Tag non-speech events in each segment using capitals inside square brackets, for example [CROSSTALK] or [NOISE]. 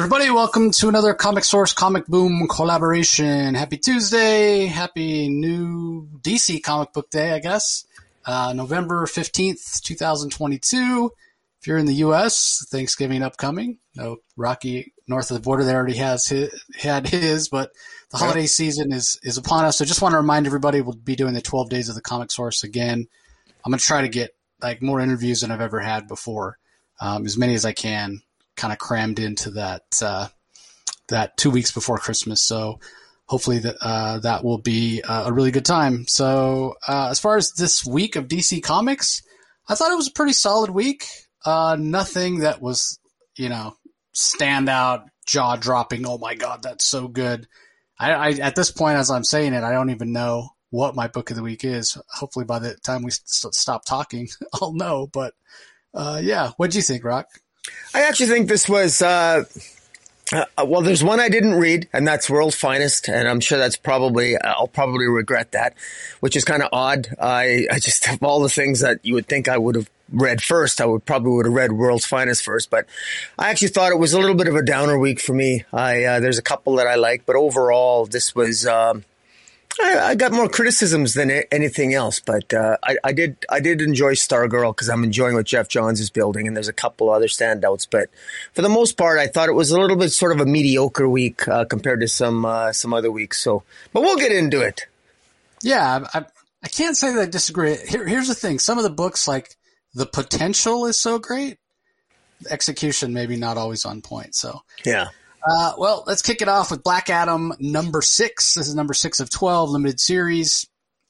Everybody. Welcome to another Comic Source Comic Boom collaboration. Happy Tuesday. Happy new DC comic book day, I guess. Uh, November 15th, 2022. If you're in the U.S., Thanksgiving upcoming. No, Rocky north of the border there already has his, had his, but the holiday season is, is upon us. So just want to remind everybody we'll be doing the 12 days of the comic source again. I'm going to try to get like more interviews than I've ever had before. Um, as many as I can kind of crammed into that uh, that two weeks before Christmas. So hopefully that uh, that will be uh, a really good time. So uh, as far as this week of DC Comics, I thought it was a pretty solid week. Uh, nothing that was you know standout, jaw dropping. Oh my god, that's so good. I, I at this point, as I'm saying it, I don't even know what my book of the week is. Hopefully, by the time we st- stop talking, [LAUGHS] I'll know. But uh, yeah, what do you think, Rock? I actually think this was. Uh, uh, well, there's one I didn't read, and that's World's Finest, and I'm sure that's probably I'll probably regret that, which is kind of odd. I I just of all the things that you would think I would have read first, I would probably would have read World's Finest first, but I actually thought it was a little bit of a downer week for me. I uh, there's a couple that I like, but overall, this was. Um, I, I, got more criticisms than anything else, but uh, I, I, did I did enjoy Stargirl because I'm enjoying what Geoff Johns is building, and there's a couple other standouts. But for the most part, I thought it was a little bit sort of a mediocre week uh, compared to some uh, some other weeks. So, but we'll get into it. Yeah, I, I can't say that I disagree. Here, here's the thing: some of the books, like the potential, is so great. The execution maybe not always on point. So yeah. Uh, well, let's kick it off with Black Adam number six. This is number six of 12 limited series.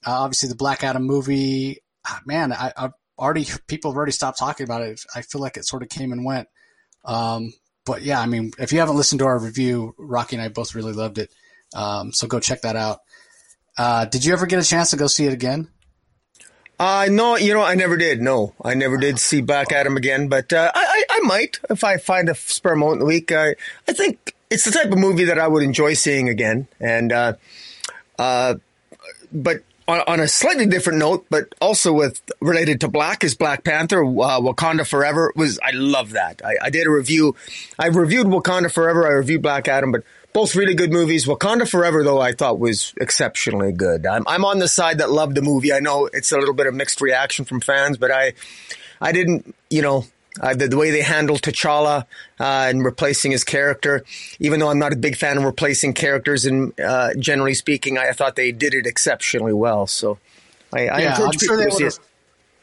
Uh, obviously the Black Adam movie, ah, man, I, have already, people have already stopped talking about it. I feel like it sort of came and went. Um, but yeah, I mean, if you haven't listened to our review, Rocky and I both really loved it. Um, so go check that out. Uh, did you ever get a chance to go see it again? Uh, no, you know, I never did. No, I never did see Black Adam again, but uh, I, I, I, might if I find a spare moment in the week. I, I think it's the type of movie that I would enjoy seeing again. And, uh, uh, but on, on, a slightly different note, but also with related to Black is Black Panther, uh, Wakanda Forever was, I love that. I, I did a review. I reviewed Wakanda Forever. I reviewed Black Adam, but both really good movies. Wakanda Forever, though, I thought was exceptionally good. I'm, I'm on the side that loved the movie. I know it's a little bit of mixed reaction from fans, but I, I didn't, you know, uh, the, the, way they handled T'Challa uh, and replacing his character, even though I'm not a big fan of replacing characters, and uh, generally speaking, I thought they did it exceptionally well. So I, I yeah, encourage I'm people sure to see it.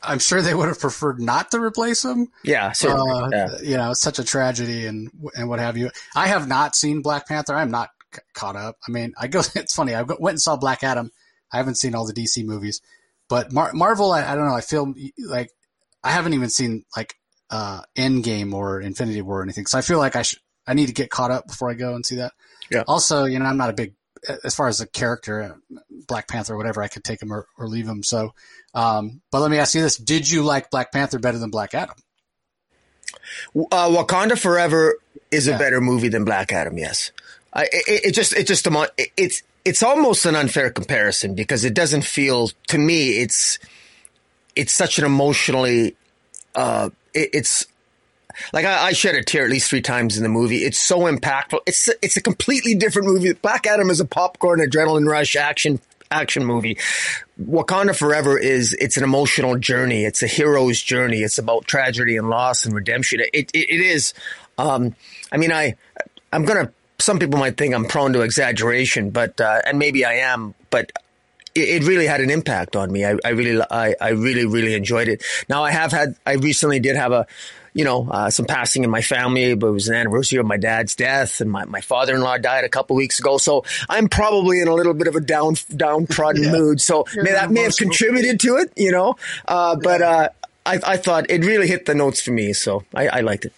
I'm sure they would have preferred not to replace him. Yeah, uh, yeah. You know, it's such a tragedy and and what have you. I have not seen Black Panther. I'm not c- caught up. I mean, I go. [LAUGHS] It's funny. I went and saw Black Adam. I haven't seen all the DC movies, but Mar- Marvel. I, I, don't know. I feel like I haven't even seen like uh Endgame or Infinity War or anything. So I feel like I should. I need to get caught up before I go and see that. Yeah. Also, you know, I'm not a big as far as the character, Black Panther, or whatever. I could take him or, or leave him. So um, but let me ask you this: Did you like Black Panther better than Black Adam? Uh, Wakanda Forever is a better movie than Black Adam. Yes, I, it, it, just it just it's it's almost an unfair comparison because it doesn't feel to me it's it's such an emotionally uh, it, it's like I, I, shed a tear at least three times in the movie. It's so impactful. It's it's a completely different movie. Black Adam is a popcorn adrenaline rush action action movie. Wakanda Forever is it's an emotional journey. It's a hero's journey. It's about tragedy and loss and redemption. It it, it is. Um, I mean, I I'm gonna. Some people might think I'm prone to exaggeration, but uh, and maybe I am, but it, really had an impact on me. I, I really, I, I really, really enjoyed it. Now I have had, I recently did have a, you know, uh, some passing in my family, but it was an anniversary of my dad's death, and my, my father in law died a couple weeks ago. So I'm probably in a little bit of a down downtrodden yeah. mood. So may, that may have contributed to it, you know. Uh, but uh, I, I thought it really hit the notes for me, so I, I liked it.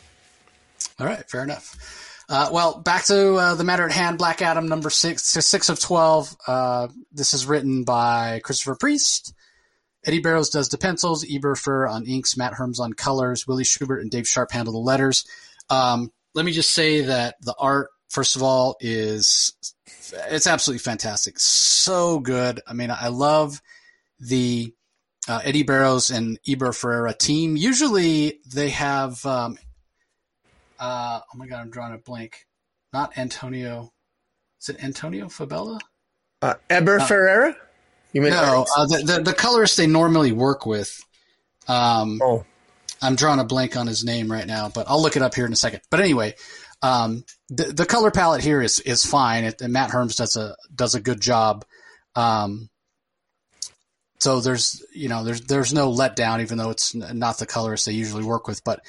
All right, fair enough. Uh, well, back to uh, the matter at hand. Black Adam number six, six of twelve. Uh, this is written by Christopher Priest, Eddy Barrows does the pencils, Eberfer on inks, Matt Herms on colors, Willie Schubert and Dave Sharp handle the letters. Um, let me just say that the art, first of all, is it's absolutely fantastic. So good. I mean, I love the uh, Eddy Barrows and Eber Ferreira team. Usually they have, um, uh, oh my God, I'm drawing a blank. not Antonio. Is it Antonio Fabela? Uh, Eber uh, Ferreira. You mean no? Uh, the, the, the colorist they normally work with. Um, oh, I'm drawing a blank on his name right now, but I'll look it up here in a second. But anyway, um, the the color palette here is is fine. It, and Matt Herms does a does a good job. Um, so there's you know there's there's no letdown, even though it's not the colorist they usually work with. But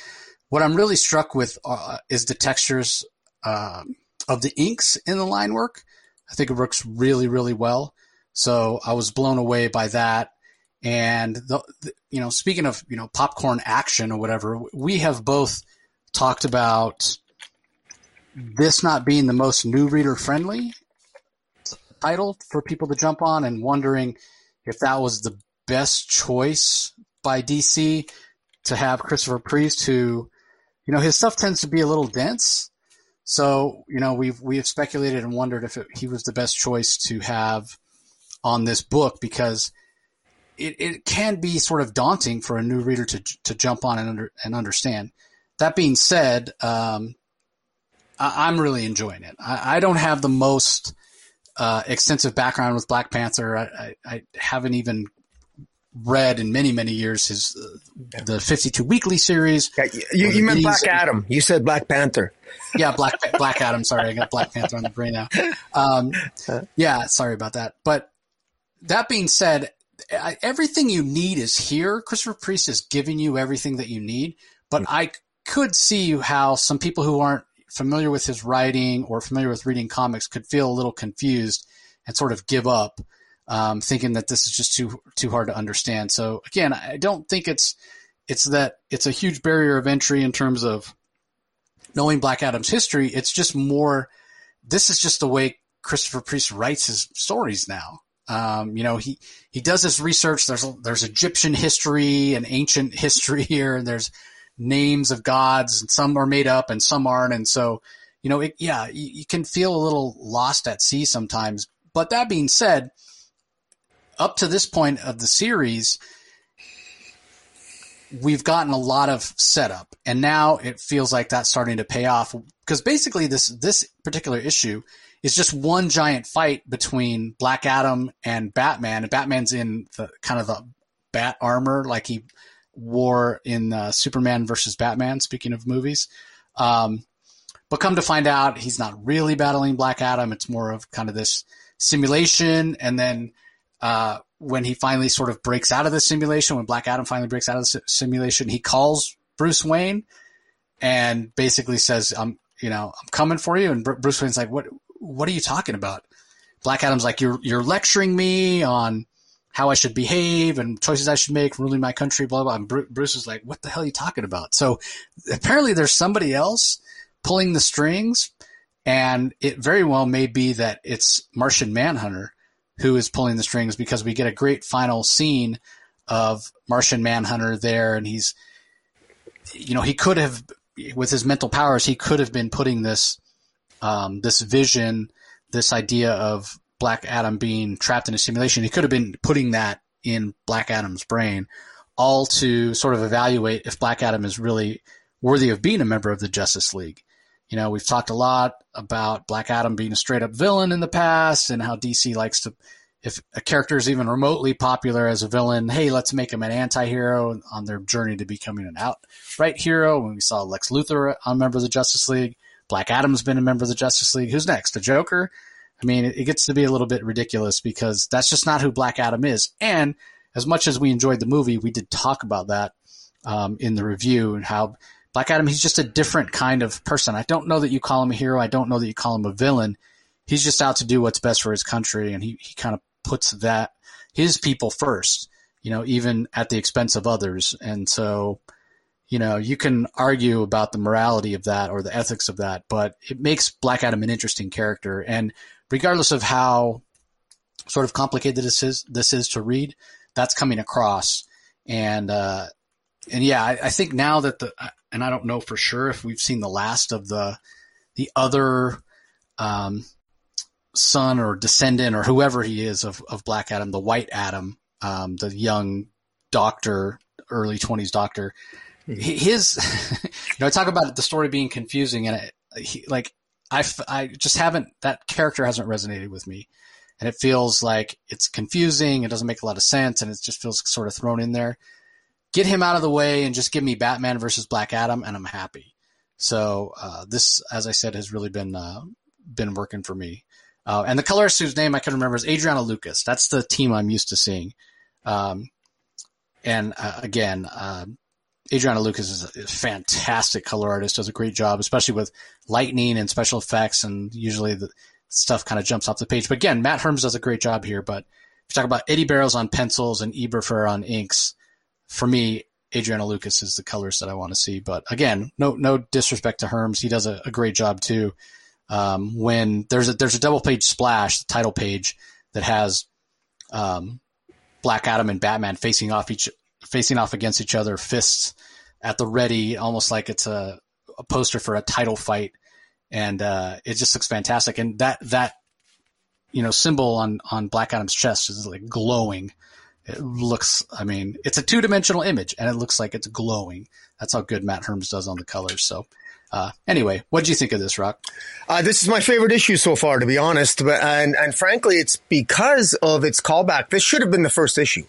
what I'm really struck with uh, is the textures uh, of the inks in the line work. I think it works really really well. So I was blown away by that. And the, the, you know, speaking of you know popcorn action or whatever, we have both talked about this not being the most new reader friendly title for people to jump on, and wondering if that was the best choice by DC to have Christopher Priest, who you know his stuff tends to be a little dense. So you know we've we have speculated and wondered if it, he was the best choice to have on this book because it, it can be sort of daunting for a new reader to to jump on and under, and understand. That being said, um, I, am really enjoying it. I, I, don't have the most uh, extensive background with Black Panther. I, I, I, haven't even read in many many years his uh, the 52 weekly series. Yeah, you, you meant Black Adam. You said Black Panther. yeah, [LAUGHS] Black Black Adam. Sorry, I got Black Panther on the brain now. Um, yeah, sorry about that. But that being said, everything you need is here. Christopher Priest is giving you everything that you need, but mm-hmm. I could see how some people who aren't familiar with his writing or familiar with reading comics could feel a little confused and sort of give up, um, thinking that this is just too too hard to understand. So again, I don't think it's it's that it's a huge barrier of entry in terms of knowing Black Adam's history. It's just more. This is just the way Christopher Priest writes his stories now. Um, you know, he, he does his research. There's, there's Egyptian history and ancient history [LAUGHS] here, and there's names of gods, and some are made up and some aren't. And so, you know, it, yeah, you, you can feel a little lost at sea sometimes. But that being said, up to this point of the series, we've gotten a lot of setup, and now it feels like that's starting to pay off. Because basically, this this particular issue is just one giant fight between Black Adam and Batman. And Batman's in the kind of the bat armor like he wore in uh, Superman versus Batman. Speaking of movies, um, but come to find out, he's not really battling Black Adam. It's more of kind of this simulation. And then uh, when he finally sort of breaks out of the simulation, when Black Adam finally breaks out of the simulation, he calls Bruce Wayne and basically says, "I'm, you know, I'm coming for you." And Bruce Wayne's like, "What? what are you talking about? Black Adam's like, you're, you're lecturing me on how I should behave and choices I should make, ruling my country, blah, blah. And Bruce is like, what the hell are you talking about? So apparently there's somebody else pulling the strings. And it very well may be that it's Martian Manhunter who is pulling the strings because we get a great final scene of Martian Manhunter there. And he's, you know, he could have, with his mental powers, he could have been putting this um, this vision, this idea of Black Adam being trapped in a simulation. He could have been putting that in Black Adam's brain, all to sort of evaluate if Black Adam is really worthy of being a member of the Justice League. You know, we've talked a lot about Black Adam being a straight up villain in the past and how DC likes to, if a character is even remotely popular as a villain, hey, let's make him an anti hero on their journey to becoming an outright hero. When we saw Lex Luthor a member of the Justice League, Black Adam's been a member of the Justice League. Who's next? The Joker? I mean, it gets to be a little bit ridiculous because that's just not who Black Adam is. And as much as we enjoyed the movie, we did talk about that um, in the review and how Black Adam, he's just a different kind of person. I don't know that you call him a hero. I don't know that you call him a villain. He's just out to do what's best for his country, and he, he kind of puts that his people first, you know, even at the expense of others. And so, you know, you can argue about the morality of that or the ethics of that, but it makes Black Adam an interesting character. And regardless of how sort of complicated this is, this is to read, that's coming across. And, uh, and yeah, I, I think now that the, and I don't know for sure if we've seen the last of the, the other, um, son or descendant or whoever he is of, of Black Adam, the White Adam, um, the young doctor, early 20s doctor his, [LAUGHS] you know, I talk about the story being confusing, and it, he, like I, I just haven't, that character hasn't resonated with me. And it feels like it's confusing. It doesn't make a lot of sense. And it just feels sort of thrown in there. Get him out of the way and just give me Batman versus Black Adam, and I'm happy. So uh, this, as I said, has really been uh, been working for me. Uh, and the colorist whose name I can remember is Adriano Lucas. That's the team I'm used to seeing. Um, and uh, again, uh, Adriano Lucas is a fantastic color artist, does a great job, especially with lightning and special effects, and usually the stuff kind of jumps off the page. But again, Matt Herms does a great job here. But if you talk about Eddy Barrows on pencils and Eberfer on inks, for me, Adriano Lucas is the colors that I want to see. But again, no no disrespect to Herms, he does a, a great job too. Um, when there's a there's a double page splash, the title page that has um, Black Adam and Batman facing off each facing off against each other, fists at the ready, almost like it's a, a poster for a title fight, and uh, it just looks fantastic. And that that you know symbol on on Black Adam's chest is like glowing. It looks, I mean, it's a two dimensional image, and it looks like it's glowing. That's how good Matt Herms does on the colors. So. Uh, anyway, what do you think of this, Rock? Uh, this is my favorite issue so far, to be honest. But and and frankly, it's because of its callback. This should have been the first issue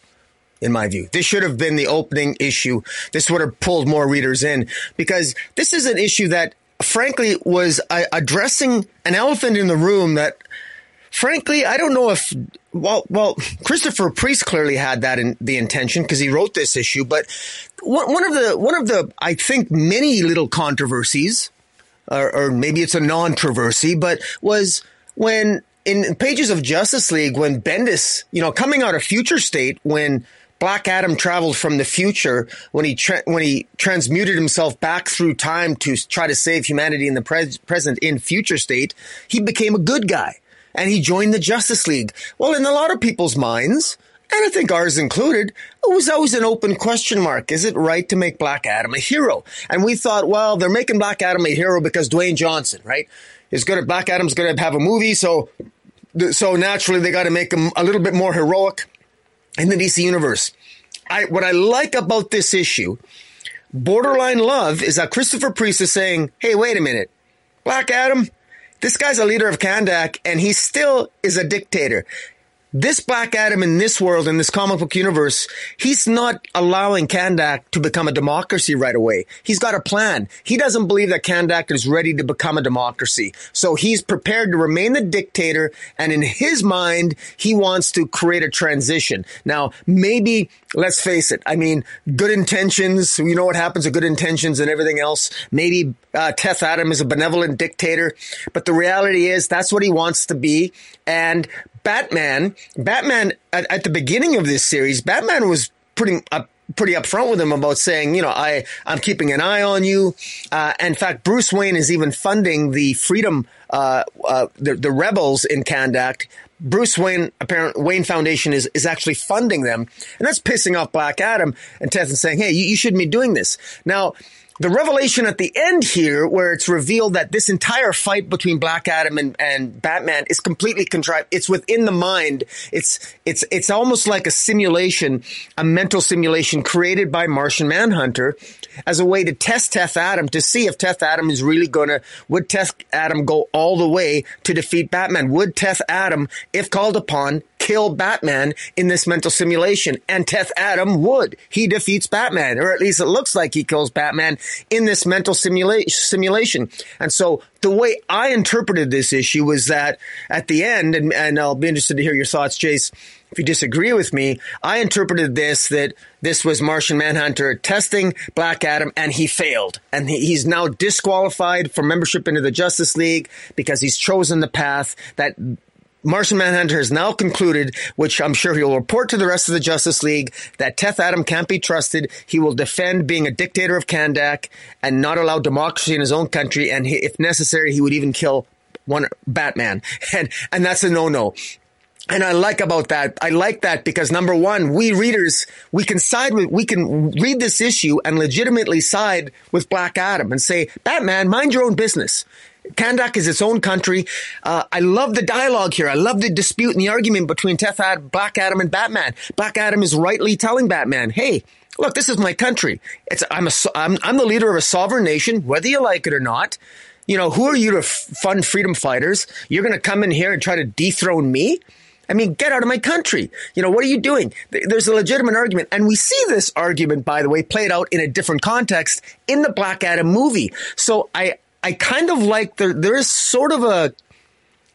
in my view. This should have been the opening issue. This would have pulled more readers in because this is an issue that, frankly, was uh, addressing an elephant in the room that, frankly, I don't know if, well, well, Christopher Priest clearly had that in the intention because he wrote this issue, but one of the, one of the, I think, many little controversies, or, or maybe it's a non-controversy, but was when in pages of Justice League, when Bendis, you know, coming out of Future State, when Black Adam traveled from the future when he tra- when he transmuted himself back through time to try to save humanity in the pre- present in future state. He became a good guy and he joined the Justice League. Well, in a lot of people's minds, and I think ours included, it was always an open question mark. Is it right to make Black Adam a hero? And we thought, well, they're making Black Adam a hero because Dwayne Johnson, right, is good at Black Adam's going to have a movie, so so naturally they got to make him a little bit more heroic in the DC universe. I, what I like about this issue, borderline love, is that Christopher Priest is saying, hey, wait a minute. Black Adam, this guy's a leader of Kahndaq and he still is a dictator this Black Adam in this world, in this comic book universe, he's not allowing Kahndaq to become a democracy right away. He's got a plan. He doesn't believe that Kahndaq is ready to become a democracy. So he's prepared to remain the dictator. And in his mind, he wants to create a transition. Now, maybe, let's face it. I mean, good intentions. You know what happens with good intentions and everything else. Maybe uh, Teth Adam is a benevolent dictator, but the reality is that's what he wants to be. And Batman, Batman at, at the beginning of this series, Batman was pretty pretty upfront with him about saying, you know, I I'm keeping an eye on you. Uh, in fact, Bruce Wayne is even funding the freedom uh, uh, the the rebels in Kahndaq. Bruce Wayne, apparent Wayne Foundation is is actually funding them, and that's pissing off Black Adam and Teth and saying, hey, you, you shouldn't be doing this now the revelation at the end here, where it's revealed that this entire fight between Black Adam and, and Batman is completely contrived. It's within the mind. It's it's it's almost like a simulation, a mental simulation created by Martian Manhunter as a way to test Teth Adam to see if Teth Adam is really gonna would Teth Adam go all the way to defeat Batman? Would Teth Adam, if called upon, kill Batman in this mental simulation. And Teth Adam would. He defeats Batman, or at least it looks like he kills Batman in this mental simula- simulation. And so the way I interpreted this issue was that at the end, and, and I'll be interested to hear your thoughts, Jace, if you disagree with me, I interpreted this that this was Martian Manhunter testing Black Adam and he failed. And he's now disqualified for membership into the Justice League because he's chosen the path that Martian Manhunter has now concluded, which I'm sure he'll report to the rest of the Justice League, that Teth Adam can't be trusted. He will defend being a dictator of Kahndaq and not allow democracy in his own country. And he, if necessary, he would even kill one Batman. [LAUGHS] And, and that's a no-no. And I like about that. I like that because number one, we readers, we can side with, we can read this issue and legitimately side with Black Adam and say, Batman, mind your own business. Kahndaq is its own country. Uh, I love the dialogue here. I love the dispute and the argument between Tethad, Black Adam, and Batman. Black Adam is rightly telling Batman, "Hey, look, this is my country. It's I'm a I'm, I'm the leader of a sovereign nation, whether you like it or not." You know, who are you to fund freedom fighters? You're going to come in here and try to dethrone me? I mean, get out of my country. You know, what are you doing? There's a legitimate argument. And we see this argument, by the way, played out in a different context in the Black Adam movie. So I, I kind of like there, there is sort of a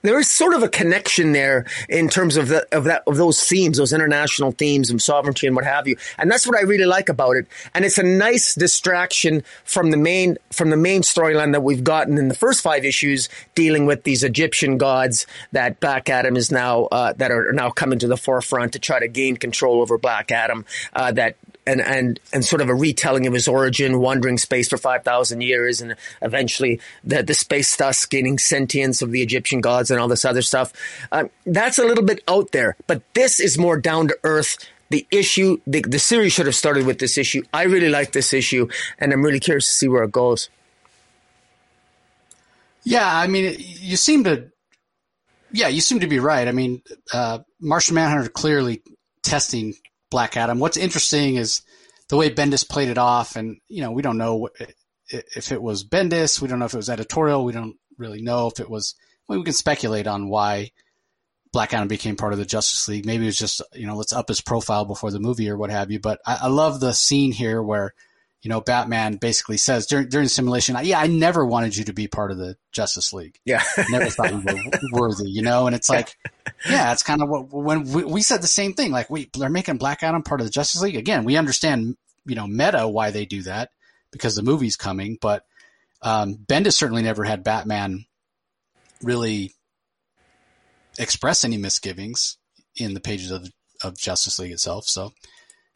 there is sort of a connection there in terms of the, of that of those themes, those international themes of sovereignty and what have you. And that's what I really like about it. And it's a nice distraction from the main from the main storyline that we've gotten in the first five issues, dealing with these Egyptian gods that Black Adam is now uh, that are now coming to the forefront to try to gain control over Black Adam. Uh, that and and and sort of a retelling of his origin, wandering space for five thousand years, and eventually the the space dust gaining sentience of the Egyptian gods and all this other stuff. Uh, that's a little bit out there, but this is more down to earth. The issue, the, the series should have started with this issue. I really like this issue, and I'm really curious to see where it goes. Yeah, I mean, you seem to, yeah, you seem to be right. I mean, uh, Martian Manhunter clearly testing Black Adam. What's interesting is the way Bendis played it off, and you know we don't know if it was Bendis. We don't know if it was editorial. We don't really know if it was. Well, we can speculate on why Black Adam became part of the Justice League. Maybe it was just you know let's up his profile before the movie or what have you. But I, I love the scene here where you know, Batman basically says during during simulation, yeah, I never wanted you to be part of the Justice League. Yeah, never thought you were [LAUGHS] worthy. You know, and it's like, yeah, it's kind of what when we, we said the same thing. Like, we they're making Black Adam part of the Justice League again. We understand, you know, meta why they do that because the movie's coming, but um, Bendis certainly never had Batman really express any misgivings in the pages of of Justice League itself. So,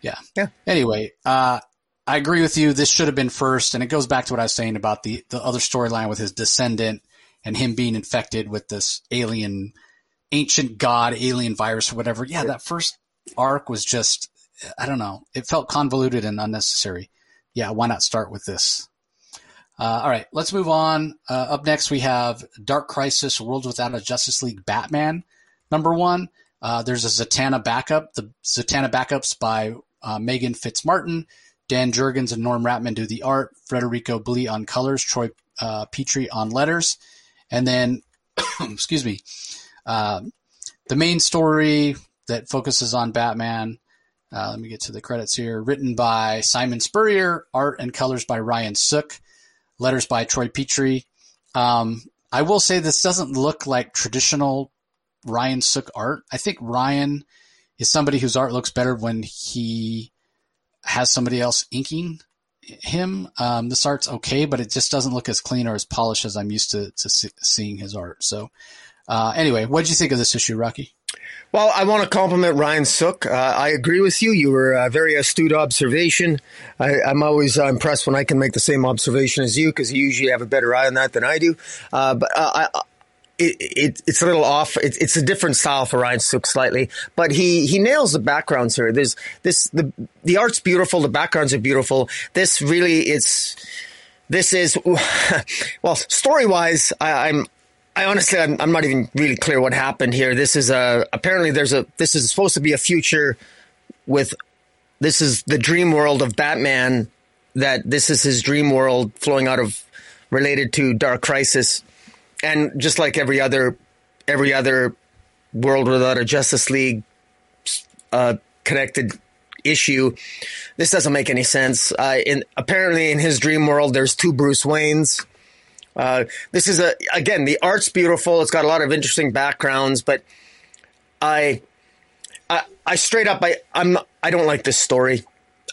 yeah. Yeah. Anyway, uh, I agree with you. This should have been first, and it goes back to what I was saying about the the other storyline with his descendant and him being infected with this alien, ancient god, alien virus or whatever. Yeah, that first arc was just, I don't know, it felt convoluted and unnecessary. Yeah, why not start with this? Uh, all right, let's move on. Uh, up next, we have Dark Crisis: Worlds Without a Justice League Batman. Number one. Uh, there's a Zatanna backup. The Zatanna backups by uh, Megan Fitzmartin Dan Jurgens and Norm Rapmund do the art, Federico Blee on colors, Troy uh, Peteri on letters. And then, [COUGHS] excuse me, uh, the main story that focuses on Batman. Uh, let me get to the credits here. Written by Simon Spurrier, art and colors by Ryan Sook, letters by Troy Peteri. Um, I will say this doesn't look like traditional Ryan Sook art. I think Ryan is somebody whose art looks better when he has somebody else inking him. Um, this art's okay, but it just doesn't look as clean or as polished as I'm used to, to see, seeing his art. So, uh, anyway, what did you think of this issue, Rocky? Well, I want to compliment Ryan Sook. Uh, I agree with you. You were a very astute observation. I, am always uh, impressed when I can make the same observation as you because you usually have a better eye on that than I do. Uh, but uh, I, it, it, it's a little off. It, it's a different style for Ryan Sook slightly, but he, he nails the backgrounds here. There's this, the, the art's beautiful. The backgrounds are beautiful. This really, it's, this is, [LAUGHS] well, story wise, I'm, I honestly, I'm, I'm, not even really clear what happened here. This is a, apparently there's a, this is supposed to be a future with, this is the dream world of Batman that this is his dream world flowing out of related to Dark Crisis and just like every other every other world without a Justice League uh, connected issue, this doesn't make any sense. Uh, in apparently in his dream world, there's two Bruce Waynes. Uh, this is a again the art's beautiful. It's got a lot of interesting backgrounds, but I, I, I straight up I I'm I don't like this story.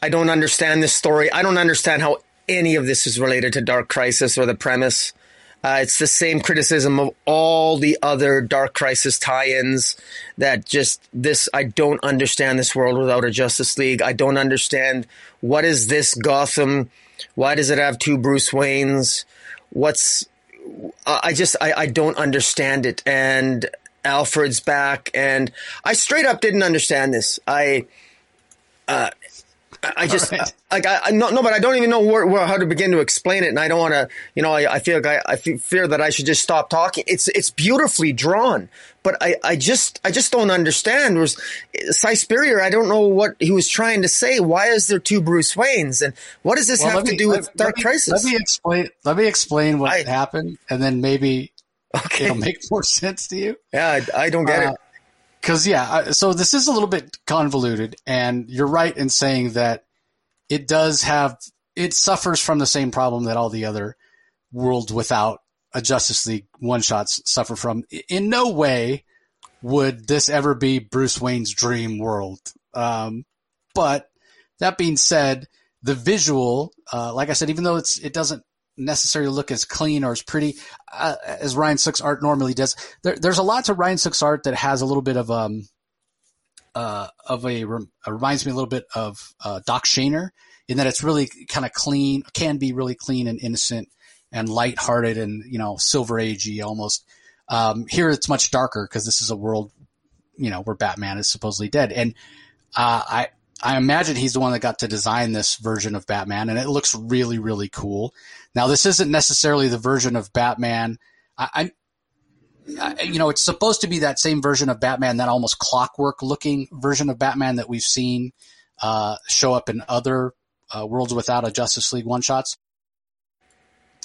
I don't understand this story. I don't understand how any of this is related to Dark Crisis or the premise. Uh, it's the same criticism of all the other Dark Crisis tie-ins that just this. I don't understand this world without a Justice League. I don't understand what is this Gotham. Why does it have two Bruce Waynes? What's I just I, I don't understand it. And Alfred's back, and I straight up didn't understand this. I uh, I just right. like I no no, but I don't even know where, where, how to begin to explain it, and I don't want to. You know, I, I feel like I, I fear that I should just stop talking. It's it's beautifully drawn, but I, I just I just don't understand. Was Si Spurrier? I don't know what he was trying to say. Why is there two Bruce Waynes, and what does this well, have me, to do with let, Dark let me, Crisis? Let me explain. Let me explain what I, happened, and then maybe [LAUGHS] okay. it'll make more [LAUGHS] sense to you. Yeah, I, I don't get uh, it. Because yeah, so this is a little bit convoluted, and you're right in saying that it does have it suffers from the same problem that all the other worlds without a Justice League one shots suffer from. In no way would this ever be Bruce Wayne's dream world. Um, but that being said, the visual, uh, like I said, even though it's it doesn't necessarily look as clean or as pretty uh, as Ryan Sook's art normally does, there, there's a lot to Ryan Sook's art that has a little bit of um uh, of a uh, reminds me a little bit of uh, Doc Shaner in that it's really kind of clean, can be really clean and innocent and lighthearted and you know silver agey almost. Um, here it's much darker because this is a world, you know, where Batman is supposedly dead, and uh, I I imagine he's the one that got to design this version of Batman, and it looks really really cool. Now this isn't necessarily the version of Batman. I, I you know, it's supposed to be that same version of Batman, that almost clockwork looking version of Batman that we've seen uh, show up in other uh, Worlds Without a Justice League one shots.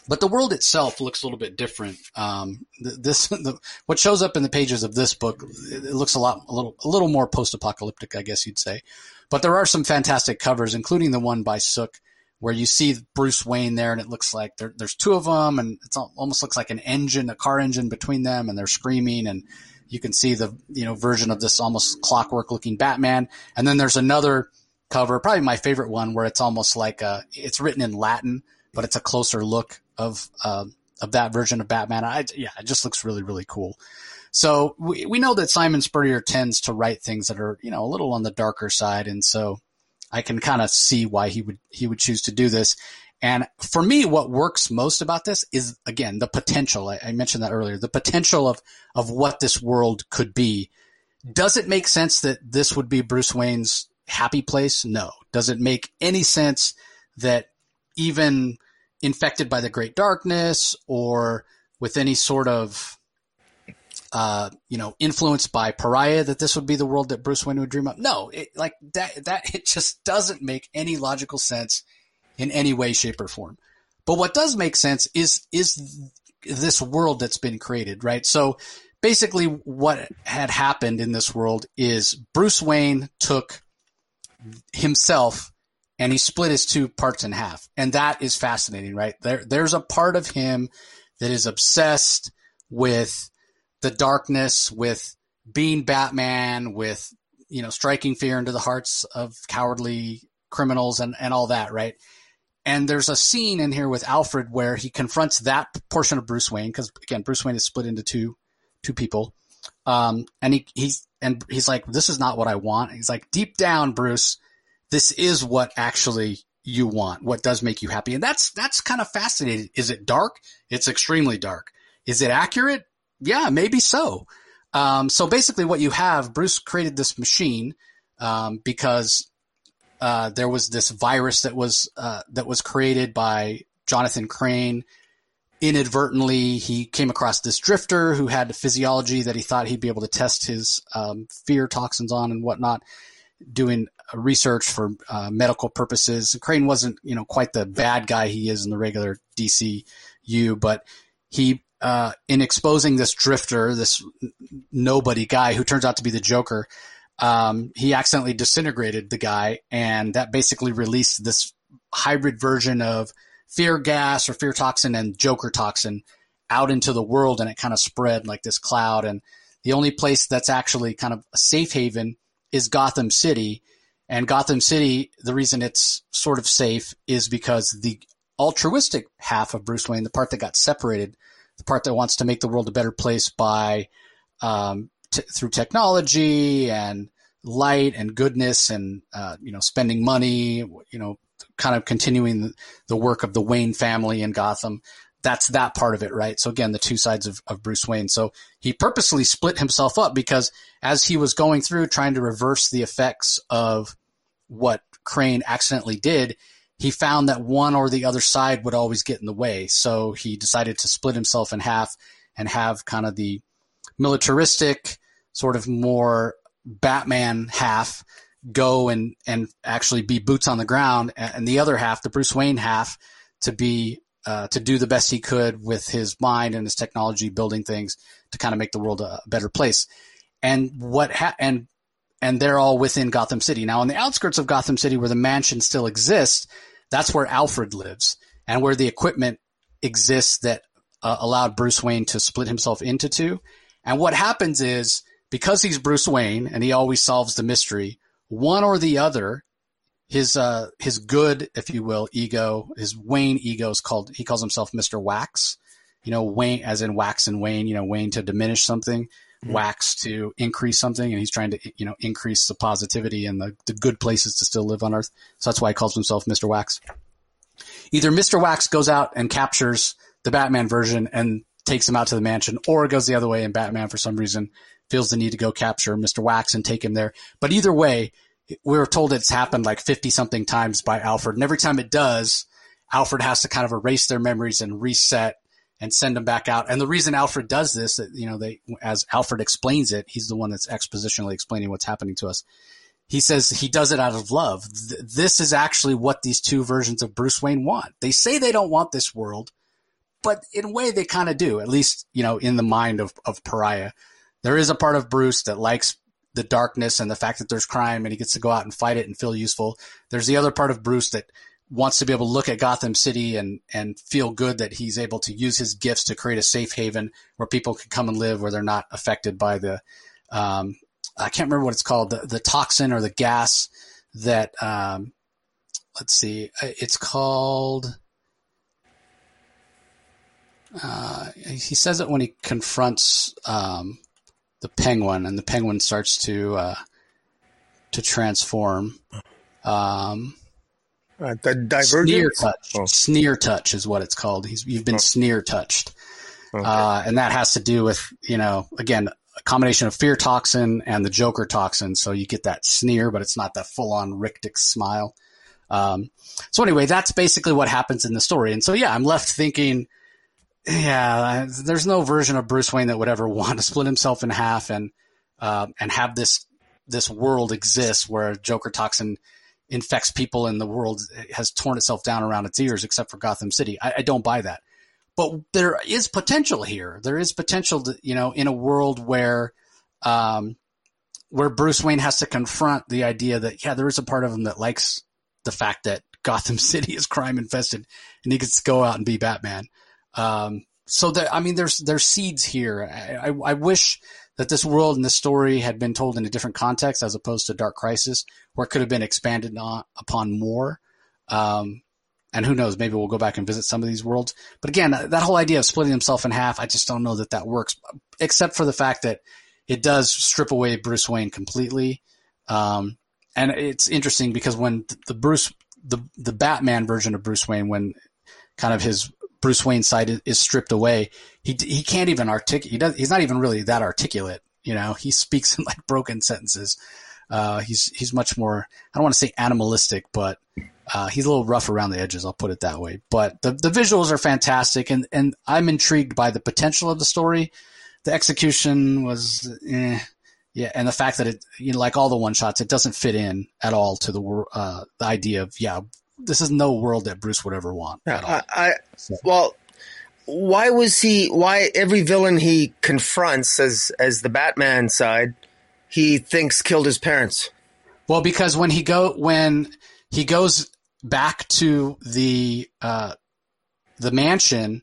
But the world itself looks a little bit different. Um, this [LAUGHS] the, what shows up in the pages of this book, it, looks a lot a little a little more post apocalyptic, I guess you'd say. But there are some fantastic covers, including the one by Sook, where you see Bruce Wayne there, and it looks like there, there's two of them, and it almost looks like an engine, a car engine between them, and they're screaming, and you can see the you know version of this almost clockwork looking Batman, and then there's another cover, probably my favorite one, where it's almost like a, it's written in Latin, but it's a closer look of uh, of that version of Batman. I, yeah, it just looks really really cool. So we we know that Simon Spurrier tends to write things that are you know a little on the darker side, and so I can kind of see why he would he would choose to do this. And for me, what works most about this is again the potential. I, I mentioned that earlier. The potential of of what this world could be. Does it make sense that this would be Bruce Wayne's happy place? No. Does it make any sense that even infected by the great darkness or with any sort of uh, you know, influenced by Pariah that this would be the world that Bruce Wayne would dream up. No, it, like that, that it just doesn't make any logical sense in any way, shape, or form. But what does make sense is is this world that's been created, right? So basically, what had happened in this world is Bruce Wayne took himself and he split his two parts in half. And that is fascinating, right? There, there's a part of him that is obsessed with the darkness, with being Batman, with, you know, striking fear into the hearts of cowardly criminals and, and all that, right? And there's a scene in here with Alfred where he confronts that portion of Bruce Wayne, because again, Bruce Wayne is split into two, two people. Um, and he, he's, and he's like, this is not what I want. He's like, deep down, Bruce, this is what actually you want, what does make you happy. And that's, that's kind of fascinating. Is it dark? It's extremely dark. Is it accurate? Yeah, maybe so. Um, so basically what you have, Bruce created this machine, um, because, uh, there was this virus that was, uh, that was created by Jonathan Crane. Inadvertently, he came across this drifter who had a physiology that he thought he'd be able to test his, um, fear toxins on and whatnot doing research for uh, medical purposes. Crane wasn't, you know, quite the bad guy he is in the regular DCU, but he, uh, in exposing this drifter, this nobody guy who turns out to be the Joker, um, he accidentally disintegrated the guy, and that basically released this hybrid version of fear gas or fear toxin and Joker toxin out into the world, and it kind of spread like this cloud. And the only place that's actually kind of a safe haven is Gotham City. And Gotham City, the reason it's sort of safe is because the altruistic half of Bruce Wayne, the part that got separated, the part that wants to make the world a better place by um, t- through technology and light and goodness and uh, you know spending money, you know, kind of continuing the, work of the Wayne family in Gotham that's that part of it, right? So again, the two sides of, of Bruce Wayne. So he purposely split himself up because as he was going through trying to reverse the effects of what Crane accidentally did, he found that one or the other side would always get in the way. So he decided to split himself in half and have kind of the militaristic, sort of more Batman half go and, and actually be boots on the ground and the other half, the Bruce Wayne half, to be uh, to do the best he could with his mind and his technology, building things to kind of make the world a better place. And what ha- and and they're all within Gotham City. Now, on the outskirts of Gotham City, where the mansion still exists, that's where Alfred lives, and where the equipment exists that uh, allowed Bruce Wayne to split himself into two. And what happens is because he's Bruce Wayne and he always solves the mystery, one or the other his uh his good, if you will, ego, his Wayne ego is called he calls himself Mr. Wax. You know, Wayne as in wax and Wayne, you know, Wayne to diminish something, mm-hmm. wax to increase something, and he's trying to, you know, increase the positivity and the, the good places to still live on Earth. So that's why he calls himself Mr. Wax. Either Mr. Wax goes out and captures the Batman version and takes him out to the mansion, or goes the other way and Batman for some reason feels the need to go capture Mr. Wax and take him there. But either way, we are told it's happened like 50 something times by Alfred. And every time it does, Alfred has to kind of erase their memories and reset and send them back out. And the reason Alfred does this, you know, they, as Alfred explains it, he's the one that's expositionally explaining what's happening to us. He says he does it out of love. this is actually what these two versions of Bruce Wayne want. They say they don't want this world, but in a way they kind of do, at least, you know, in the mind of, of Pariah. There is a part of Bruce that likes the darkness and the fact that there's crime and he gets to go out and fight it and feel useful. There's the other part of Bruce that wants to be able to look at Gotham City and and feel good that he's able to use his gifts to create a safe haven where people can come and live where they're not affected by the um, I can't remember what it's called the the toxin or the gas that um, let's see it's called uh, he says it when he confronts um, the penguin, and the penguin starts to uh, to transform. Um, uh, the? Sneer touch. Oh. Sneer touch is what it's called. He's you've been oh. sneer touched, okay. uh, and that has to do with you know again a combination of fear toxin and the Joker toxin. So you get that sneer, but it's not that full on rictic smile. Um, so anyway, that's basically what happens in the story. And so yeah, I'm left thinking yeah, there's no version of Bruce Wayne that would ever [LAUGHS] want to split himself in half and uh, and have this this world exist where Joker toxin infects people and the world has torn itself down around its ears, except for Gotham City. I, I don't buy that, but there is potential here. There is potential, to, you know, in a world where um, where Bruce Wayne has to confront the idea that yeah, there is a part of him that likes the fact that Gotham [LAUGHS] City is crime infested, and he gets to go out and be Batman. Um, so that I mean, there's there's seeds here. I, I, I, wish that this world and this story had been told in a different context as opposed to Dark Crisis, where it could have been expanded on, upon more. Um, and who knows, maybe we'll go back and visit some of these worlds. But again, that whole idea of splitting himself in half, I just don't know that that works, except for the fact that it does strip away Bruce Wayne completely. Um, and it's interesting because when the Bruce, the the Batman version of Bruce Wayne, when kind of his Bruce Wayne side is stripped away, he he can't even articulate. He does. He's not even really that articulate. You know, he speaks [LAUGHS] in like broken sentences. Uh, he's he's much more. I don't want to say animalistic, but uh, he's a little rough around the edges. I'll put it that way. But the the visuals are fantastic, and and I'm intrigued by the potential of the story. The execution was, eh, yeah, and the fact that it, you know, like all the one shots, it doesn't fit in at all to the uh, the idea of yeah, this is no world that Bruce would ever want. I, I so. well, why was he? Why every villain he confronts as as the Batman side, he thinks killed his parents. Well, because when he go when he goes back to the uh, the mansion,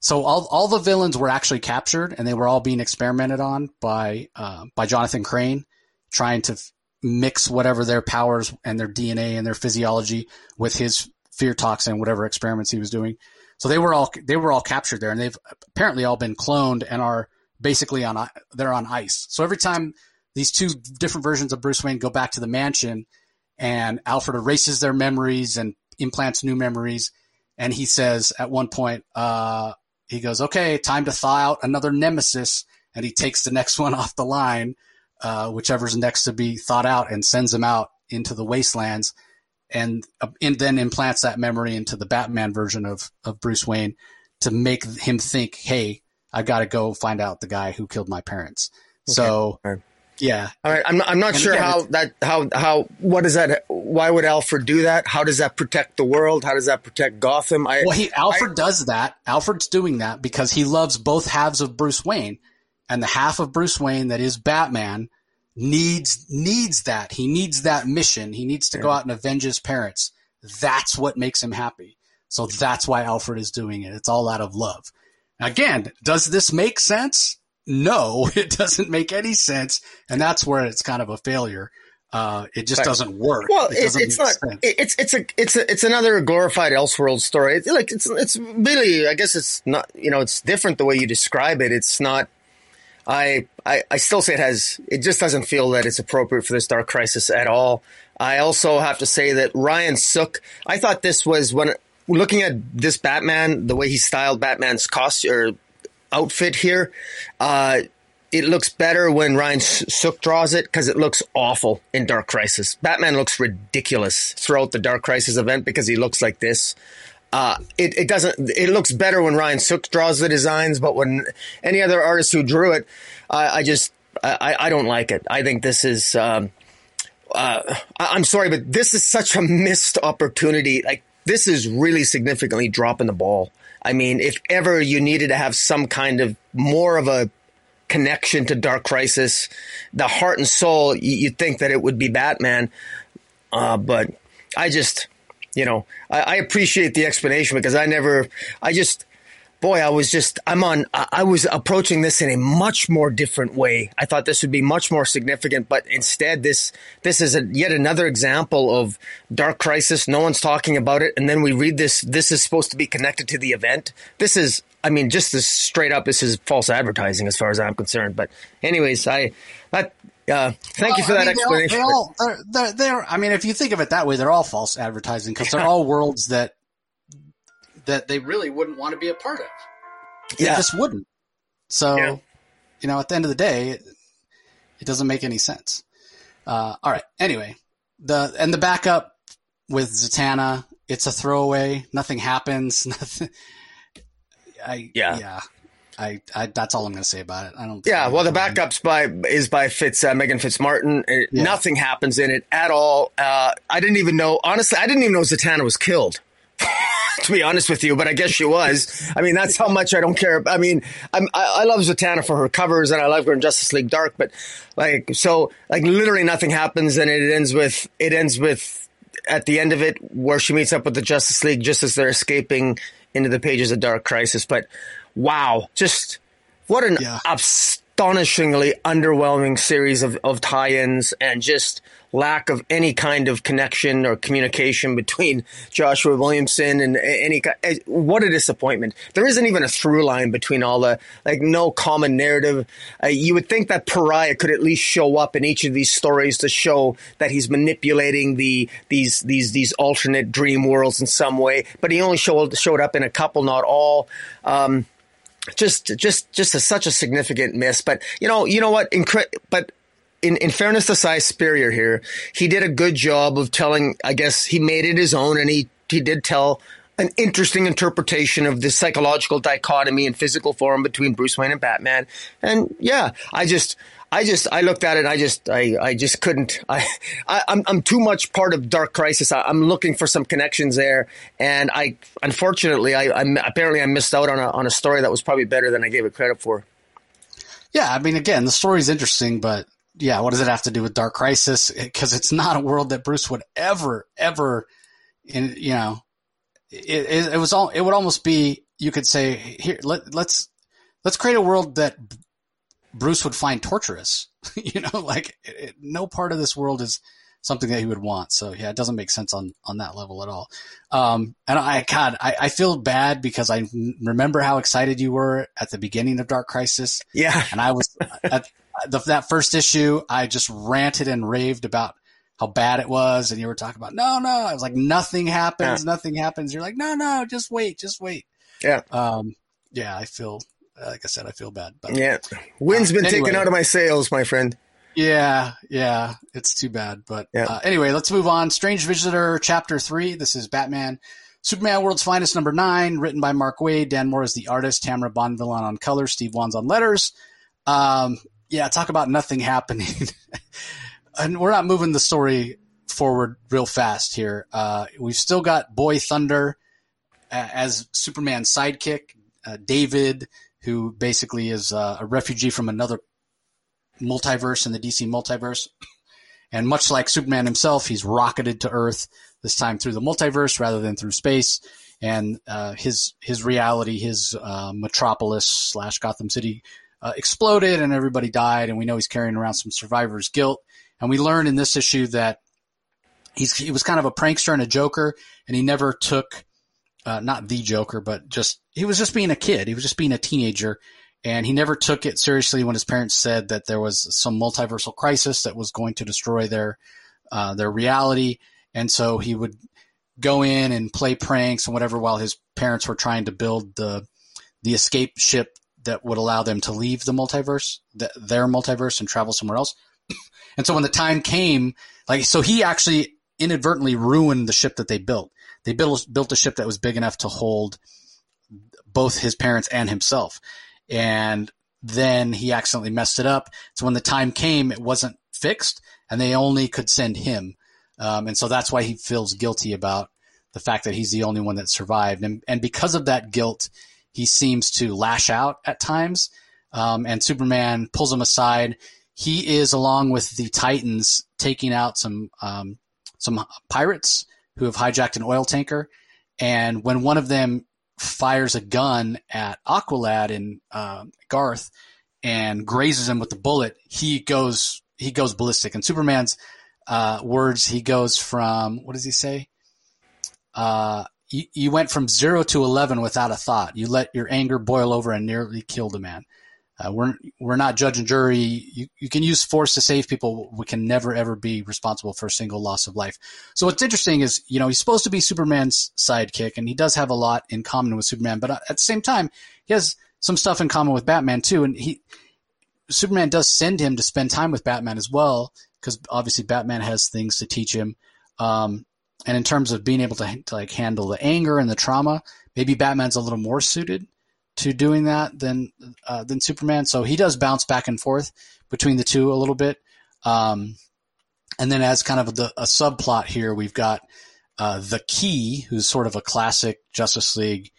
so all all the villains were actually captured, and they were all being experimented on by uh, by Jonathan Crane, trying to mix whatever their powers and their DNA and their physiology with his fear toxin, whatever experiments he was doing. So they were all they were all captured there, and they've apparently all been cloned and are basically on they're on ice. So every time these two different versions of Bruce Wayne go back to the mansion, and Alfred erases their memories and implants new memories, and he says at one point, uh, he goes, "Okay, time to thaw out another nemesis," and he takes the next [LAUGHS] one off the line uh, whichever's next to be thought out, and sends them out into the wastelands. And, uh, and then implants that memory into the Batman version of of Bruce Wayne to make him think, "Hey, I got to go find out the guy who killed my parents." Okay. So, right. yeah. All right. I'm not, I'm not sure again, how that how how what is that? Why would Alfred do that? How does that protect the world? How does that protect Gotham? I, well, he Alfred I, does that. Alfred's doing that because he loves both halves of Bruce Wayne, and the half of Bruce Wayne that is Batman needs needs that. He needs that mission. He needs to yeah. go out and avenge his parents. That's what makes him happy. So that's why Alfred is doing it. It's all out of love. Again, does this make sense? No, [LAUGHS] it doesn't make any sense, and that's where it's kind of a failure. Uh, it just doesn't work. Well, it it's not. Sense. It's it's a it's a it's another glorified Elseworld story. It's like it's it's really. I guess it's not. You know, it's different the way you describe it. It's not I, I, I still say it has, it just doesn't feel that it's appropriate for this Dark Crisis at all. I also have to say that Ryan Sook, I thought this was when looking at this Batman, the way he styled Batman's costume or outfit here, uh, it looks better when Ryan Sook draws it because it looks awful in Dark Crisis. Batman looks ridiculous throughout the Dark Crisis event because he looks like this. Uh, it, it doesn't. It looks better when Ryan Sook draws the designs, but when any other artist who drew it, I, just I, I don't like it. I think this is. Um, uh, I, am sorry, but this is such a missed opportunity. Like this is really significantly dropping the ball. I mean, if ever you needed to have some kind of more of a connection to Dark Crisis, the heart and soul, you, would think that it would be Batman. Uh, but I just, you know, I, I, appreciate the explanation because I never, I just, boy, I was just, I'm on, I, was approaching this in a much more different way. I thought this would be much more significant, but instead, this, this is a, yet another example of Dark Crisis. No one's talking about it. And then we read this, this is supposed to be connected to the event. This is, I mean, just as straight up, this is false advertising as far as I'm concerned. But anyways, I, that, uh, thank well, you for that I mean, explanation. They all, they all they're, they're, they're, I mean, if you think of it that way, they're all false advertising because they're [LAUGHS] all worlds that that they really wouldn't want to be a part of. They yeah. just wouldn't. So, yeah. you know, at the end of the day, it, it doesn't make any sense. Uh, all right. Anyway, the and the backup with Zatanna, it's a throwaway. Nothing happens. [LAUGHS] Nothing. I yeah yeah. I, I, that's all I'm going to say about it. I don't. Yeah, well, the backups by is by Fitz uh, Megan Fitzmartin. It, yeah. Nothing happens in it at all. Uh, I didn't even know. Honestly, I didn't even know Zatanna was killed. [LAUGHS] to be honest with you, but I guess she was. I mean, that's how much I don't care. I mean, I'm, I, I love Zatanna for her covers, and I love her in Justice League Dark. But like, so like literally nothing happens, and it ends with it ends with at the end of it where she meets up with the Justice League just as they're escaping into the pages of Dark Crisis. But wow, just what an yeah. astonishingly underwhelming series of, of tie-ins and just lack of any kind of connection or communication between Joshua Williamson and any eh, what a disappointment. There isn't even a through line between all the like no common narrative. Uh, you would think that Pariah could at least show up in each of these stories to show that he's manipulating the these these these alternate dream worlds in some way, but he only showed showed up in a couple, not all. Um, just just just a, such a significant miss. But you know, you know what? Incre- but in, in fairness to Si Spurrier here, he did a good job of telling. I guess he made it his own, and he he did tell an interesting interpretation of the psychological dichotomy and physical form between Bruce Wayne and Batman. And yeah, I just I just I looked at it. I just I, I just couldn't. I, I am I'm, I'm too much part of Dark Crisis. I, am looking for some connections there, and I unfortunately I, I apparently I missed out on a on a story that was probably better than I gave it credit for. Yeah, I mean, again, the story's interesting, but yeah, what does it have to do with Dark Crisis? Because it's not a world that Bruce would ever ever, in you know, it, it, it was all it would almost be you could say here let let's let's create a world that Bruce would find torturous. [LAUGHS] you know, like it, no part of this world is something that he would want. So yeah, it doesn't make sense on on that level at all. Um, and I, God, I, I feel bad because I remember how excited you were at the beginning of Dark Crisis. Yeah, and I was [LAUGHS] at the, that first issue. I just ranted and raved about how bad it was, and you were talking about no, no. I was like, nothing happens, yeah. nothing happens. You're like, no, no, just wait, just wait. Yeah. Um, yeah, I feel like I said, I feel bad. But yeah, wind's uh, been anyway. taken out of my sails, my friend. Yeah, yeah, it's too bad. But Yeah. uh, anyway, let's move on. Strange Visitor, Chapter Three. This is Batman, Superman, World's Finest, number nine, written by Mark Waid. Dan Mora is the artist. Tamara Bonvillain on color. Steve Wands on letters. Um, yeah, talk about nothing [LAUGHS] happening. and we're not moving the story forward real fast here. Uh, we've still got Boy Thunder as Superman's sidekick, uh, David, who basically is uh, a refugee from another multiverse in the DC multiverse. And much like Superman himself, he's rocketed to Earth this time through the multiverse rather than through space. And uh, his his reality, his uh, metropolis slash Gotham City, uh, exploded, and everybody died. And we know he's carrying around some survivor's guilt. And we learn in this issue that he's he was kind of a prankster and a joker, and he never took uh, not the Joker, but just he was just being a kid. He was just being a teenager, and he never took it seriously when his parents said that there was some multiversal crisis that was going to destroy their uh, their reality. And so he would go in and play pranks and whatever while his parents were trying to build the the escape ship that would allow them to leave the multiverse, the, their multiverse, and travel somewhere else. [CLEARS THROAT] and so when the time came, like so, he actually inadvertently ruined the ship that they built. They built built a ship that was big enough to hold both his parents and himself, and then he accidentally messed it up. So when the time came, it wasn't fixed, and they only could send him. Um, and so that's why he feels guilty about the fact that he's the only one that survived, and and because of that guilt, he seems to lash out at times. Um, and Superman pulls him aside. He is, along with the Titans, taking out some um, some pirates who have hijacked an oil tanker. And when one of them fires a gun at Aqualad and uh, Garth and grazes him with the bullet, he goes he goes ballistic. And Superman's uh, words, he goes from what does he say? Uh, you, you went from zero to eleven without a thought. You let your anger boil over and nearly killed a man. Uh, we're we're not judge and jury. You, you can use force to save people. We can never ever be responsible for a single loss of life. So what's interesting is you know he's supposed to be Superman's sidekick, and he does have a lot in common with Superman. But at the same time, he has some stuff in common with Batman too. And he Superman does send him to spend time with Batman as well, because obviously Batman has things to teach him. Um, and in terms of being able to, to like handle the anger and the trauma, maybe Batman's a little more suited to doing that than uh, than Superman. So he does bounce back and forth between the two a little bit. Um, and then as kind of the, a subplot here, we've got uh, the Key, who's sort of a classic Justice League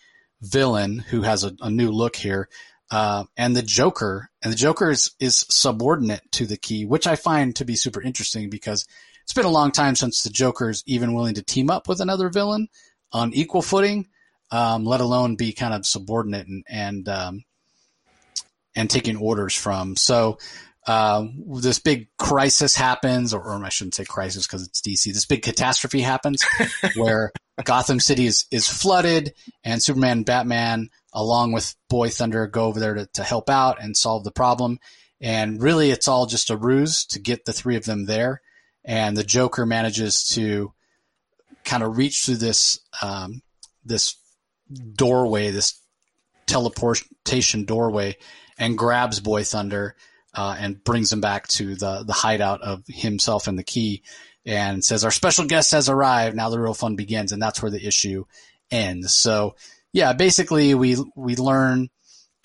villain who has a, a new look here, uh, and the Joker. And the Joker is is subordinate to the Key, which I find to be super interesting because it's been a long time since the Joker's even willing to team up with another villain on equal footing um, let alone be kind of subordinate and and um, and taking orders from. So uh, this big crisis happens, or, or I shouldn't say crisis because it's DC. This big catastrophe happens [LAUGHS] where Gotham City is is flooded, and Superman and Batman, along with Boy Thunder, go over there to, to help out and solve the problem. And really, it's all just a ruse to get the three of them there. And the Joker manages to kind of reach through this um, this doorway, this teleportation doorway, and grabs Boy Thunder uh, and brings him back to the the hideout of himself and the key, and says, "Our special guest has arrived. Now the real fun begins." And that's where the issue ends. So, yeah, basically we we learn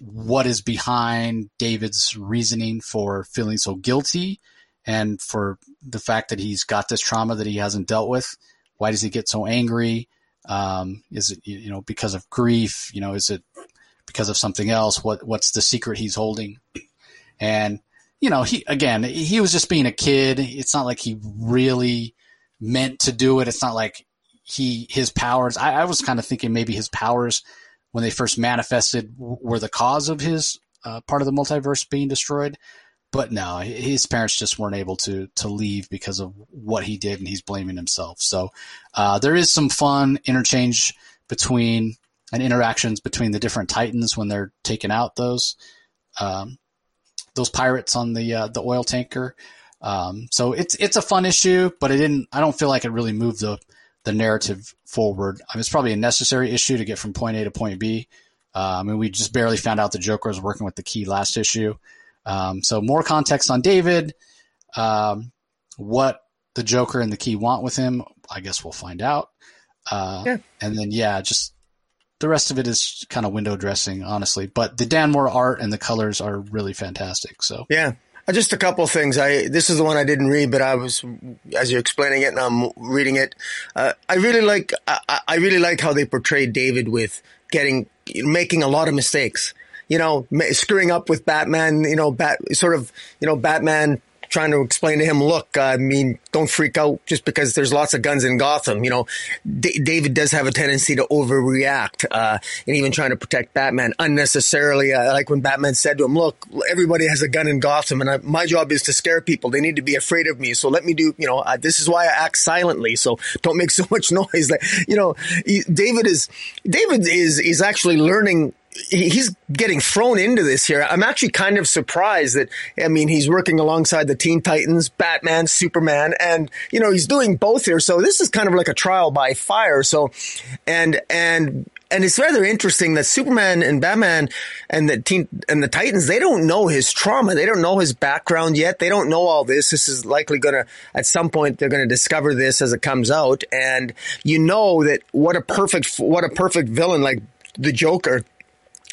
what is behind David's reasoning for feeling so guilty and for the fact that he's got this trauma that he hasn't dealt with. Why does he get so angry? Um, is it you know because of grief? You know, is it because of something else? What what's the secret he's holding? And you know, he again, he was just being a kid. It's not like he really meant to do it. It's not like he his powers. I, I was kind of thinking maybe his powers when they first manifested were the cause of his uh, part of the multiverse being destroyed. But no, his parents just weren't able to to leave because of what he did, and he's blaming himself. So uh, there is some fun interchange between and interactions between the different Titans when they're taking out those um, those pirates on the uh, the oil tanker. Um, so it's it's a fun issue, but it didn't. I don't feel like it really moved the the narrative forward. I mean, it's probably a necessary issue to get from point A to point B. Uh, I mean, we just barely found out the Joker was working with the key last issue. Um, so more context on David. Um, what the Joker and the Key want with him, I guess we'll find out. Uh, yeah. And then, yeah, just the rest of it is kind of window dressing, honestly. But the Dan Mora art and the colors are really fantastic. So yeah, uh, just a couple of things. I this is the one I didn't read, but I was as you're explaining it, and I'm reading it. Uh, I really like I, I, really like how they portrayed David with getting making a lot of mistakes. You know, screwing up with Batman. You know, bat sort of you know Batman trying to explain to him, look, I mean, don't freak out just because there's lots of guns in Gotham. You know, D- David does have a tendency to overreact, uh, and even trying to protect Batman unnecessarily. Uh, like when Batman said to him, look, everybody has a gun in Gotham and I, my job is to scare people. They need to be afraid of me. So let me do, you know, uh, this is why I act silently. So don't make so [LAUGHS] much noise. Like, you know, David is, David is, is actually learning he's getting thrown into this here. I'm actually kind of surprised that, I mean, he's working alongside the Teen Titans, Batman, Superman, and, you know, he's doing both here. So this is kind of like a trial by fire. So, and, and, and it's rather interesting that Superman and Batman and the teen and the Titans, they don't know his trauma. They don't know his background yet. They don't know all this. This is likely going to, at some point, they're going to discover this as it comes out. And you know that what a perfect, what a perfect villain like the Joker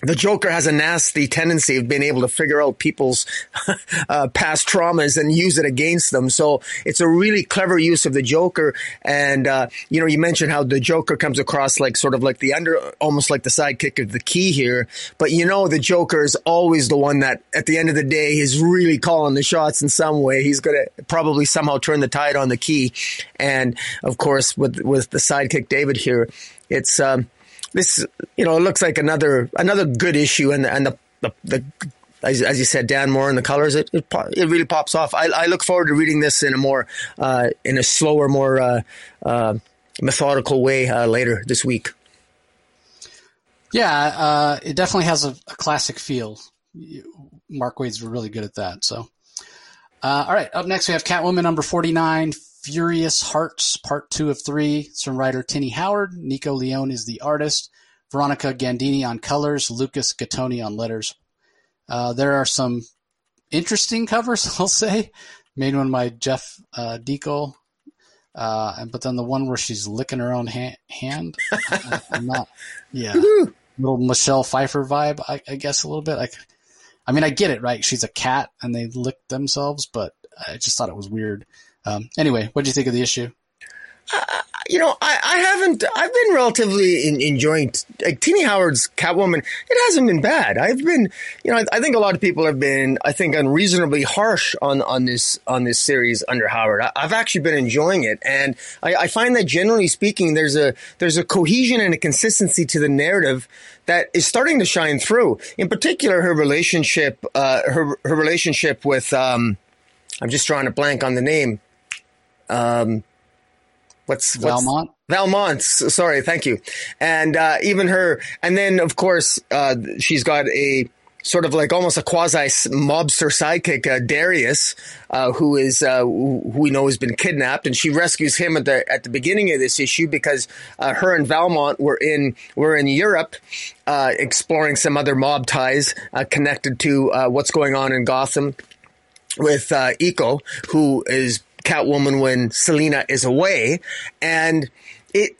the Joker has a nasty tendency of being able to figure out people's [LAUGHS] uh, past traumas and use it against them. So it's a really clever use of the Joker. And uh, you know, you mentioned how the Joker comes across like sort of like the under, almost like the sidekick of the key here. But you know, the Joker is always the one that, at the end of the day, is really calling the shots in some way. He's going to probably somehow turn the tide on the key. And of course, with with the sidekick David here, it's. Um, this, you know, it looks like another another good issue, and and the the, the as, as, you said, Dan Mora and the colors, it, it, it really pops off. I, I, look forward to reading this in a more, uh, in a slower, more uh, uh, methodical way uh, later this week. Yeah, uh, it definitely has a, a, classic feel. Mark Waid's really good at that. So, uh, all right, up next we have Catwoman number forty nine, Furious Hearts, part two of three. It's from writer Tini Howard. Nico Leone is the artist. Veronica Gandini on colors. Lucas Gattoni on letters. Uh, there are some interesting covers, [LAUGHS] I'll say. Made one by Jeff uh, Dekal. Uh, but then the one where she's licking her own ha- hand. I'm not, [LAUGHS] yeah. little Michelle Pfeiffer vibe, I, I guess, a little bit. I, I mean, I get it, right? She's a cat and they lick themselves, but I just thought it was weird. Um, anyway, what do you think of the issue? Uh, you know, I, I, haven't. I've been relatively in, enjoying like Tini Howard's Catwoman. It hasn't been bad. I've been, you know, I, I, think a lot of people have been, I think, unreasonably harsh on on this on this series under Howard. I, have actually been enjoying it, and I, I, find that generally speaking, there's a there's a cohesion and a consistency to the narrative that is starting to shine through. In particular, her relationship, uh, her her relationship with. Um, I'm just drawing a blank on the name um, what's, what's Valmont? Valmont. Sorry, thank you. And uh, even her, and then of course uh, she's got a sort of like almost a quasi mobster sidekick, uh, Darius, uh, who is uh, who we know has been kidnapped, and she rescues him at the at the beginning of this issue because uh, her and Valmont were in were in Europe. Uh, exploring some other mob ties uh, connected to what's going on in Gotham with uh, Eco, who is Catwoman when Selina is away. And it,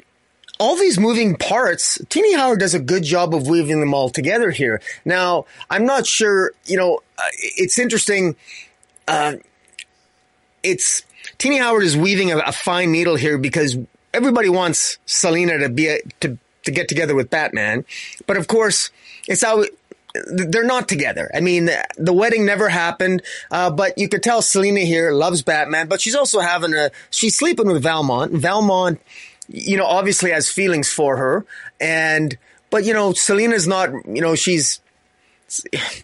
all these moving parts, Tini Howard does a good job of weaving them all together here. Now, I'm not sure, you know, uh, it's interesting. Uh, it's Tini Howard is weaving a, a, fine needle here because everybody wants Selina to be a, to to get together with Batman, but of course, it's how they're not together. I mean, the wedding never happened, uh, but you could tell Selina here loves Batman, but she's also having a, she's sleeping with Valmont. Valmont, you know, obviously has feelings for her. And, but, you know, Selina's not, you know, she's,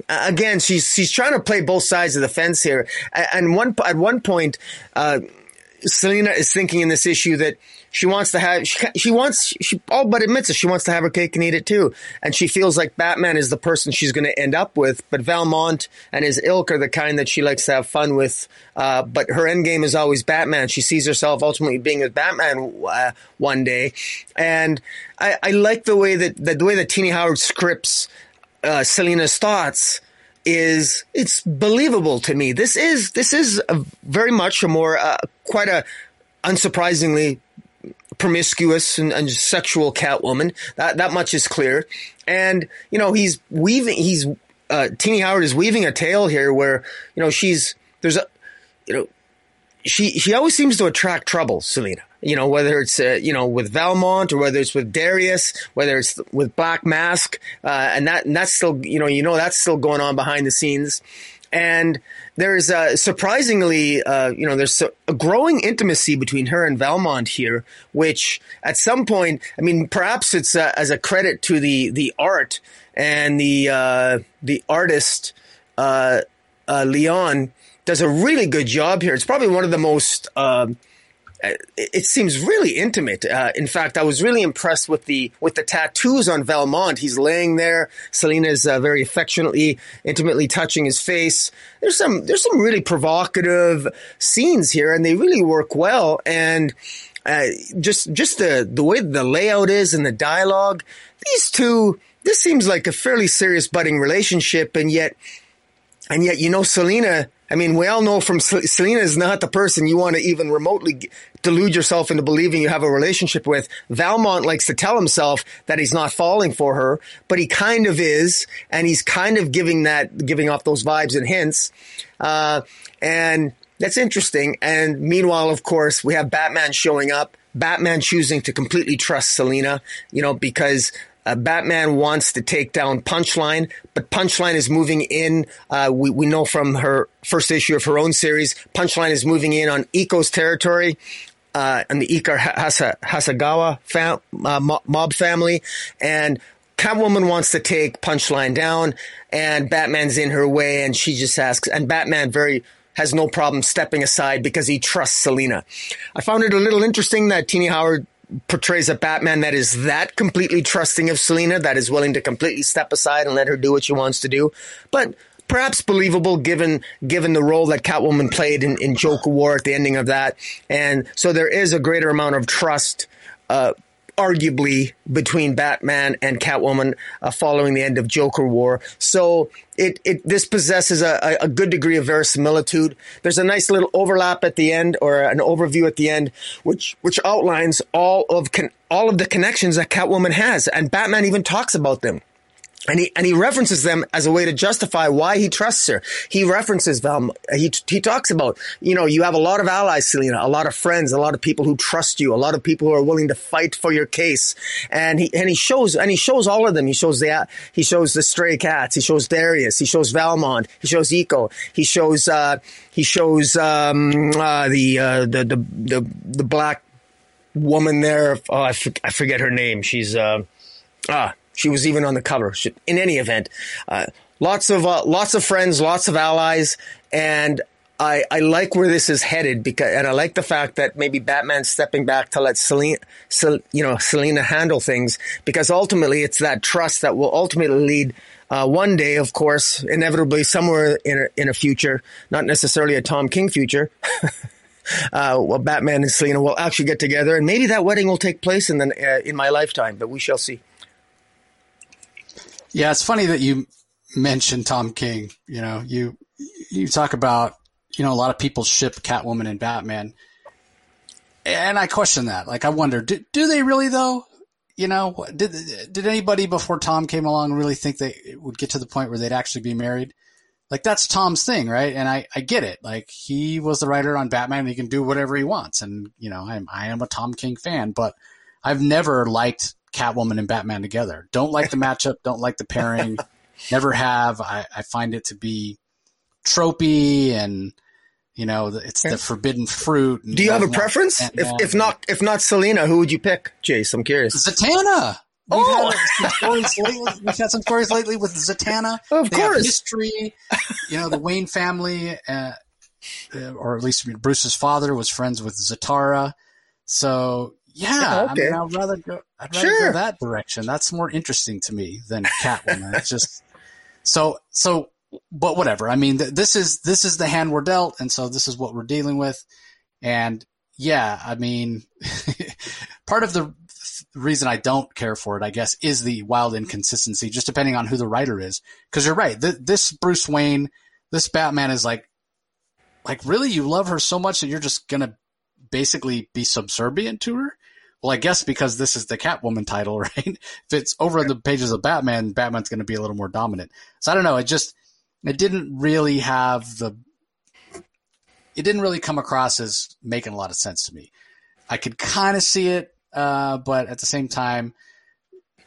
again, she's, she's trying to play both sides of the fence here. And one, at one point, uh, Selina is thinking in this issue that she wants to have she, she wants she all but admits it she wants to have her cake and eat it too. And she feels like batman is the person she's going to end up with but valmont and his ilk are the kind that she likes to have fun with uh, but her end game is always batman. She sees herself ultimately being with batman uh, one day. And I, I, like the way that, that the way that Tini Howard scripts uh, Selina's thoughts is it's believable to me. This is this is very much a more uh, quite a unsurprisingly promiscuous and, and, sexual Catwoman. That that much is clear. And you know he's weaving. He's uh, Tini Howard is weaving a tale here where you know she's there's a you know she she always seems to attract trouble, Selina. You know whether it's uh, you know with Valmont or whether it's with Darius, whether it's with Black Mask, uh, and that and that's still you know you know that's still going on behind the scenes. And there's uh, surprisingly, uh, you know, there's a growing intimacy between her and Valmont here, which at some point, I mean, perhaps it's uh, as a credit to the the art and the uh, the artist Leon does a really good job here. It's probably one of the most um, it seems really intimate. Uh, in fact, I was really impressed with the with the tattoos on Valmont. He's laying there. Selina's uh, very affectionately, intimately touching his face. There's some there's some really provocative scenes here, and they really work well. And uh, just just the the way the layout is and the dialogue, these two. This seems like a fairly serious budding relationship, and yet, and yet, you know, Selina I mean, we all know from Selina is not the person you want to even remotely delude yourself into believing you have a relationship with. Valmont likes to tell himself that he's not falling for her, but he kind of is, and he's kind of giving that, giving off those vibes and hints. Uh, and that's interesting. And meanwhile, of course, we have Batman showing up. Batman choosing to completely trust Selina, you know, because uh, Batman wants to take down Punchline, but Punchline is moving in. Uh, we, we know from her first issue of her own series, Punchline is moving in on Eco's territory. Uh, and the Ika Hasa, Hasigawa fam, uh, mob family, and Catwoman wants to take Punchline down, and Batman's in her way, and she just asks, and Batman very has no problem stepping aside because he trusts Selina. I found it a little interesting that Tini Howard portrays a Batman that is that completely trusting of Selina, that is willing to completely step aside and let her do what she wants to do. But perhaps believable given given the role that Catwoman played in, in Joker War at the ending of that. And so there is a greater amount of trust uh, arguably between Batman and Catwoman uh, following the end of Joker War. So it, it this possesses a, a good degree of verisimilitude. There's a nice little overlap at the end or an overview at the end, which which outlines all of con- all of the connections that Catwoman has, and Batman even talks about them. And he, and he references them as a way to justify why he trusts her. He references them. He, he talks about, you know, you have a lot of allies, Selina, a lot of friends, a lot of people who trust you, a lot of people who are willing to fight for your case. And he, and he shows, and he shows all of them. He shows the, he shows the stray cats. He shows Darius. He shows Valmont. He shows Eco. He shows, uh, he shows, um, uh, the, uh, the, the, the, the black woman there. Oh, I, forget her name. She's, uh, ah, she was even on the cover. In any event, uh, lots of uh, lots of friends, lots of allies, and I, I like where this is headed because, and I like the fact that maybe Batman's stepping back to let Selina, Sel, you know, Selina handle things because ultimately it's that trust that will ultimately lead. Uh, one day, of course, inevitably somewhere in a, in a future, not necessarily a Tom King future, [LAUGHS] uh, well, Batman and Selina will actually get together, and maybe that wedding will take place in the, uh, in my lifetime. But we shall see. Yeah, it's funny that you mentioned Tom King. You know, you you talk about you know a lot of people ship Catwoman and Batman, and I question that. Like, I wonder, do, do they really though? You know, did did anybody before Tom came along really think they would get to the point where they'd actually be married? Like that's Tom's thing, right? And I, I get it. Like he was the writer on Batman. He can do whatever he wants. And, you know, I'm, I am a Tom King fan, but I've never liked Catwoman and Batman together. Don't like the matchup. Don't like the pairing. [LAUGHS] Never have. I, I find it to be tropey and you know it's the forbidden fruit. Do you have a preference? If if not if not Selina, who would you pick, Jace? I'm curious. Zatanna. We've, oh! had lately, we've had some stories lately with Zatanna. [LAUGHS] Of they course, history. You know, the Wayne family, uh, uh, or at least Bruce's father was friends with Zatara. So yeah, okay. I mean, I'd rather go. I'd rather sure. go that direction. That's more interesting to me than Catwoman. it's just so so. But whatever. I mean, th- this is this is the hand we're dealt, and so this is what we're dealing with. And yeah, I mean, [LAUGHS] part of the reason I don't care for it, I guess, is the wild inconsistency, just depending on who the writer is. Because you're right, th- this Bruce Wayne, this Batman is like, like really, you love her so much that you're just gonna basically be subservient to her. Well, I guess because this is the Catwoman title, [LAUGHS] right? if it's over in the pages of Batman, Batman's going to be a little more dominant. So I don't know. It just it didn't really have the it didn't really come across as making a lot of sense to me. I could kind of see it, uh, but at the same time,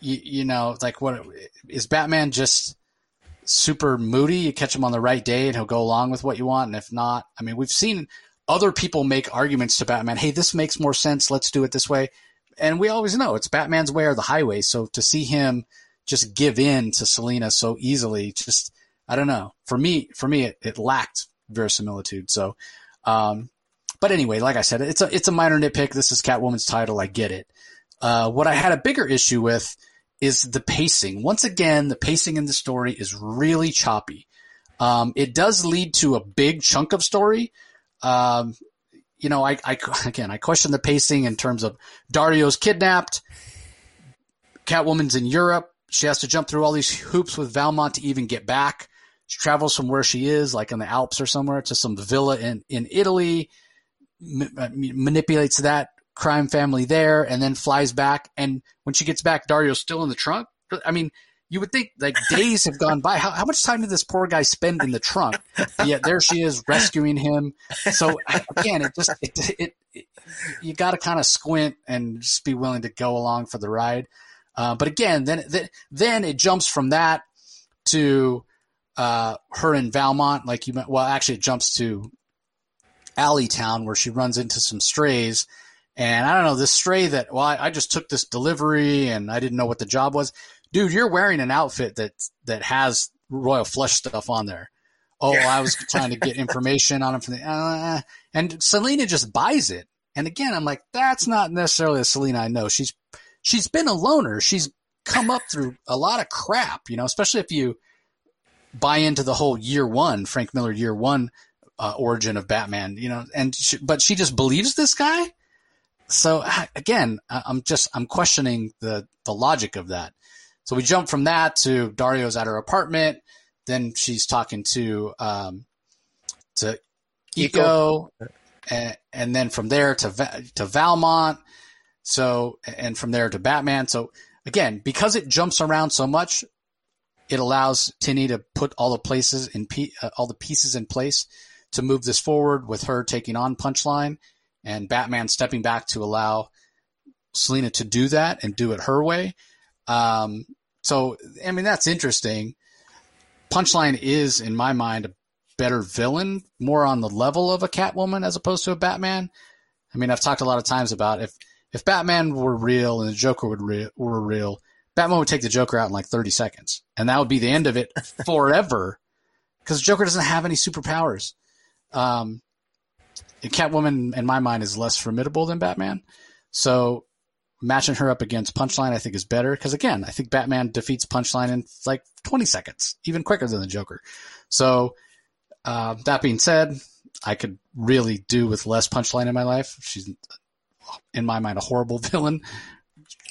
you, you know, like what is Batman just super moody? You catch him on the right day and he'll go along with what you want. And if not, I mean, we've seen other people make arguments to Batman. Hey, this makes more sense. Let's do it this way. And we always know it's Batman's way or the highway. So to see him just give in to Selina so easily, just, I don't know. For me, for me, it, it lacked verisimilitude. So, um, but anyway, like I said, it's a it's a minor nitpick. This is Catwoman's title. I get it. Uh, what I had a bigger issue with is the pacing. Once again, the pacing in the story is really choppy. Um, it does lead to a big chunk of story. Um, you know, I, I again, I question the pacing in terms of Dario's kidnapped. Catwoman's in Europe. She has to jump through all these hoops with Valmont to even get back. She travels from where she is, like in the Alps or somewhere, to some villa in, in Italy, uh, manipulates that crime family there, and then flies back. And when she gets back, Dario's still in the trunk. I mean, you would think like days have gone by. How, how much time did this poor guy spend in the trunk? Yet there she is rescuing him. So again, it just it, it, it you got to kind of squint and just be willing to go along for the ride. Uh, but again, then then it jumps from that to uh, her in Valmont, like you. Well, actually, it jumps to Alleytown where she runs into some strays. And I don't know this stray that. Well, I, I just took this delivery and I didn't know what the job was. Dude, you're wearing an outfit that that has Royal Flush stuff on there. Oh, yeah. I was trying to get [LAUGHS] information on him from the. Uh, and Selina just buys it. And again, I'm like, that's not necessarily the Selina I know. She's she's been a loner. She's come up through a lot of crap, you know, especially if you buy into the whole year one, Frank Miller year one uh, origin of Batman, you know, and she, but she just believes this guy. So again, I'm just I'm questioning the the logic of that. So we jump from that to Dario's at her apartment. Then she's talking to um, to Eiko, and, and, then from there to to Valmont. So and from there to Batman. So again, because it jumps around so much, it allows Tini to put all the places in uh, all the pieces in place to move this forward with her taking on Punchline and Batman stepping back to allow Selina to do that and do it her way. Um, so, I mean, that's interesting. Punchline is, in my mind, a better villain, more on the level of a Catwoman as opposed to a Batman. I mean, I've talked a lot of times about if if Batman were real and the Joker would re- were real, Batman would take the Joker out in like 30 seconds, and that would be the end of it [LAUGHS] forever. Because Joker doesn't have any superpowers. Um, Catwoman, in my mind, is less formidable than Batman. So matching her up against Punchline, I think, is better. Because again, I think Batman defeats Punchline in like 20 seconds, even quicker than the Joker. So uh, that being said, I could really do with less Punchline in my life. She's, in my mind, a horrible [LAUGHS] villain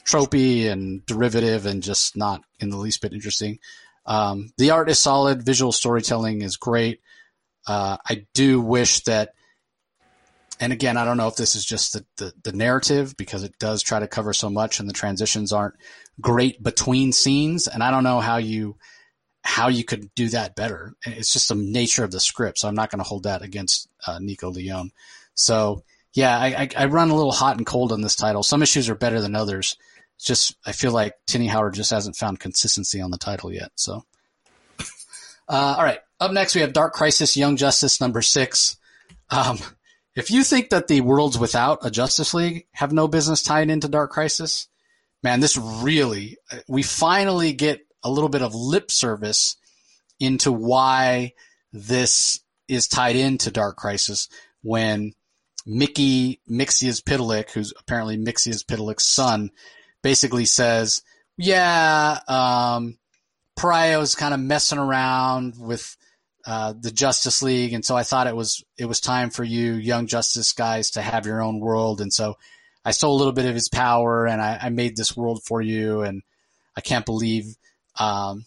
tropey and derivative and just not in the least bit interesting. Um, the art is solid. Visual storytelling is great. Uh, I do wish that, and again, I don't know if this is just the, the, the, narrative because it does try to cover so much and the transitions aren't great between scenes. And I don't know how you, how you could do that better. It's just the nature of the script. So I'm not going to hold that against uh, Nico Leone. So yeah, I, I, I run a little hot and cold on this title. Some issues are better than others just I feel like Tini Howard just hasn't found consistency on the title yet. So, [LAUGHS] uh, all right. Up next, we have Dark Crisis: Young Justice number six. Um, if you think that the worlds without a Justice League have no business tied into Dark Crisis, man, this really we finally get a little bit of lip service into why this is tied into Dark Crisis when Mickey Mxyzptlk, who's apparently Mxyzptlk's son, basically says, yeah, um, Pariah kind of messing around with uh, the Justice League, and so I thought it was it was time for you, Young Justice guys, to have your own world, and so I stole a little bit of his power and I, I made this world for you. And I can't believe, um,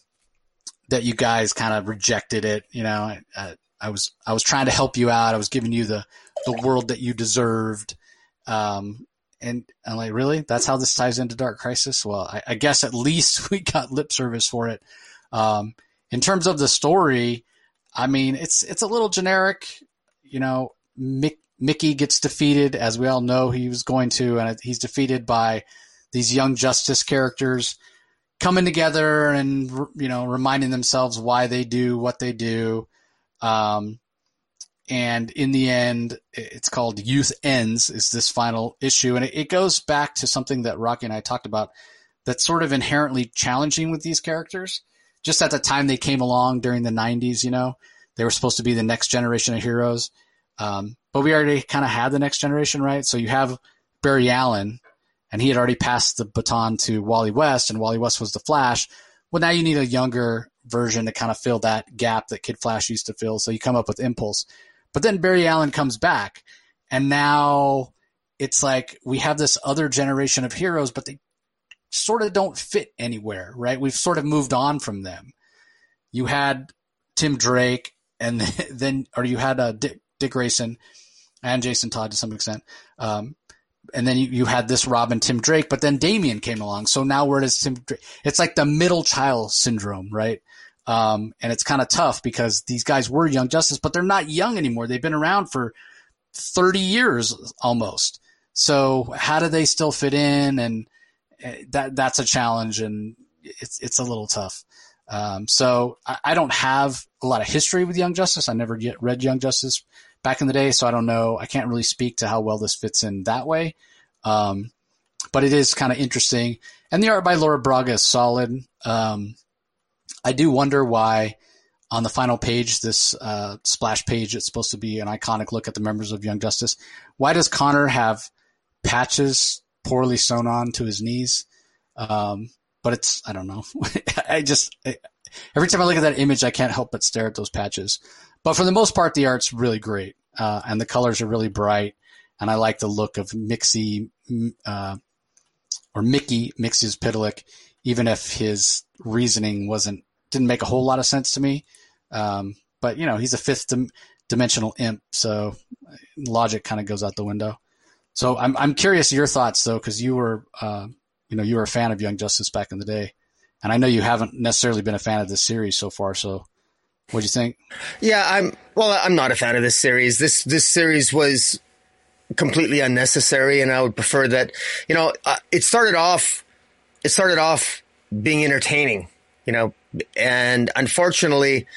that you guys kind of rejected it. You know, I, I, was, I was trying to help you out. I was giving you the, the world that you deserved. Um, and I'm like, really? That's how this ties into Dark Crisis? Well, I, I guess at least [LAUGHS] we got lip service for it. Um, in terms of the story, I mean, it's it's a little generic. You know, Mick, Mickey gets defeated, as we all know he was going to, and he's defeated by these young Justice characters coming together and you know reminding themselves why they do what they do. Um, and in the end, it's called Youth Ends is this final issue, and it, it goes back to something that Rocky and I talked about that's sort of inherently challenging with these characters just at the time they came along during the 90s, you know, they were supposed to be the next generation of heroes. Um, but we already kind of had the next generation, right? So you have Barry Allen, and he had already passed the baton to Wally West, and Wally West was the Flash. Well, now you need a younger version to kind of fill that gap that Kid Flash used to fill. So you come up with Impulse. But then Barry Allen comes back, and now it's like we have this other generation of heroes, but they sort of don't fit anywhere, right? We've sort of moved on from them. You had Tim Drake, and [LAUGHS] then, or you had uh, Dick, Dick Grayson and Jason Todd to some extent. Um, and then you, you had this Robin Tim Drake, but then Damian came along. So now where does Tim Drake? It's like the middle child syndrome, right? Um, and it's kind of tough because these guys were young justice, but they're not young anymore. They've been around for 30 years almost. So how do they still fit in? And that that's a challenge and it's it's a little tough. Um, so I, I, don't have a lot of history with Young Justice. I never yet read Young Justice back in the day, so I don't know. I can't really speak to how well this fits in that way. Um, but it is kind of interesting, and the art by Laura Braga is solid. Um, I do wonder why on the final page, this uh, splash page, it's supposed to be an iconic look at the members of Young Justice. Why does Connor have patches poorly sewn on to his knees. Um, but it's, I don't know. [LAUGHS] I just, I, every time I look at that image, I can't help but stare at those patches. But for the most part, the art's really great. Uh, and the colors are really bright. And I like the look of Mixie, uh, or Mickey Mxyzptlk, even if his reasoning wasn't, didn't make a whole lot of sense to me. Um, but you know, he's a fifth dim- dimensional imp. So logic kind of goes out the window. So I'm I'm curious your thoughts though, because you were uh, you know you were a fan of Young Justice back in the day, and I know you haven't necessarily been a fan of this series so far. So what do you think? Yeah, I'm well. I'm not a fan of this series. This this series was completely unnecessary, and I would prefer that. You know, uh, it started off. It started off being entertaining. You know, and unfortunately,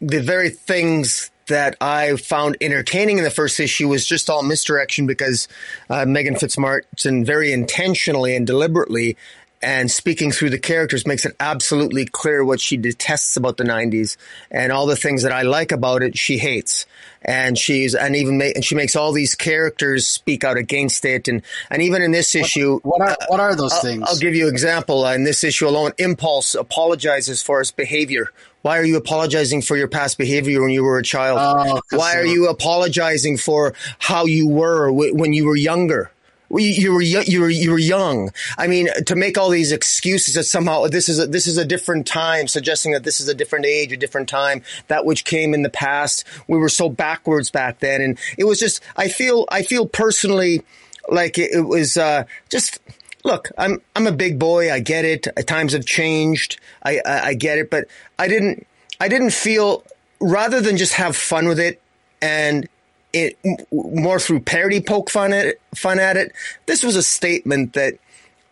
the very things that I found entertaining in the first issue was just all misdirection because uh, Megan Fitzmartin very intentionally and deliberately and speaking through the characters makes it absolutely clear what she detests about the 90s and all the things that I like about it she hates. And she's and even ma- and she makes all these characters speak out against it and and even in this issue what, what are what are those I'll, things? I'll give you an example. In this issue alone impulse apologizes for his behavior why are you apologizing for your past behavior when you were a child? Oh, Why are you apologizing for how you were w- when you were younger? You were you were you were young. I mean, to make all these excuses that somehow this is a, this is a different time, suggesting that this is a different age, a different time, that which came in the past. We were so backwards back then, and it was just. I feel I feel personally like it, it was uh, just look, I'm I'm a big boy. I get it. Times have changed. I, I, I get it, but I didn't I didn't feel rather than just have fun with it and it more through parody poke fun at it, fun at it. This was a statement that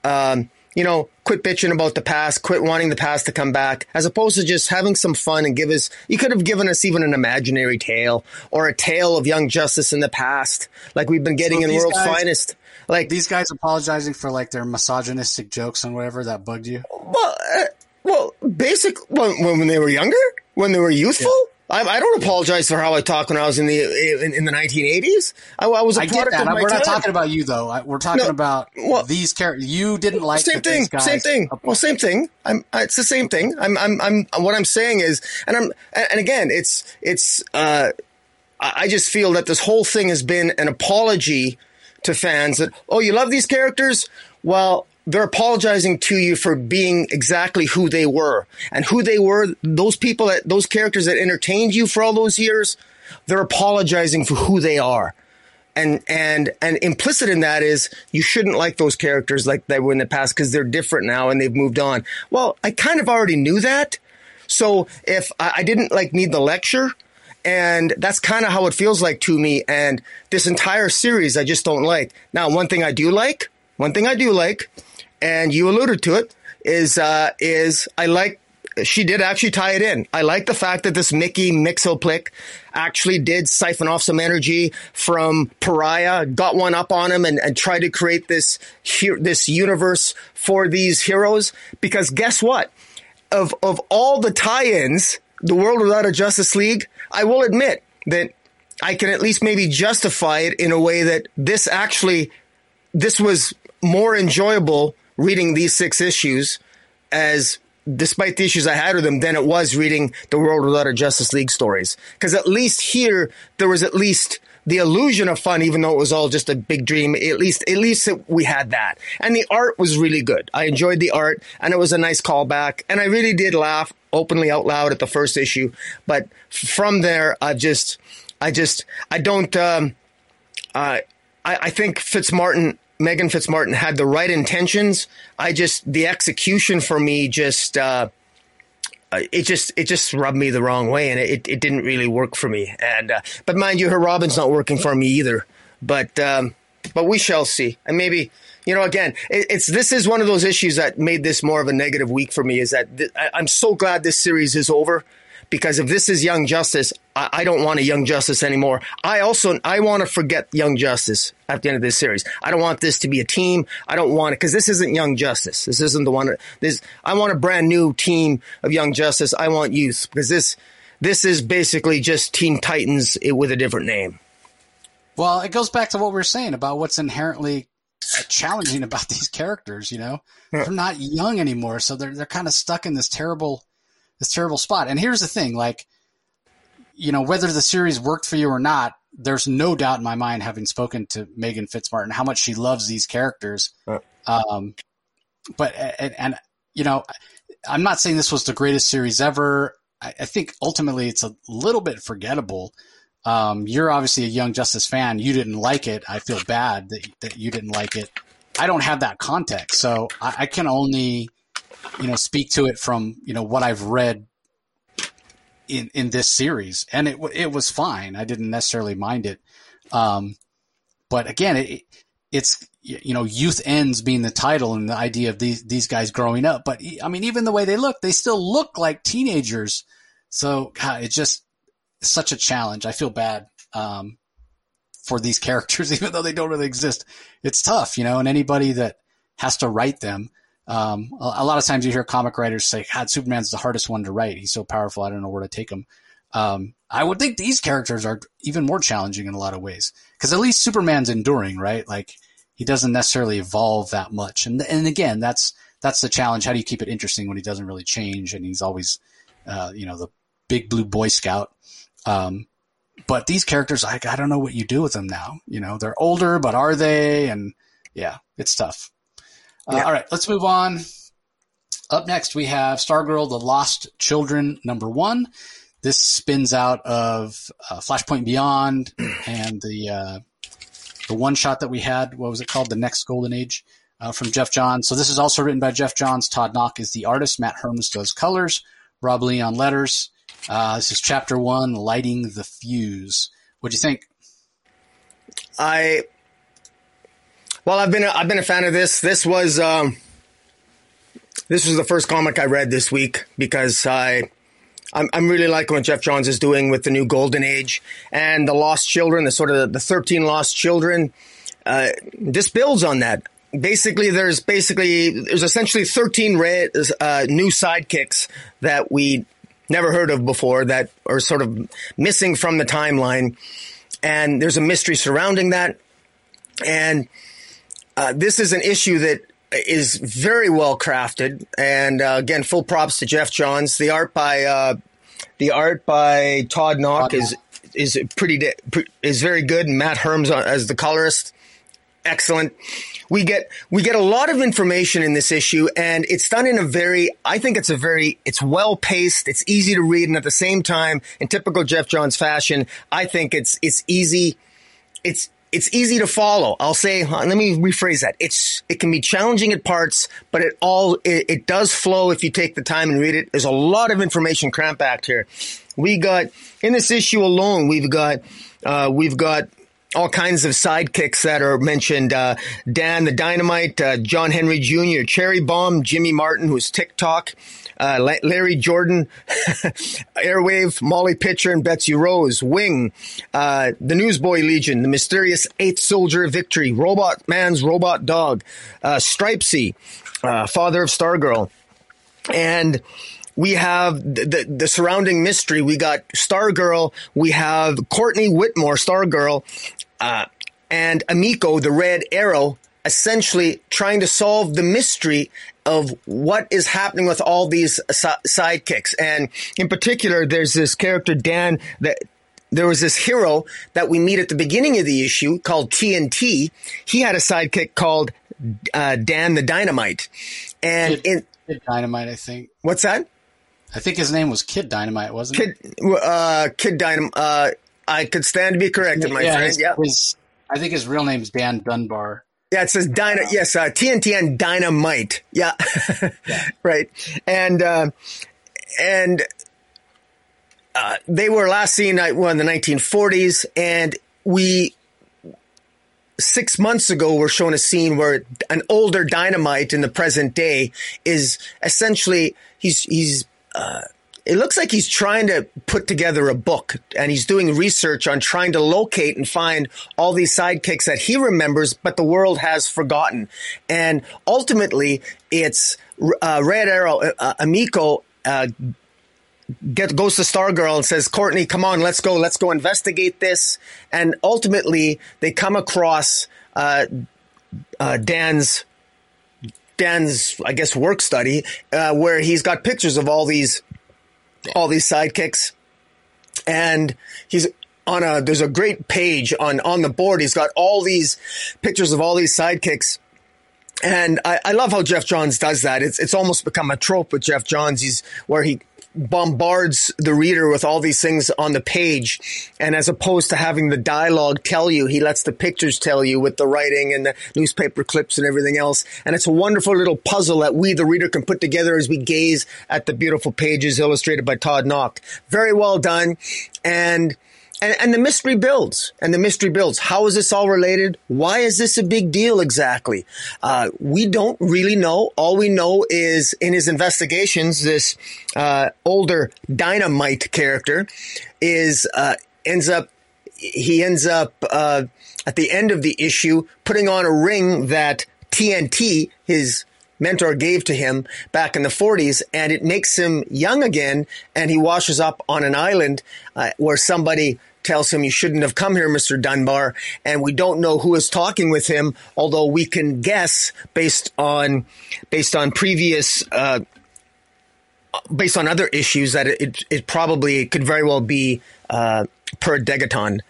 um, you know, quit bitching about the past, quit wanting the past to come back, as opposed to just having some fun and give us, you could have given us even an imaginary tale or a tale of young justice in the past, like we've been getting so in World's guys, Finest. Like these guys apologizing for like their misogynistic jokes and whatever that bugged you. Well, uh, well, basic when, when they were younger, when they were youthful. Yeah. I, I, don't apologize for how I talk when I was in the in, in the 1980s. I, I was a I of my We're time. not talking about you though. We're talking no, about well, these characters. You didn't like same thing. Same thing. Well, same thing. I'm. It's the same thing. I'm. I'm. I'm. What I'm saying is, and I'm. And again, it's. It's. Uh, I just feel that this whole thing has been an apology to fans that, oh, you love these characters? Well, they're apologizing to you for being exactly who they were and who they were. Those people that, those characters that entertained you for all those years, they're apologizing for who they are. And, and, and implicit in that is you shouldn't like those characters like they were in the past because they're different now and they've moved on. Well, I kind of already knew that. So if I, I didn't like need the lecture, and that's kind of how it feels like to me. And this entire series, I just don't like. Now, one thing I do like, one thing I do like, and you alluded to it, is uh, is I like she did actually tie it in. I like the fact that this Mickey Mxyzptlk actually did siphon off some energy from Pariah, got one up on him, and, and tried to create this this universe for these heroes. Because guess what? Of of all the tie-ins, the world without a Justice League, I will admit that I can at least maybe justify it in a way that this actually, this was more enjoyable reading these six issues as despite the issues I had with them than it was reading the World Without a Justice League stories. Cause at least here, there was at least the illusion of fun, even though it was all just a big dream. At least, at least it, we had that. And the art was really good. I enjoyed the art and it was a nice callback. And I really did laugh openly out loud at the first issue. But from there, I've just, I just, I don't, um, uh, I, I think Fitzmartin, Meghan Fitzmartin had the right intentions. I just, the execution for me just, uh, it just it just rubbed me the wrong way, and it, it didn't really work for me. And uh, but mind you, her Robin's not working for me either. But um, but we shall see. And maybe you know, again, it, it's this is one of those issues that made this more of a negative week for me. Is that th- I, I'm so glad this series is over because if this is Young Justice, I, I don't want a Young Justice anymore. I also I want to forget Young Justice at the end of this series. I don't want this to be a team. I don't want it because this isn't Young Justice. This isn't the one. This I want a brand new team of Young Justice. I want youth because this this is basically just Teen Titans with a different name. Well, it goes back to what we are saying about what's inherently challenging about [LAUGHS] these characters. You know, yeah. they're not young anymore, so they're they're kind of stuck in this terrible this terrible spot. And here's the thing, like, you know, whether the series worked for you or not, there's no doubt in my mind, having spoken to Meghan Fitzmartin, how much she loves these characters. Um, but and, and, you know, I'm not saying this was the greatest series ever. I, I think ultimately it's a little bit forgettable. Um, you're obviously a Young Justice fan. You didn't like it. I feel bad that that you didn't like it. I don't have that context, so I, I can only you know, speak to it from, you know, what I've read in, in this series. And it, it was fine. I didn't necessarily mind it. Um, but again, it, it's, you know, youth ends being the title and the idea of these, these guys growing up. But I mean, even the way they look, they still look like teenagers. So God, it's just such a challenge. I feel bad, um, for these [LAUGHS] characters, even though they don't really exist. It's tough, you know, and anybody that has to write them, um, a, a, lot of times you hear comic writers say, God, Superman's the hardest one to write. He's so powerful. I don't know where to take him. Um, I would think these characters are even more challenging in a lot of ways because at least Superman's enduring, right? Like he doesn't necessarily evolve that much. And, and again, that's, that's the challenge. How do you keep it interesting when he doesn't really change and he's always, uh, you know, the big blue boy scout. Um, but these characters, I, I don't know what you do with them now. You know, they're older, but are they? And yeah, it's tough. Uh, yeah. All right, let's move on. Up next, we have Stargirl: The Lost Children number one. This spins out of uh, Flashpoint Beyond [CLEARS THROAT] and the uh, the one shot that we had. What was it called? The Next Golden Age uh, from Geoff Johns. So this is also written by Geoff Johns. Todd Nauck is the artist. Matt Herms does colors. Rob Leigh on letters. Uh, this is chapter one, lighting the fuse. What do you think? I well, I've been a, I've been a fan of this. This was um, this was the first comic I read this week because I. I'm, I'm really liking what Geoff Johns is doing with the new Golden Age and the Lost Children, the sort of the 13 Lost Children. Uh, this builds on that. Basically, there's basically there's essentially 13 red, uh, new sidekicks that we never heard of before that are sort of missing from the timeline, and there's a mystery surrounding that. And uh, this is an issue that is very well crafted, and uh, again, full props to Geoff Johns. The art by uh, the art by Todd Nauck is is pretty is very good, and Matt Herms as the colorist. Excellent. We get we get a lot of information in this issue, and it's done in a very. I think it's a very. It's well paced. It's easy to read, and at the same time, in typical Geoff Johns fashion, I think it's it's easy. It's it's easy to follow. I'll say, let me rephrase that. It's, it can be challenging at parts, but it all, it, it, does flow if you take the time and read it. There's a lot of information crammed back here. We got, in this issue alone, we've got, uh, we've got all kinds of sidekicks that are mentioned. Uh, Dan the Dynamite, uh, John Henry Jr., Cherry Bomb, Jimmy Martin, who's TikTok, uh, Larry Jordan, [LAUGHS] Airwave, Molly Pitcher, and Betsy Rose, Wing, uh, the Newsboy Legion, the mysterious Eighth Soldier Victory, Robot Man's Robot Dog, uh, Stripesy, uh, Father of Stargirl, and we have the, the, the, surrounding mystery. We got Stargirl. We have Courtney Whitmore, Stargirl, uh, and Emiko, the Red Arrow, essentially trying to solve the mystery of what is happening with all these sidekicks. And in particular, there's this character, Dan, that there was this hero that we meet at the beginning of the issue called TNT. He had a sidekick called uh, Dan the Dynamite. And Kid, in Kid Dynamite, I think. What's that? I think his name was Kid Dynamite, wasn't Kid, it? Uh, Kid Dynamite. Uh, I could stand to be corrected, my yeah, friend. His, yeah. His, I think his real name is Dan Dunbar. Yeah, it says Dyna. Yes, uh, TNT and Dynamite. Yeah, [LAUGHS] yeah. right. And uh, and uh, they were last seen uh, well, in the 1940s, and we six months ago were shown a scene where an older Dynamite in the present day is essentially he's he's uh, it looks like he's trying to put together a book and he's doing research on trying to locate and find all these sidekicks that he remembers, but the world has forgotten. And ultimately, it's uh, Red Arrow, uh, uh Emiko, uh, get, goes to Stargirl and says, Courtney, come on, let's go, let's go investigate this. And ultimately, they come across uh, uh, Dan's Dan's, I guess, work study, uh, where he's got pictures of all these all these sidekicks. And he's on a, there's a great page on, on the board. He's got all these pictures of all these sidekicks. And I, I love how Geoff Johns does that. It's, it's almost become a trope with Geoff Johns. He's where he bombards the reader with all these things on the page. And as opposed to having the dialogue tell you, he lets the pictures tell you with the writing and the newspaper clips and everything else. And it's a wonderful little puzzle that we, the reader, can put together as we gaze at the beautiful pages illustrated by Todd Nauck. Very well done. And and, and the mystery builds and the mystery builds. How is this all related? Why is this a big deal exactly? Uh, we don't really know. All we know is in his investigations, this uh, older dynamite character is uh, ends up he ends up uh, at the end of the issue putting on a ring that TNT his mentor gave to him back in the 40s, and it makes him young again. And he washes up on an island uh, where somebody tells him you shouldn't have come here, Mr. Dunbar. And we don't know who is talking with him, although we can guess based on, based on previous, uh, based on other issues that it, it probably could very well be, uh, Per Degaton,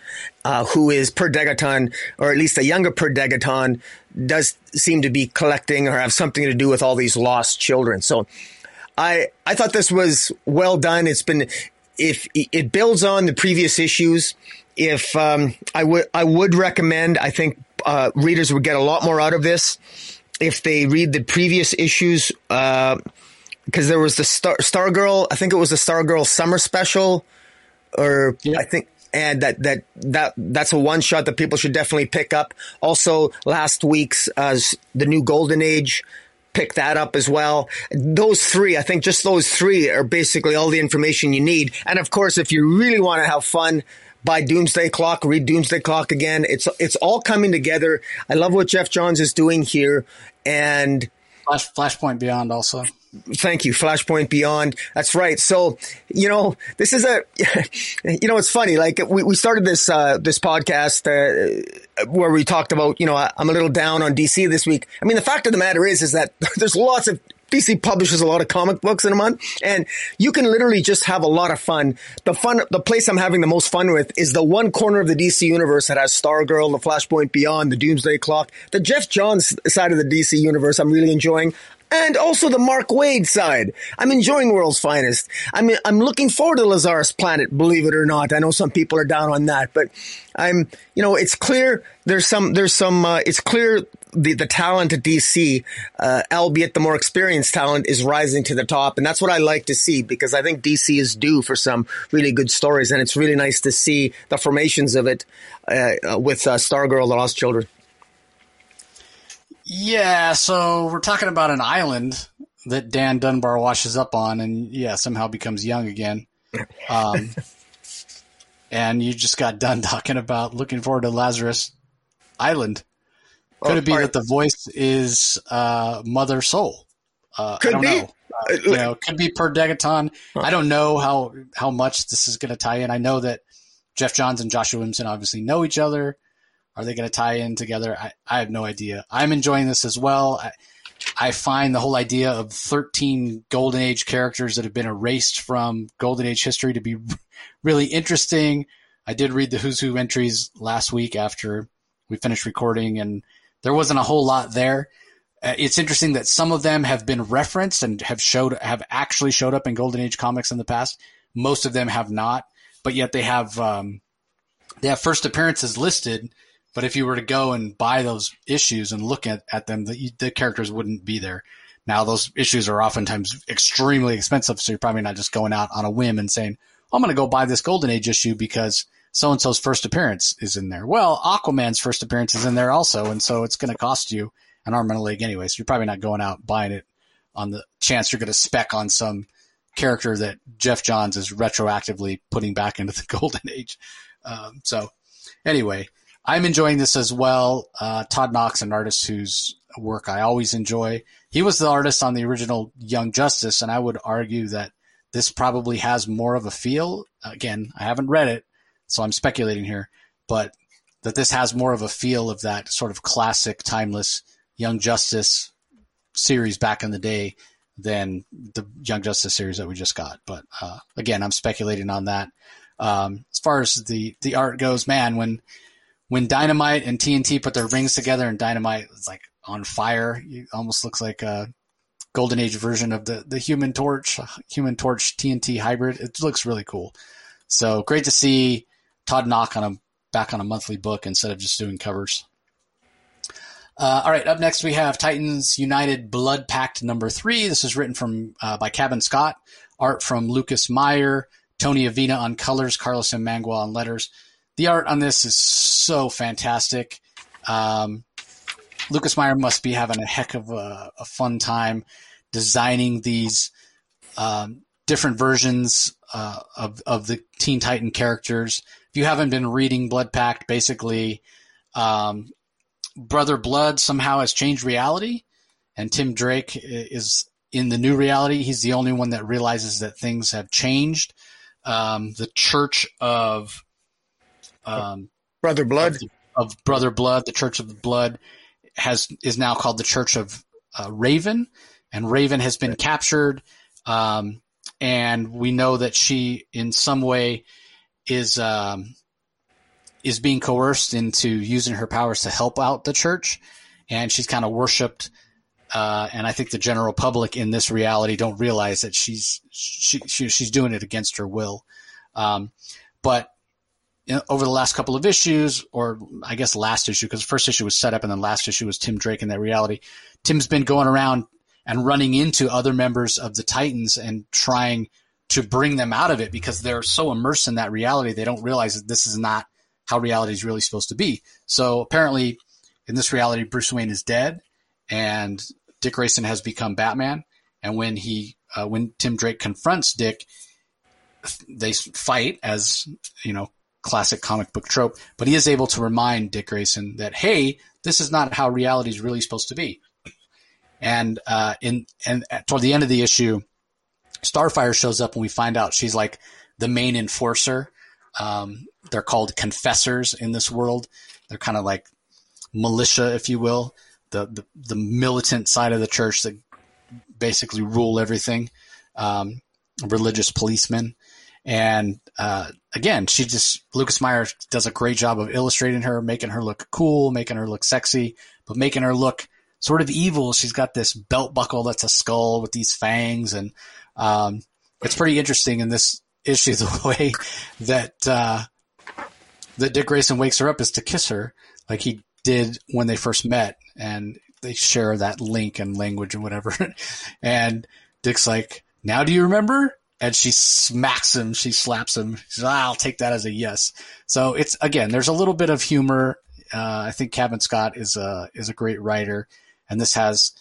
uh, who is Per Degaton, or at least a younger Per Degaton, does seem to be collecting or have something to do with all these lost children. So, I I thought this was well done. It's been if it builds on the previous issues, if um, I would I would recommend, I think uh, readers would get a lot more out of this if they read the previous issues. Because uh, there was the Star Stargirl, I think it was the Stargirl summer special, or yeah. I think and that that that that's a one shot that people should definitely pick up. Also, last week's uh, the new Golden Age pick that up as well. Those three, I think just those three are basically all the information you need. And of course, if you really want to have fun, buy Doomsday Clock, read Doomsday Clock again. It's it's all coming together. I love what Geoff Johns is doing here, and Flash, Flashpoint Beyond also. Thank you, Flashpoint Beyond. That's right. So, you know, this is a, [LAUGHS] you know, it's funny. Like we, we started this uh, this podcast uh, where we talked about, you know, I'm a little down on DC this week. I mean, the fact of the matter is, is that [LAUGHS] there's lots of DC publishes a lot of comic books in a month, and you can literally just have a lot of fun. The fun, the place I'm having the most fun with is the one corner of the DC universe that has Stargirl, the Flashpoint Beyond, the Doomsday Clock, the Geoff Johns side of the DC universe. I'm really enjoying and also the Mark Waid side. I'm enjoying World's Finest. I'm I'm looking forward to Lazarus Planet. Believe it or not, I know some people are down on that, but I'm you know it's clear there's some there's some uh, it's clear the the talent at DC, uh, albeit the more experienced talent, is rising to the top, and that's what I like to see because I think DC is due for some really good stories, and it's really nice to see the formations of it uh, with uh, Stargirl: The Lost Children. Yeah, so we're talking about an island that Dan Dunbar washes up on, and yeah, somehow becomes young again. Um, [LAUGHS] and you just got done talking about looking forward to Lazarus Island. Could it be that the voice is uh, Mother Soul? Uh, could I don't be. know. Uh, you know, could be per Degaton. I don't know how how much this is going to tie in. I know that Geoff Johns and Joshua Williamson obviously know each other. Are they going to tie in together? I, I have no idea. I'm enjoying this as well. I, I find the whole idea of 13 Golden Age characters that have been erased from Golden Age history to be [LAUGHS] really interesting. I did read the Who's Who entries last week after we finished recording, and there wasn't a whole lot there. Uh, it's interesting that some of them have been referenced and have showed have actually showed up in Golden Age comics in the past. Most of them have not, but yet they have um, they have first appearances listed but if you were to go and buy those issues and look at, at them, the, the characters wouldn't be there. Now, those issues are oftentimes extremely expensive, so you're probably not just going out on a whim and saying, I'm going to go buy this Golden Age issue because so and so's first appearance is in there. Well, Aquaman's first appearance is in there also, and so it's going to cost you an arm and a leg anyway. So you're probably not going out buying it on the chance you're going to spec on some character that Geoff Johns is retroactively putting back into the [LAUGHS] Golden Age. Um, so anyway, I'm enjoying this as well. Uh, Todd Nauck, an artist whose work I always enjoy. He was the artist on the original Young Justice, and I would argue that this probably has more of a feel. Again, I haven't read it, so I'm speculating here, but that this has more of a feel of that sort of classic, timeless Young Justice series back in the day than the Young Justice series that we just got. But uh, again, I'm speculating on that. Um, as far as the the art goes, man, when when Dynamite and TNT put their rings together and Dynamite is like on fire, it almost looks like a golden age version of the, the human torch, human torch TNT hybrid. It looks really cool. So great to see Todd Nauck on a back on a monthly book instead of just doing covers. Uh, all right, up next we have Titans United Blood Pact number three. This is written from uh, by Cavan Scott, art from Lucas Meyer, Tony Avina on colors, Carlos M. Mangual on letters the art on this is so fantastic. Um, Lucas Meyer must be having a heck of a, a fun time designing these um, different versions uh, of of the Teen Titan characters. If you haven't been reading Blood Pact, basically, um, Brother Blood somehow has changed reality, and Tim Drake is in the new reality. He's the only one that realizes that things have changed. Um, the Church of um, Brother Blood of, of, Brother Blood, the Church of the Blood has is now called the Church of uh, Raven, and Raven has been captured, um, and we know that she in some way is um, is being coerced into using her powers to help out the church, and she's kind of worshipped. Uh, and I think the general public in this reality don't realize that she's she, she she's doing it against her will. Um, but over the last couple of issues, or I guess last issue, because the first issue was set up and then last issue was Tim Drake in that reality. Tim's been going around and running into other members of the Titans and trying to bring them out of it because they're so immersed in that reality they don't realize that this is not how reality is really supposed to be. So apparently, in this reality, Bruce Wayne is dead, and Dick Grayson has become Batman. And when he, uh, when Tim Drake confronts Dick, they fight as you know classic comic book trope, but he is able to remind Dick Grayson that, hey, this is not how reality is really supposed to be. And uh, in and toward the end of the issue, Starfire shows up and we find out she's like the main enforcer. Um, they're called confessors in this world. They're kind of like militia, if you will, the, the the militant side of the church that basically rule everything, um, religious policemen. And uh, again, she just Lucas Meyer does a great job of illustrating her, making her look cool, making her look sexy, but making her look sort of evil. She's got this belt buckle that's a skull with these fangs, and um, it's pretty interesting in this issue [LAUGHS] the way that uh, that Dick Grayson wakes her up is to kiss her, like he did when they first met, and they share that link and language and whatever. [LAUGHS] and Dick's like, "Now do you remember?" And she smacks him. She slaps him. She's, ah, "I'll take that as a yes." So it's again, there's a little bit of humor. Uh, I think Cavan Scott is a is a great writer, and this has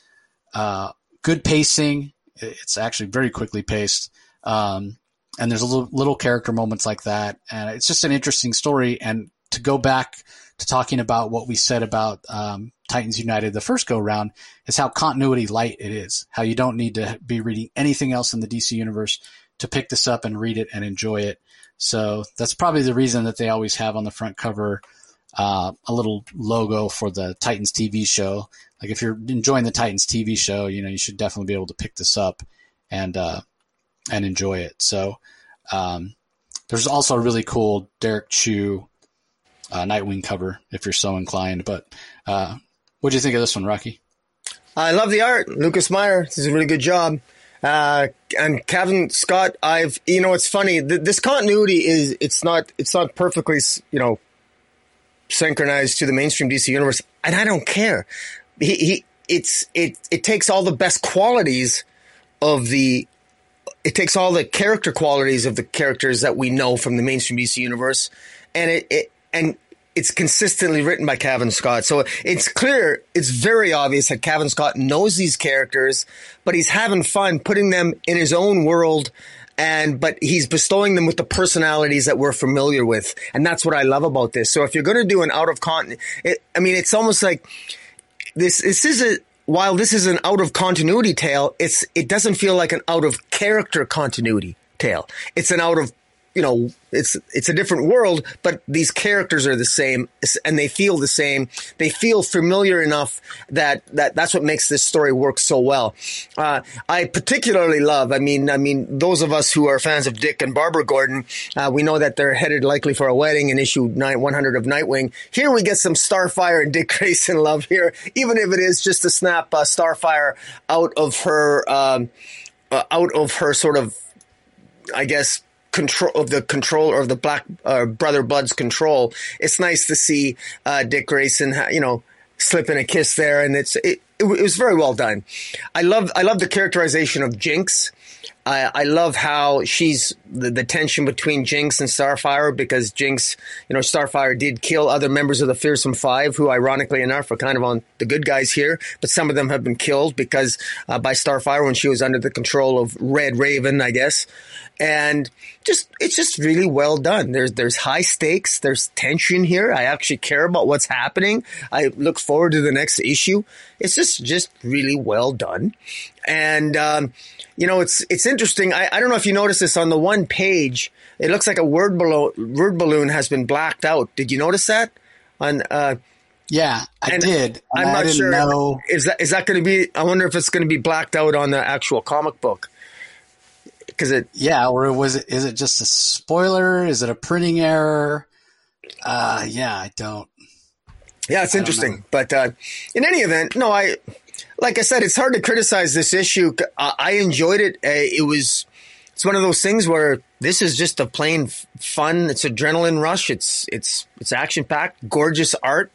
uh, good pacing. It's actually very quickly paced. Um, and there's a little, little character moments like that. And it's just an interesting story. And to go back to talking about what we said about um, Titans United the first go round is how continuity light it is. How you don't need to be reading anything else in the DC universe to pick this up and read it and enjoy it. So that's probably the reason that they always have on the front cover uh, a little logo for the Titans TV show. Like if you're enjoying the Titans TV show, you know you should definitely be able to pick this up and uh, and enjoy it. So um, there's also a really cool Derrick Chew uh, Nightwing cover if you're so inclined. But uh, what do you think of this one, Rocky? I love the art. Lucas Meyer does a really good job. Uh, and Kevin Scott, I've you know it's funny. Th- this continuity is it's not it's not perfectly you know synchronized to the mainstream DC universe, and I don't care. He, he it's it it takes all the best qualities of the it takes all the character qualities of the characters that we know from the mainstream DC universe, and it, it and it's consistently written by Kevin Scott. So it's clear, it's very obvious that Kevin Scott knows these characters, but he's having fun putting them in his own world. And, but he's bestowing them with the personalities that we're familiar with. And that's what I love about this. So if you're going to do an out of content, I mean, it's almost like this, this is a, while this is an out of continuity tale, it's it doesn't feel like an out of character continuity tale. It's an out of you know, it's it's a different world, but these characters are the same and they feel the same. They feel familiar enough that that that's what makes this story work so well. Uh, I particularly love. I mean, I mean, those of us who are fans of Dick and Barbara Gordon, uh, we know that they're headed likely for a wedding in issue nine, 100 of Nightwing. Here we get some Starfire and Dick [LAUGHS] Grayson love here, even if it is just to snap uh, Starfire out of her um, uh, out of her sort of, I guess control of the control or of the black uh, brother Blood's control. It's nice to see uh, Dick Grayson, you know, slipping a kiss there, and it's it, it, was very well done. I love I love the characterization of Jinx. I, I love how she's the, the tension between Jinx and Starfire because Jinx, you know, Starfire did kill other members of the Fearsome Five, who ironically enough are kind of on the good guys here, but some of them have been killed because uh, by Starfire when she was under the control of Red Raven, I guess and just it's just really well done. There's there's high stakes, there's tension here. I actually care about what's happening. I look forward to the next issue. It's just just really well done, and um, you know it's it's interesting. I, I don't know if you noticed this on the one page. It looks like a word balloon word balloon has been blacked out. Did you notice that? On uh, yeah, I did. I'm not sure. Know. Is that is that going to be? I wonder if it's going to be blacked out on the actual comic book because it yeah or was it is it just a spoiler? Is it a printing error? Uh yeah i don't. Yeah it's I interesting. but uh in any event no i like i said it's hard to criticize this issue. I, I enjoyed it. Uh, it was it's one of those things where this is just a plain fun it's adrenaline rush. It's it's it's action packed gorgeous art.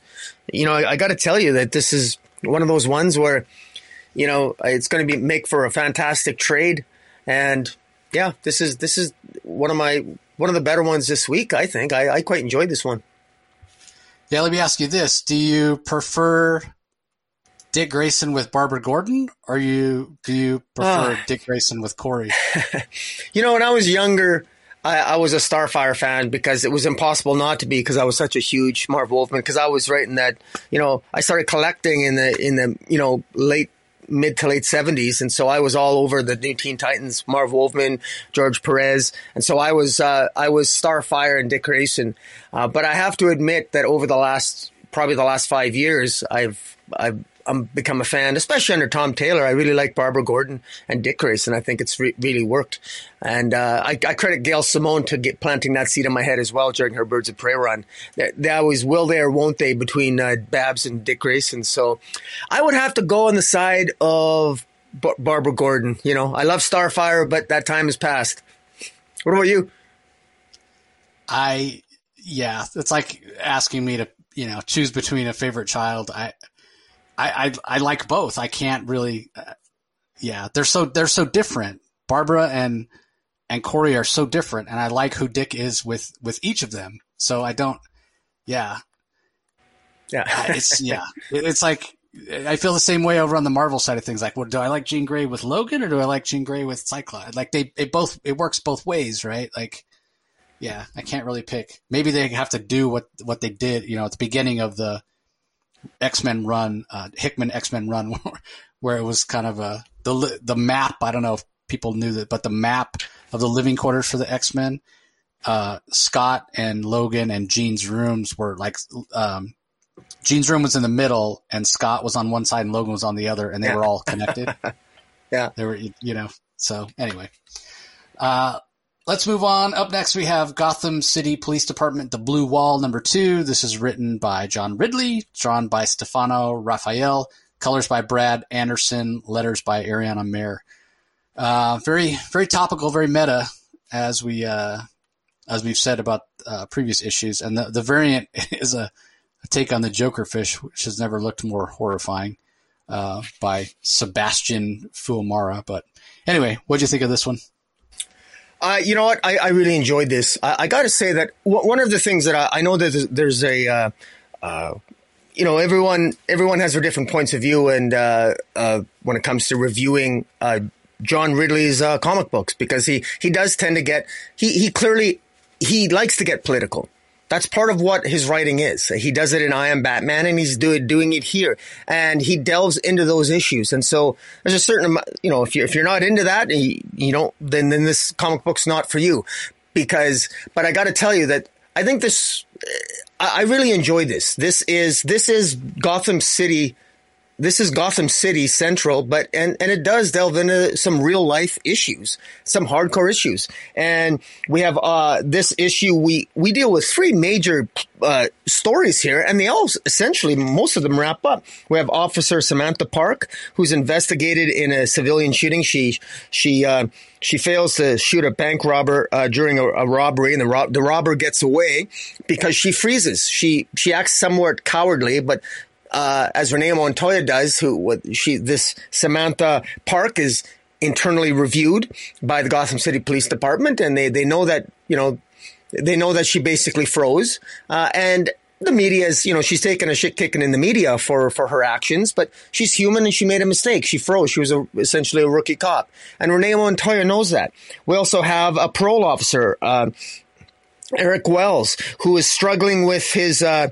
You know i, I got to tell you that this is one of those ones where you know it's going to be make for a fantastic trade. And yeah, this is this is one of my one of the better ones this week. I think I, I quite enjoyed this one. Yeah, let me ask you this: Do you prefer Dick Grayson with Barbara Gordon, or you do you prefer uh, Dick Grayson with Kory? [LAUGHS] you know, when I was younger, I, I, was a Starfire fan because it was impossible not to be because I was such a huge Marv Wolfman. Because I was writing that, you know, I started collecting in the in the you know late mid to late 70s. And so I was all over the new Teen Titans, Marv Wolfman, George Perez. And so I was, uh, I was Starfire and Dick Grayson. Uh, but I have to admit that over the last, probably the last five years, I've, I've, I'm become a fan, especially under Tom Taylor. I really like Barbara Gordon and Dick Grayson. I think it's re- really worked, and uh, I, I, credit Gail Simone to get planting that seed in my head as well during her Birds of Prey run. They, they always will they or won't they between uh, Babs and Dick Grayson. So I would have to go on the side of Bar- Barbara Gordon. You know, I love Starfire, but that time has passed. What about you? I yeah, it's like asking me to you know choose between a favorite child. I I I, I like both. I can't really. Uh, yeah, they're so they're so different. Barbara and and Kory are so different, and I like who Dick is with with each of them. So I don't. Yeah. Yeah. it's [LAUGHS] yeah. It's like I feel the same way over on the Marvel side of things. Like, well, do I like Jean Grey with Logan or do I like Jean Grey with Cyclops? Like, they it both it works both ways, right? Like, yeah, I can't really pick. Maybe they have to do what what they did, you know, at the beginning of the X Men run, uh, Hickman X Men run, [LAUGHS] where it was kind of a the the map. I don't know if people knew that, but the map of the living quarters for the X Men, uh, Scott and Logan and Jean's rooms were like. Um, Jean's room was in the middle, and Scott was on one side, and Logan was on the other, and they yeah. were all connected. [LAUGHS] yeah, they were, you know. So anyway, uh, Let's move on. Up next, we have Gotham City Police Department, The Blue Wall, number two. This is written by John Ridley, drawn by Stefano Raffaele, colors by Brad Anderson, letters by Ariana Maher. Uh, very, very topical, very meta, as we, uh, as we've said about uh, previous issues. And the, the variant [LAUGHS] is a, a, take on the Joker fish, which has never looked more horrifying, uh, by Sebastian Fiumara. But anyway, what do you think of this one? Uh, you know what? I, I really enjoyed this. I, I got to say that w- one of the things that I, I know that there's, there's a, uh, uh, you know, everyone everyone has their different points of view, and uh, uh, when it comes to reviewing uh, John Ridley's comic books, because he he does tend to get he he clearly he likes to get political. That's part of what his writing is. He does it in I Am Batman and he's do, doing it here. And he delves into those issues. And so there's a certain, you know, if you're, if you're not into that, you, you don't, then, then this comic book's not for you. Because, but I got to tell you that I think this, I, I really enjoy this. This is, this is Gotham City this is Gotham City Central, but and and it does delve into some real life issues, some hardcore issues. And we have uh, this issue. We we deal with three major uh, stories here, and they all essentially most of them wrap up. We have Officer Samantha Park, who's investigated in a civilian shooting. She she uh, she fails to shoot a bank robber uh, during a, a, robbery, and the, the robber gets away because she freezes. She she acts somewhat cowardly, but uh, as Renee Montoya does, who she this Samantha Park is internally reviewed by the Gotham City Police Department, and they they know that you know they know that she basically froze, uh, and the media is, you know, she's taken a shit kicking in the media for, for her actions, but she's human and she made a mistake. She froze. She was a, essentially a rookie cop. And Renee Montoya knows that. We also have a parole officer, uh, Eric Wells, who is struggling with his, uh,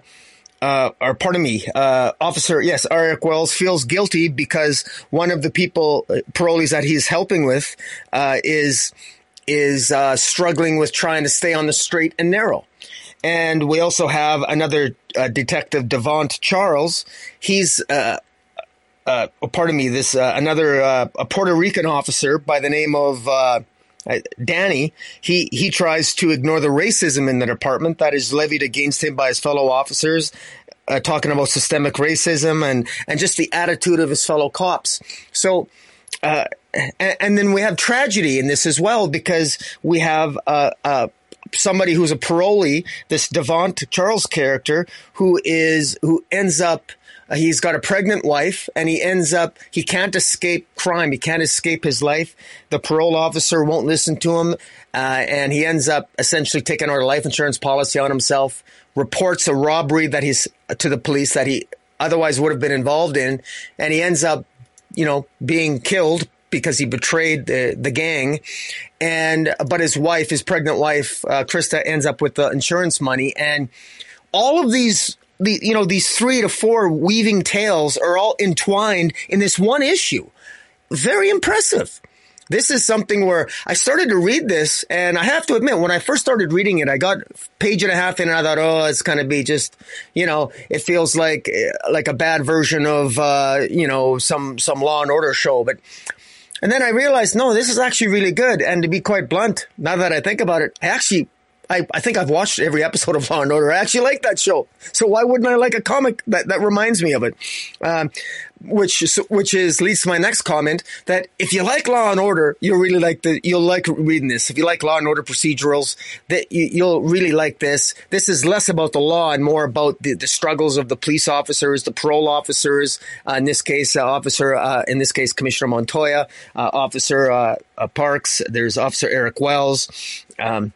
uh, or pardon me, uh, Officer, yes, Eric Wells feels guilty because one of the people, uh, parolees that he's helping with, uh, is, is, uh, struggling with trying to stay on the straight and narrow. And we also have another uh, detective, Devont Charles. He's, oh, pardon me, this, another, a Puerto Rican officer by the name of, Danny, he, he tries to ignore the racism in the department that is levied against him by his fellow officers, uh, talking about systemic racism and, and just the attitude of his fellow cops. So, uh, and, and, then we have tragedy in this as well because we have, uh, uh, somebody who's a parolee, this Devont Charles character, who is, who ends up, uh, he's got a pregnant wife and he ends up, he can't escape crime. He can't escape his life. The parole officer won't listen to him. Uh, and he ends up essentially taking out a life insurance policy on himself, reports a robbery that he's to the police that he otherwise would have been involved in. And he ends up, you know, being killed because he betrayed the, the gang. And, but his wife, his pregnant wife, uh, Krista ends up with the insurance money. And all of these the you know these three to four weaving tales are all entwined in this one issue. Very impressive. this is something where I started to read this, and I have to admit, when I first started reading it, I got page and a half in, and I thought, oh, it's going to be just, you know, it feels like like a bad version of, uh, you know, some some Law and Order show, but. And then I realized, no, this is actually really good. And to be quite blunt, now that I think about it, I actually I, I think I've watched every episode of Law and Order. I actually like that show. So why wouldn't I like a comic that, that reminds me of it? Um, which which is leads to my next comment that if you like Law and Order, you'll really like the you'll like reading this. If you like Law and Order procedurals, that you, will really like this. This is less about the law and more about the, the struggles of the police officers, the parole officers. Uh, in this case, uh, officer uh, in this case Commissioner Montoya, uh, Officer uh, uh, Parks. There's Officer Eric Wells. Um,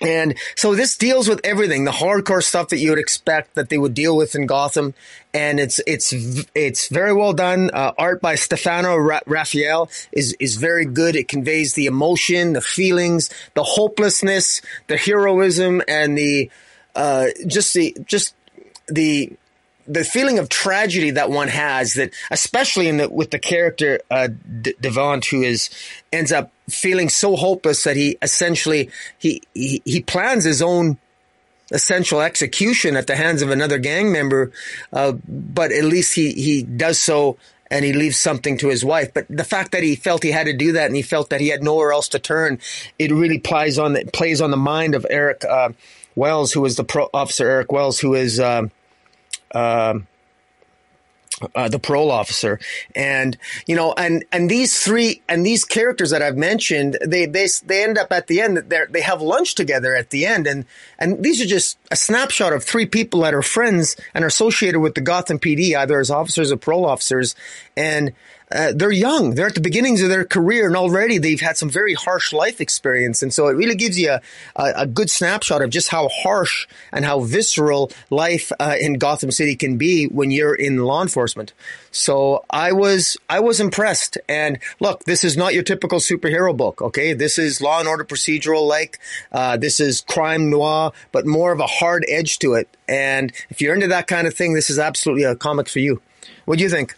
and so this deals with everything, the hardcore stuff that you would expect that they would deal with in Gotham. And it's, it's, it's very well done. Uh, art by Stefano Ra- Raffaele is, is very good. It conveys the emotion, the feelings, the hopelessness, the heroism, and the, uh, just the, just the, the feeling of tragedy that one has that especially in the with the character uh, D- Devant who is ends up feeling so hopeless that he essentially he, he he plans his own essential execution at the hands of another gang member uh, but at least he he does so and he leaves something to his wife. But the fact that he felt he had to do that and he felt that he had nowhere else to turn, it really plays on the, plays on the mind of Eric uh, Wells, who is the pro officer Eric Wells, who is um, um, uh, the parole officer, and you know, and and these three and these characters that I've mentioned, they they they end up at the end. They they have lunch together at the end, and and these are just a snapshot of three people that are friends and are associated with the Gotham PD, either as officers or parole officers, and uh, they're young. They're at the beginnings of their career, and already they've had some very harsh life experience. And so it really gives you a, a, a good snapshot of just how harsh and how visceral life uh, in Gotham City can be when you're in law enforcement. So I was I was impressed. And look, this is not your typical superhero book. Okay, this is Law and Order procedural like. Uh, this is crime noir, but more of a hard edge to it. And if you're into that kind of thing, this is absolutely a comic for you. What do you think?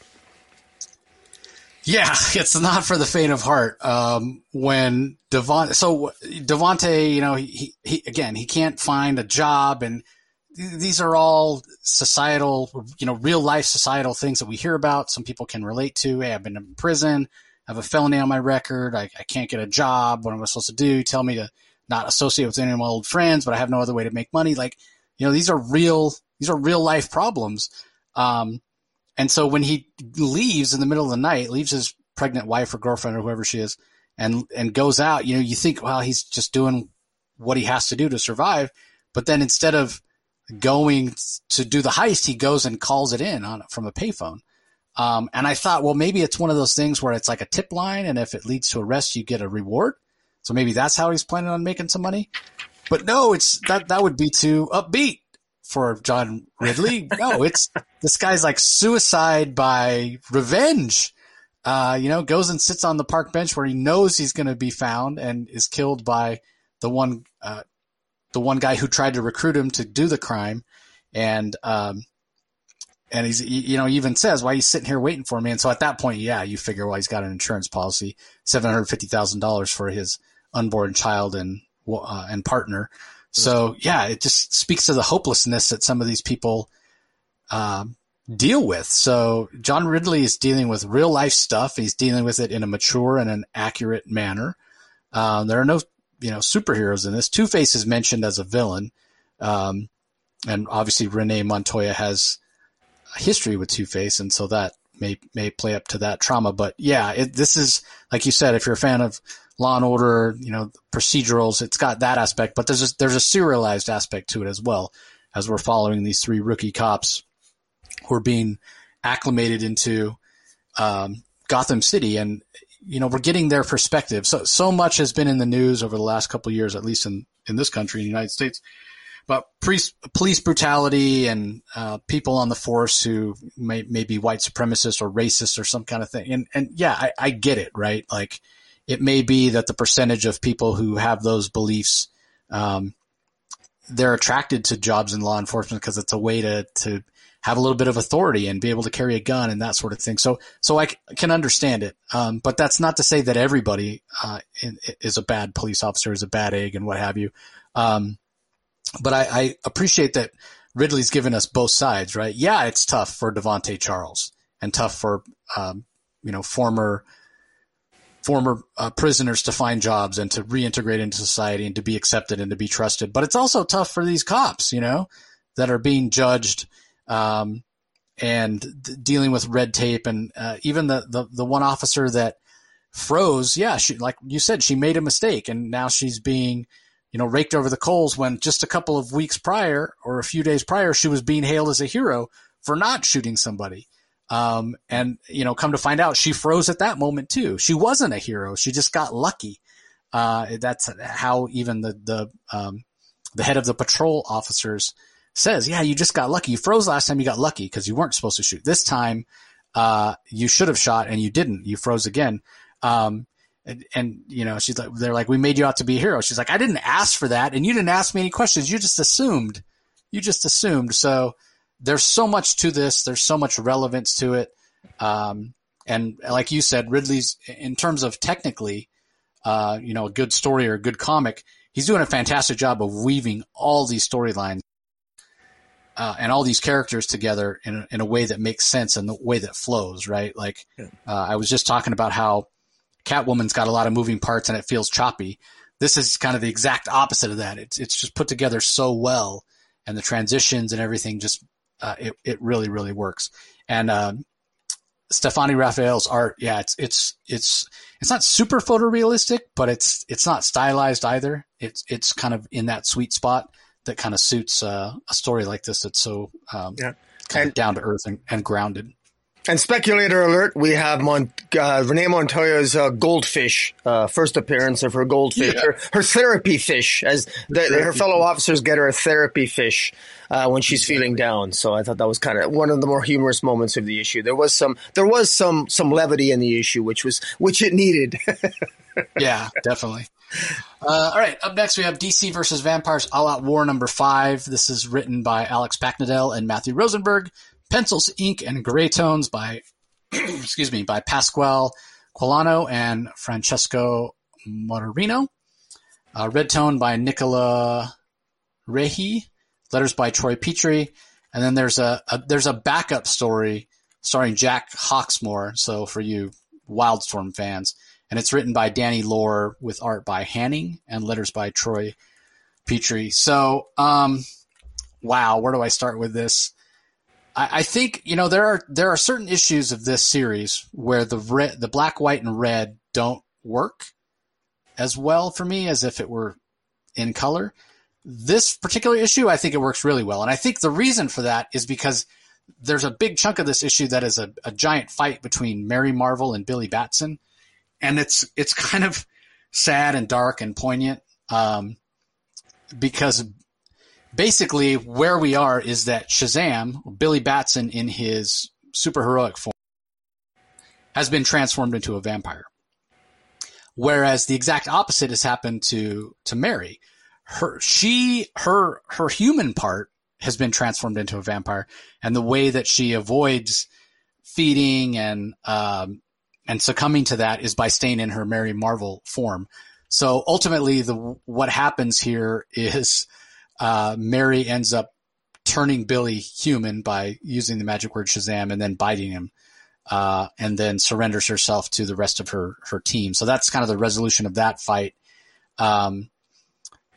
Yeah, [LAUGHS] it's not for the faint of heart. Um, when Devon, so Devante, you know, he, he, again, he can't find a job and these are all societal, you know, real life societal things that we hear about. Some people can relate to. Hey, I've been in prison. I have a felony on my record. I, I can't get a job. What am I supposed to do? Tell me to not associate with any of my old friends, but I have no other way to make money. Like, you know, these are real, these are real life problems. Um, and so when he leaves in the middle of the night, leaves his pregnant wife or girlfriend or whoever she is, and and goes out, you know, you think, well, he's just doing what he has to do to survive. But then instead of going to do the heist, he goes and calls it in on from a payphone. Um, and I thought, well, maybe it's one of those things where it's like a tip line, and if it leads to arrest, you get a reward. So maybe that's how he's planning on making some money. But no, it's that that would be too upbeat for John Ridley. no, it's [LAUGHS] this guy's like suicide by revenge. Uh, you know, goes and sits on the park bench where he knows he's going to be found and is killed by the one, uh, the one guy who tried to recruit him to do the crime. And, um, and he's, you know, he even says, why are you sitting here waiting for me? And so at that point, yeah, you figure, well, he's got an insurance policy, $750,000 for his unborn child and, uh, and partner. So yeah, it just speaks to the hopelessness that some of these people um, deal with. So John Ridley is dealing with real life stuff. He's dealing with it in a mature and an accurate manner. Um, there are no you know superheroes in this. Two Face is mentioned as a villain, um, and obviously Renee Montoya has a history with Two Face, and so that may may play up to that trauma. But yeah, it, this is like you said, if you're a fan of Law and Order, you know, procedurals. It's got that aspect, but there's a, there's a serialized aspect to it as well, as we're following these three rookie cops who are being acclimated into um, Gotham City, and you know, we're getting their perspective. So so much has been in the news over the last couple years, at least in in this country, in the United States. But police, police brutality and uh, people on the force who may, may be white supremacists or racist or some kind of thing. And and yeah, I, I get it, right? Like it may be that the percentage of people who have those beliefs um, they're attracted to jobs in law enforcement because it's a way to to have a little bit of authority and be able to carry a gun and that sort of thing. So so I c- can understand it, um, but that's not to say that everybody uh, is a bad police officer, is a bad egg, and what have you. Um, but I, I appreciate that Ridley's given us both sides, right? Yeah, it's tough for Devonte Charles and tough for um, you know former former uh, prisoners to find jobs and to reintegrate into society and to be accepted and to be trusted. But it's also tough for these cops, you know, that are being judged um, and dealing with red tape and uh, even the, the the one officer that froze. Yeah, she like you said, she made a mistake and now she's being you know raked over the coals when just a couple of weeks prior or a few days prior she was being hailed as a hero for not shooting somebody. Um, and you know, come to find out, she froze at that moment too. She wasn't a hero; she just got lucky. Uh, that's how even the the um, the head of the patrol officers says, "Yeah, you just got lucky. You froze last time. You got lucky because you weren't supposed to shoot. This time, uh, you should have shot and you didn't. You froze again." Um, and, and, you know, she's like, they're like, "We made you out to be a hero." She's like, "I didn't ask for that, and you didn't ask me any questions. You just assumed. You just assumed." So there's so much to this. There's so much relevance to it. Um, and like you said, Ridley's in terms of technically, uh, you know, a good story or a good comic, he's doing a fantastic job of weaving all these storylines uh, and all these characters together in a, in a way that makes sense and the way that flows, right? Like, uh, I was just talking about how Catwoman's got a lot of moving parts and it feels choppy. This is kind of the exact opposite of that. It's it's just put together so well, and the transitions and everything just uh, it it really really works. And um, Stefano Raffaele's art, yeah, it's it's it's it's not super photorealistic, but it's it's not stylized either. It's it's kind of in that sweet spot that kind of suits uh, a story like this. That's so um, yeah. kind and, of down to earth and, and grounded. And speculator alert: We have Mon- uh, Renee Montoya's uh, goldfish uh, first appearance of her goldfish, yeah. her, her, therapy fish, as the, her fellow officers get her a therapy fish uh, when she's feeling down. So I thought that was kind of one of the more humorous moments of the issue. There was some there was some some levity in the issue, which was which it needed. [LAUGHS] yeah, definitely. Uh, all right, up next we have DC versus Vampires All Out War number five. This is written by Alex Paknadel and Matthew Rosenberg pencils, ink, and gray tones by [CLEARS THROAT] excuse me by Pasquale Qualano and Francesco Mortarino. Uh, red tone by Nicola Rehi. Letters by Troy Peteri. And then there's a, a there's a backup story starring Jack Hawksmoor. So for you Wildstorm fans, and it's written by Danny Lore with art by Hanning and letters by Troy Peteri. So, um, wow, where do I start with this? I, I think you know there are there are certain issues of this series where the red, the black, white, and red don't work as well for me as if it were in color. This particular issue, I think it works really well, and I think the reason for that is because there's a big chunk of this issue that is a, a giant fight between Mary Marvel and Billy Batson, and it's it's kind of sad and dark and poignant um, because basically where we are is that Shazam, Billy Batson in his superheroic form, has been transformed into a vampire. Whereas the exact opposite has happened to to Mary. Her she her her human part has been transformed into a vampire, and the way that she avoids feeding and um, and succumbing to that is by staying in her Mary Marvel form. So ultimately, the what happens here is uh, Mary ends up turning Billy human by using the magic word Shazam and then biting him, uh, and then surrenders herself to the rest of her her team. So that's kind of the resolution of that fight. Um,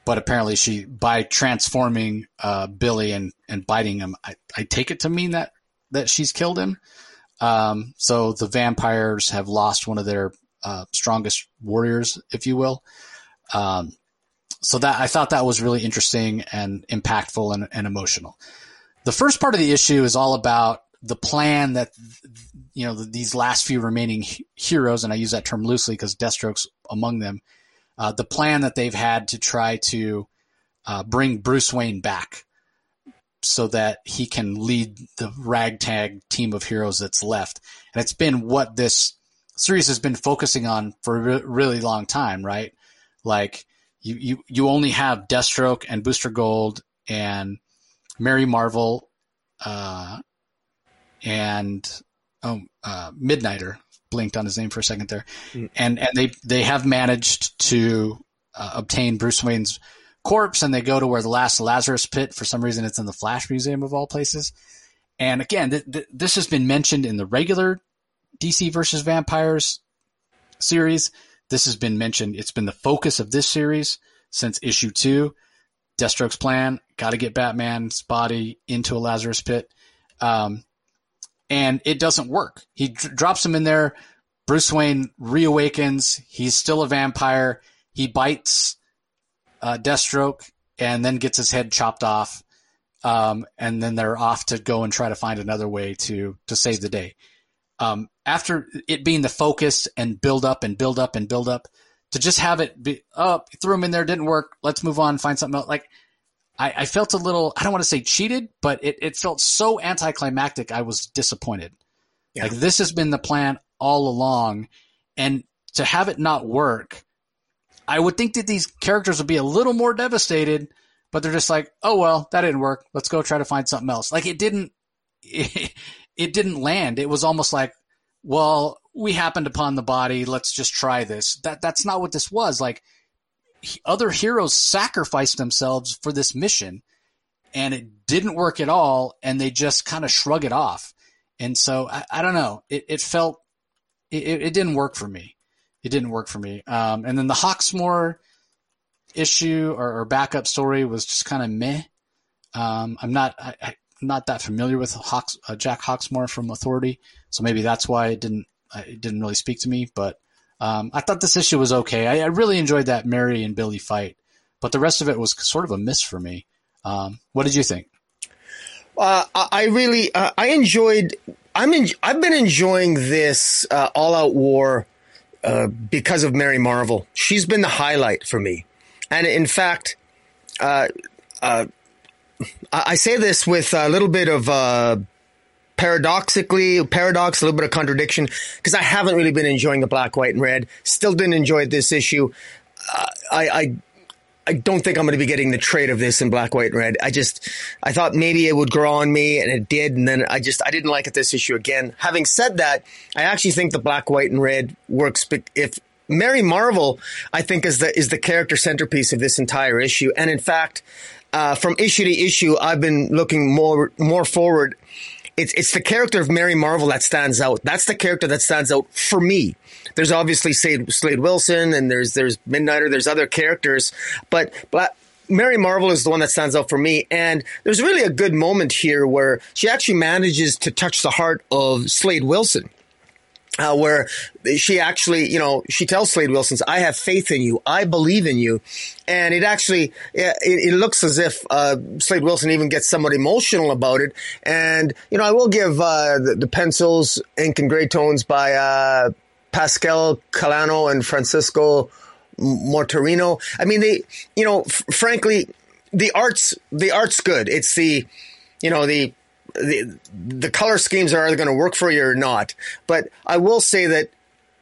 but apparently, she by transforming uh, Billy and and biting him, I, I, take it to mean that that she's killed him. Um, so the vampires have lost one of their uh, strongest warriors, if you will. Um, so that I thought that was really interesting and impactful and, and emotional. The first part of the issue is all about the plan that you know these last few remaining heroes, and I use that term loosely because Deathstroke's among them. Uh, the plan that they've had to try to uh, bring Bruce Wayne back so that he can lead the ragtag team of heroes that's left. And it's been what this series has been focusing on for a re- really long time, right? Like you, you, you only have Deathstroke and Booster Gold and Mary Marvel, uh, and oh, uh, Midnighter blinked on his name for a second there, mm. and and they they have managed to uh, obtain Bruce Wayne's corpse, and they go to where the last Lazarus pit. For some reason, it's in the Flash Museum of all places. And again, th- th- this has been mentioned in the regular DC versus Vampires series. This has been mentioned. It's been the focus of this series since issue two. Deathstroke's plan: got to get Batman's body into a Lazarus pit. Um, and it doesn't work. He drops him in there. Bruce Wayne reawakens. He's still a vampire. He bites uh, Deathstroke and then gets his head chopped off. Um, and then they're off to go and try to find another way to to save the day. Um, after it being the focus and build up and build up and build up, to just have it be, oh, threw him in there, didn't work. Let's move on, find something else. Like I, I felt a little, I don't want to say cheated, but it, it felt so anticlimactic. I was disappointed. Yeah. Like this has been the plan all along. And to have it not work, I would think that these characters would be a little more devastated, but they're just like, oh, well, that didn't work. Let's go try to find something else. Like it didn't, it, [LAUGHS] it didn't land. It was almost like, well, we happened upon the body. Let's just try this. That, that's not what this was. Like, other heroes sacrificed themselves for this mission and it didn't work at all and they just kind of shrug it off and so i, I don't know it, it felt it, it, didn't work for me it didn't work for me um, and then the hawksmoor issue or, or backup story was just kind of meh um, i'm not I, not that familiar with Hawks, uh, jack hawksmoor from authority so maybe that's why it didn't it didn't really speak to me but um, I thought this issue was okay. I, I, really enjoyed that Mary and Billy fight, but the rest of it was sort of a miss for me. Um, what did you think? Uh, I really, uh, I enjoyed. I'm. In, I've been enjoying this uh, all-out war uh, because of Mary Marvel. She's been the highlight for me, and in fact, uh, uh, I say this with a little bit of paradoxically, paradox, a little bit of contradiction, because I haven't really been enjoying the black, white, and red. Still didn't enjoy this issue. Uh, I, I, I don't think I'm going to be getting the trade of this in black, white, and red. I just, I thought maybe it would grow on me, and it did, and then I just, I didn't like it this issue again. Having said that, I actually think the black, white, and red works if Mary Marvel, I think, is the is the character centerpiece of this entire issue, and in fact. Uh, from issue to issue, I've been looking more more forward it's it's the character of Mary Marvel that stands out. That's the character that stands out for me. There's obviously Slade, Slade Wilson, and there's there's Midnighter. There's other characters, but but Mary Marvel is the one that stands out for me. And there's really a good moment here where she actually manages to touch the heart of Slade Wilson uh, where she actually, you know, she tells Slade Wilson's, "I have faith in you. I believe in you," and it actually, it, it looks as if uh, Slade Wilson even gets somewhat emotional about it. And you know, I will give uh, the, the, pencils, ink, and gray tones by uh, Pascal Qualano and Francisco Mortarino. I mean, they, you know, f- frankly, the art's the art's good. It's the, you know, the the, the color schemes are either going to work for you or not. But I will say that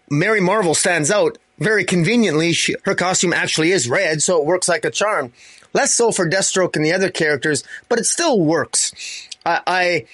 Mary Marvel stands out very conveniently. She, her costume actually is red, so it works like a charm. Less so for Deathstroke and the other characters, but it still works. I, I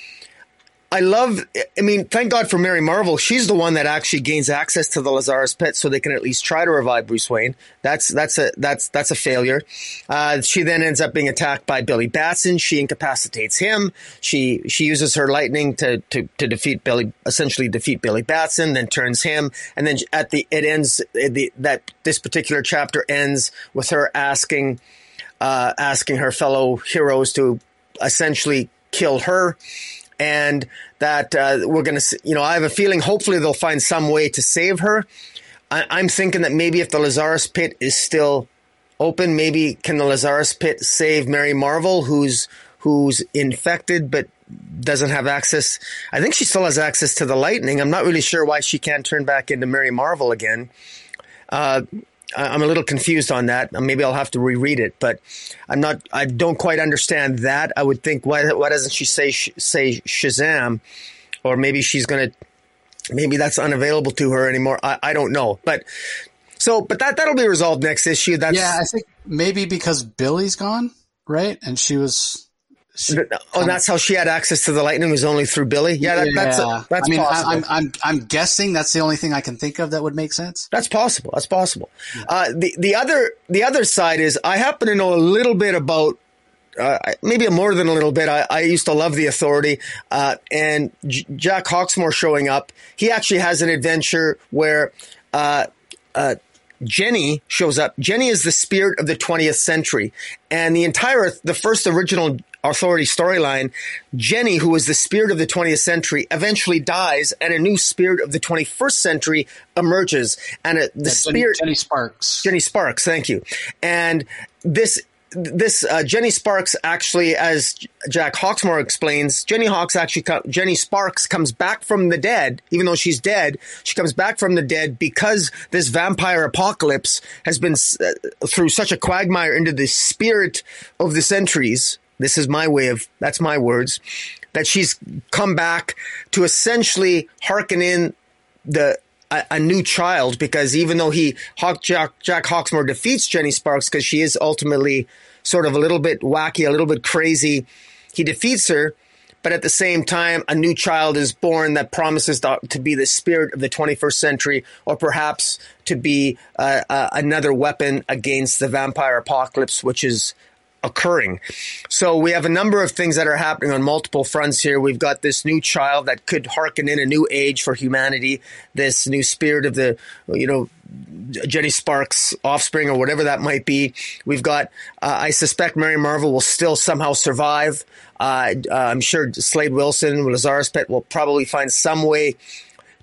I love, I mean, thank God for Mary Marvel. She's the one that actually gains access to the Lazarus pit so they can at least try to revive Bruce Wayne. That's, that's a, that's, that's a failure. Uh, she then ends up being attacked by Billy Batson. She incapacitates him. She, she uses her lightning to, to, to defeat Billy, essentially defeat Billy Batson, then turns him. And then at the, it ends, the, that this particular chapter ends with her asking, uh, asking her fellow heroes to essentially kill her and that uh, we're going to, you know, I have a feeling hopefully they'll find some way to save her. I, am thinking that maybe if the Lazarus pit is still open, maybe can the Lazarus pit save Mary Marvel, who's who's infected but doesn't have access. I think she still has access to the lightning. I'm not really sure why she can't turn back into Mary Marvel again. Uh, I'm a little confused on that. Maybe I'll have to reread it, but I'm not. I don't quite understand that. I would think why why doesn't she say say Shazam, or maybe she's gonna maybe that's unavailable to her anymore. I, I don't know, but so but that that'll be resolved next issue. That's yeah. I think maybe because Billy's gone, right? And she was. She, oh, that's how she had access to the lightning was only through Billy. Yeah, that, that's yeah. that's I mean, possible. I'm, I'm I'm guessing that's the only thing I can think of that would make sense. That's possible. That's possible. Uh, the the other the other side is I happen to know a little bit about. Uh, maybe more than a little bit. I, I used to love the Authority, uh, and J- Jack Hawksmoor showing up. He actually has an adventure where uh, uh, Jenny shows up. Jenny is the spirit of the 20th century, and the entire the first original Authority storyline, Jenny, who was the spirit of the 20th century, eventually dies, and a new spirit of the 21st century emerges. And a, the Yeah, spirit, Jenny Sparks. Jenny Sparks, thank you. And this this uh, Jenny Sparks actually, as Jack Hawksmoor explains, Jenny Hawks actually co- Jenny Sparks comes back from the dead, even though she's dead. She comes back from the dead because this vampire apocalypse has been uh, through such a quagmire into the spirit of the centuries. This is my way of that's my words. That she's come back to essentially hearken in the a, a, new child because even though he Hawk, Jack, Jack Hawksmoor defeats Jenny Sparks because she is ultimately sort of a little bit wacky, a little bit crazy, he defeats her. But at the same time, a new child is born that promises to, to be the spirit of the 21st century, or perhaps to be uh, uh, another weapon against the vampire apocalypse, which is occurring. So we have a number of things that are happening on multiple fronts here. We've got this new child that could hearken in a new age for humanity, this new spirit of the, you know, Jenny Sparks offspring or whatever that might be. We've got, uh, I suspect Mary Marvel will still somehow survive. Uh, I'm sure Slade Wilson, Lazarus Pit will probably find some way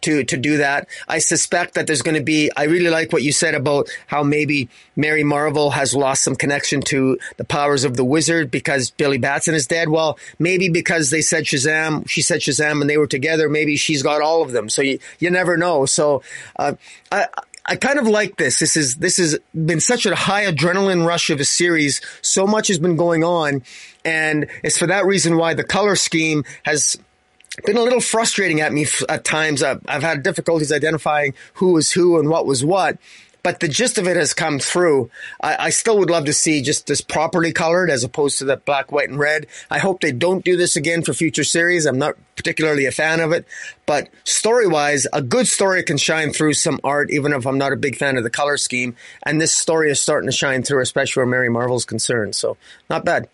to to do that. I suspect that there's going to be. I really like what you said about how maybe Mary Marvel has lost some connection to the powers of the wizard because Billy Batson is dead. Well, maybe because they said Shazam, she said Shazam, and they were together. Maybe she's got all of them. So you you never know. So uh, I. I kind of like this. This is this has been such a high adrenaline rush of a series. So much has been going on, and it's for that reason why the color scheme has been a little frustrating at me at times. I've, I've had difficulties identifying who was who and what was what. But the gist of it has come through. I, I, still would love to see just this properly colored as opposed to the black, white, and red. I hope they don't do this again for future series. I'm not particularly a fan of it. But story wise, a good story can shine through some art, even if I'm not a big fan of the color scheme. And this story is starting to shine through, especially where Mary Marvel's concerned. So not bad.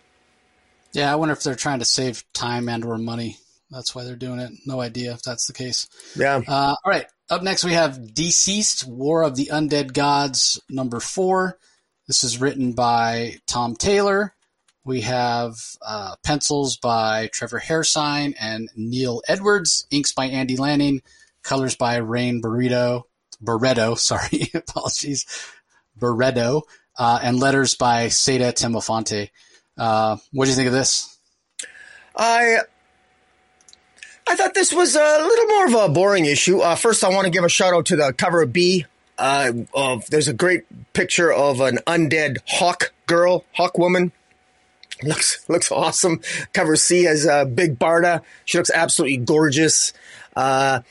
Yeah, I wonder if they're trying to save time and or money. That's why they're doing it. No idea if that's the case. Yeah. Uh, all right. Up next, we have Deceased War of the Undead Gods, number four. This is written by Tom Taylor. We have uh, pencils by Trevor Hairsine and Neil Edwards, inks by Andy Lanning, colors by Rain Beredo. Barreto, [LAUGHS] sorry, apologies, Barreto, uh, and letters by Saida Temofonte. Uh, what do you think of this? I I thought this was a little more of a boring issue. Uh, first, I want to give a shout out to the cover of B. Uh, of there's a great picture of an undead hawk girl, hawk woman. Looks looks awesome. Cover C has uh, Big Barda. She looks absolutely gorgeous. Uh,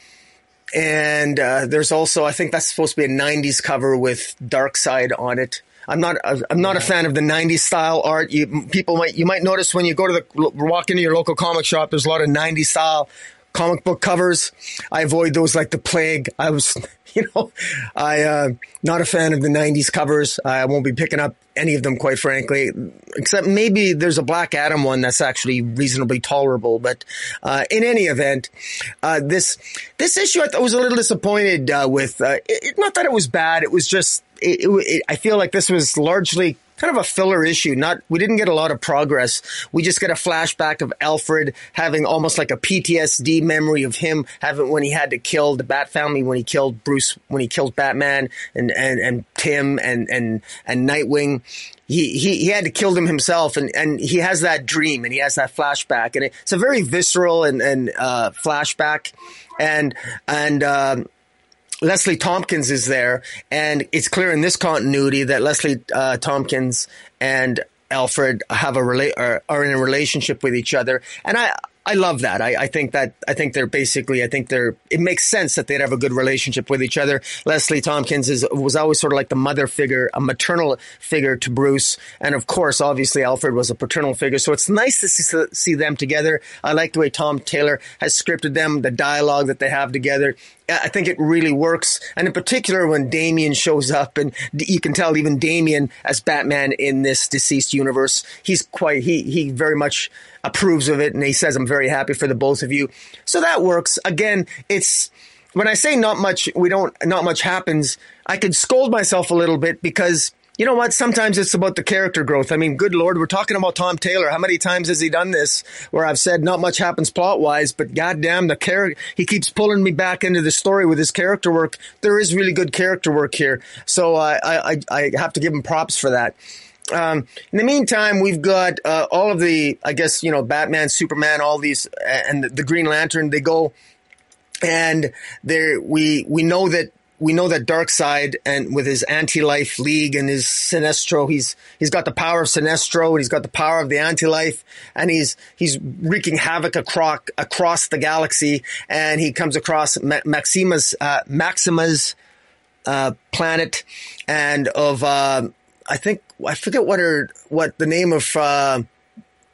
and uh, there's also I think that's supposed to be a '90s cover with Darkseid on it. I'm not I'm not a fan of the '90s style art. You people might you might notice when you go to the walk into your local comic shop, there's a lot of '90s style comic book covers. I avoid those like the plague. I was, [LAUGHS] you know, I uh, not a fan of the '90s covers. I won't be picking up any of them, quite frankly, except maybe there's a Black Adam one that's actually reasonably tolerable. But uh, in any event, uh, this this issue I was a little disappointed uh, with. It, it, not that it was bad. It was just it, it, I feel like this was largely kind of a filler issue. Not we didn't get a lot of progress. We just get a flashback of Alfred having almost like a PTSD memory of him having when he had to kill the Bat family when he killed Bruce when he killed Batman and and and Tim and and and Nightwing. He, he, he had to kill them himself and, and he has that dream and he has that flashback and it's a very visceral and, and, uh, flashback and, and, um, Leslie Tompkins is there, and it's clear in this continuity that Leslie uh, Tompkins and Alfred have a rela- are, are in a relationship with each other. And I I love that. I, I, think that I think they're basically I think they're it makes sense that they'd have a good relationship with each other. Leslie Tompkins is was always sort of like the mother figure, a maternal figure to Bruce, and of course, obviously Alfred was a paternal figure. So it's nice to see, see them together. I like the way Tom Taylor has scripted them, the dialogue that they have together. I think it really works. And in particular, when Damian shows up, and you can tell even Damian as Batman in this deceased universe, he's quite, he, he very much approves of it. And he says, I'm very happy for the both of you. So that works. Again, it's, when I say not much, we don't, not much happens, I could scold myself a little bit because you know what? Sometimes it's about the character growth. I mean, good Lord, we're talking about Tom Taylor. How many times has he done this where I've said not much happens plot wise, but goddamn, the character, he keeps pulling me back into the story with his character work. There is really good character work here. So uh, I, I, I have to give him props for that. Um, in the meantime, we've got uh, all of the, I guess, you know, Batman, Superman, all these, and the, the Green Lantern. They go, and there we we know that we know that Darkseid and with his anti-life league and his Sinestro, he's he's got the power of Sinestro and he's got the power of the anti-life and he's he's wreaking havoc across across the galaxy and he comes across Maxima's uh, Maxima's uh, planet and of uh, I think I forget what her what the name of uh,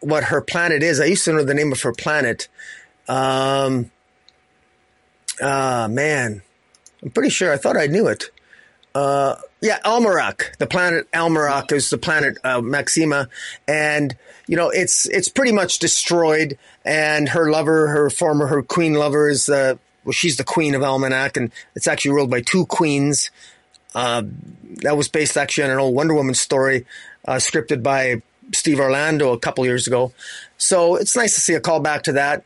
what her planet is. I used to know the name of her planet. Um, ah man I'm pretty sure. I thought I knew it. Uh, yeah, Almerac, The planet Almerac is the planet uh, Maxima, and you know it's it's pretty much destroyed. And her lover, her former her queen lover, is uh, well, she's the queen of Almerac, and it's actually ruled by two queens. Uh, that was based actually on an old Wonder Woman story, uh, scripted by Steve Orlando a couple years ago. So it's nice to see a callback to that.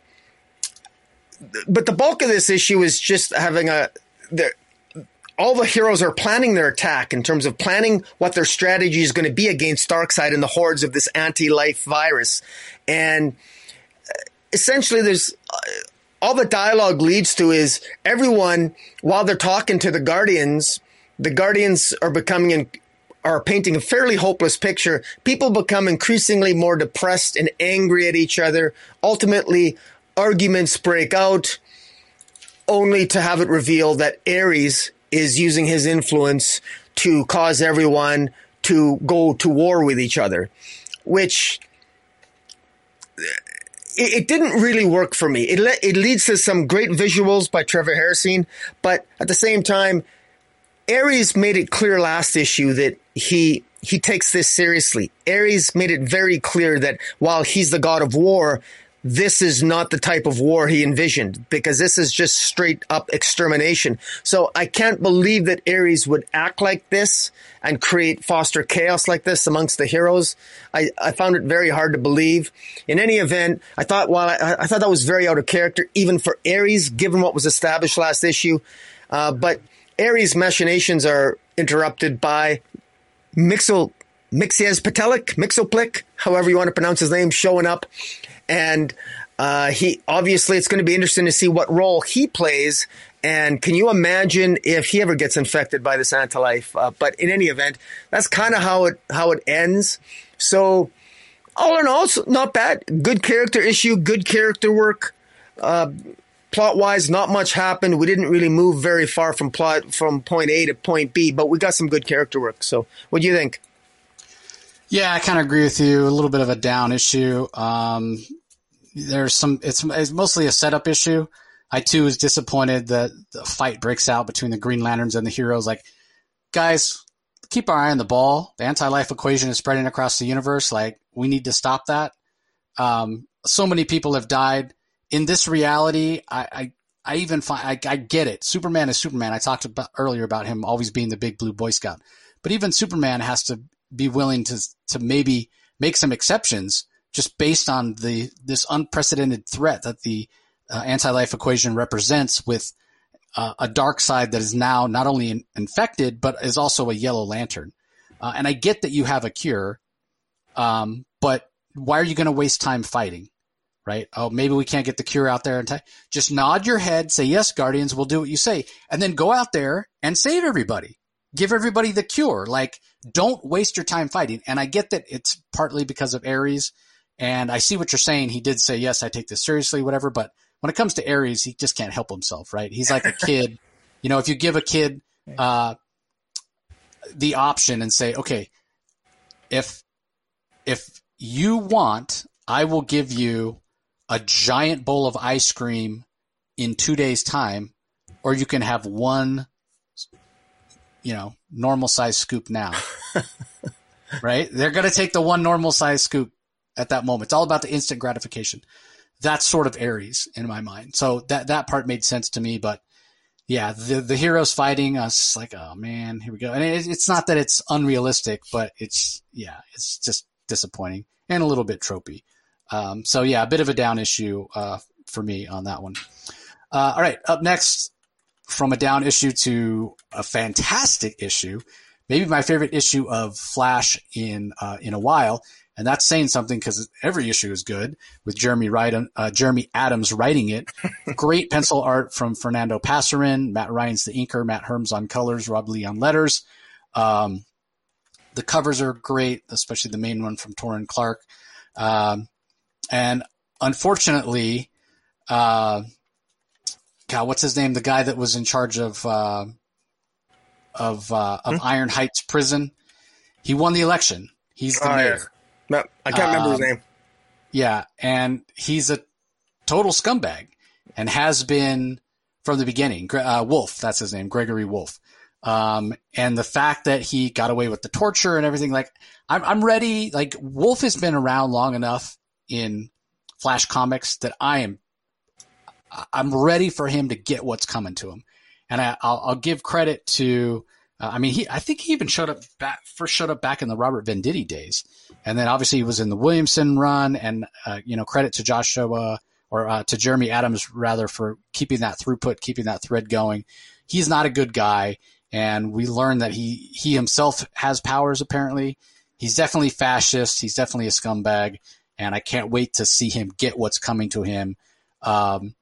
But the bulk of this issue is just having a all the heroes are planning their attack in terms of planning what their strategy is going to be against Darkseid and the hordes of this anti-life virus. And uh, essentially, there's uh, all the dialogue leads to is everyone while they're talking to the Guardians, the Guardians are becoming in, are painting a fairly hopeless picture. People become increasingly more depressed and angry at each other. Ultimately, arguments break out only to have it revealed that Ares is using his influence to cause everyone to go to war with each other, which it, didn't really work for me. It, le- it leads to some great visuals by Trevor Hairsine, but at the same time, Ares made it clear last issue that he he takes this seriously. Ares made it very clear that while he's the god of war, this is not the type of war he envisioned because this is just straight up extermination. So I can't believe that Ares would act like this and create foster chaos like this amongst the heroes. I, I found it very hard to believe. In any event, I thought while I, I thought that was very out of character, even for Ares, given what was established last issue. Uh, but Ares' machinations are interrupted by Mixel Mxyzptlk, Mxyzptlk, however you want to pronounce his name, showing up and uh, he obviously it's going to be interesting to see what role he plays. And can you imagine if he ever gets infected by this anti-life? Uh, but in any event, that's kind of how it how it ends. So all in all, not bad. Good character issue, good character work. Uh, plot wise, not much happened. We didn't really move very far from plot from point A to point B, but we got some good character work. So, what do you think? Yeah, I kind of agree with you. A little bit of a down issue. Um, there's some. It's, it's mostly a setup issue. I too was disappointed that the fight breaks out between the Green Lanterns and the heroes. Like, guys, keep our eye on the ball. The anti-life equation is spreading across the universe. Like, we need to stop that. Um, so many people have died in this reality. I, I, I even find I, I get it. Superman is Superman. I talked about earlier about him always being the big blue Boy Scout, but even Superman has to be willing to to maybe make some exceptions just based on the this unprecedented threat that the uh, anti-life equation represents with uh, a side that is now not only in, infected but is also a yellow lantern. Uh, and I get that you have a cure, um, but why are you going to waste time fighting? Right? Oh, maybe we can't get the cure out there. And t- just nod your head, say yes, Guardians, we'll do what you say, and then go out there and save everybody give everybody the cure. Like, don't waste your time fighting. And I get that it's partly because of Ares And I see what you're saying. He did say, yes, I take this seriously, whatever. But when it comes to Ares, he just can't help himself, right? He's like a [LAUGHS] kid. you know, if you give a kid uh, the option and say, okay, if if you want, I will give you a giant bowl of ice cream in two days' time, or you can have one, you know, normal size scoop now. [LAUGHS] right? They're going to take the one normal size scoop at that moment. It's all about the instant gratification. That's sort of Ares in my mind. So that that part made sense to me, but yeah, the the heroes fighting us like, oh man, here we go. And it, it's not that it's unrealistic, but it's yeah, it's just disappointing and a little bit tropey. Um, so yeah, a bit of a down issue uh, for me on that one. Uh, all right, up next, from a down issue to a fantastic issue, maybe my favorite issue of Flash in uh, in a while, and that's saying something because every issue is good with Jeremy Wright, uh, Jeremy Adams writing it. [LAUGHS] Great pencil art from Fernando Pasarin, Matt Ryan's the inker, Matt Herms on colors, Rob Leigh on letters. Um, the covers are great, especially the main one from Taurin Clarke. Um, and unfortunately, uh, God, what's his name? The guy that was in charge of uh, of uh, of hmm? Iron Heights Prison. He won the election. He's the oh, mayor. No, I can't remember his um, name. Yeah, and he's a total scumbag, and has been from the beginning. Uh, Wolf, that's his name, Gregory Wolf. Um, and the fact that he got away with the torture and everything, like, I'm, I'm ready. Like, Wolf has been around long enough in Flash comics that I am, I'm ready for him to get what's coming to him. And I, will I'll give credit to, uh, I mean, he, I think he even showed up back, first showed up back in the Robert Venditti days. And then obviously he was in the Williamson run and, uh, you know, credit to Joshua or uh, to Jeremy Adams rather for keeping that throughput, keeping that thread going. He's not a good guy and we learned that he he himself has powers. Apparently, he's definitely fascist. He's definitely a scumbag, and I can't wait to see him get what's coming to him. Um,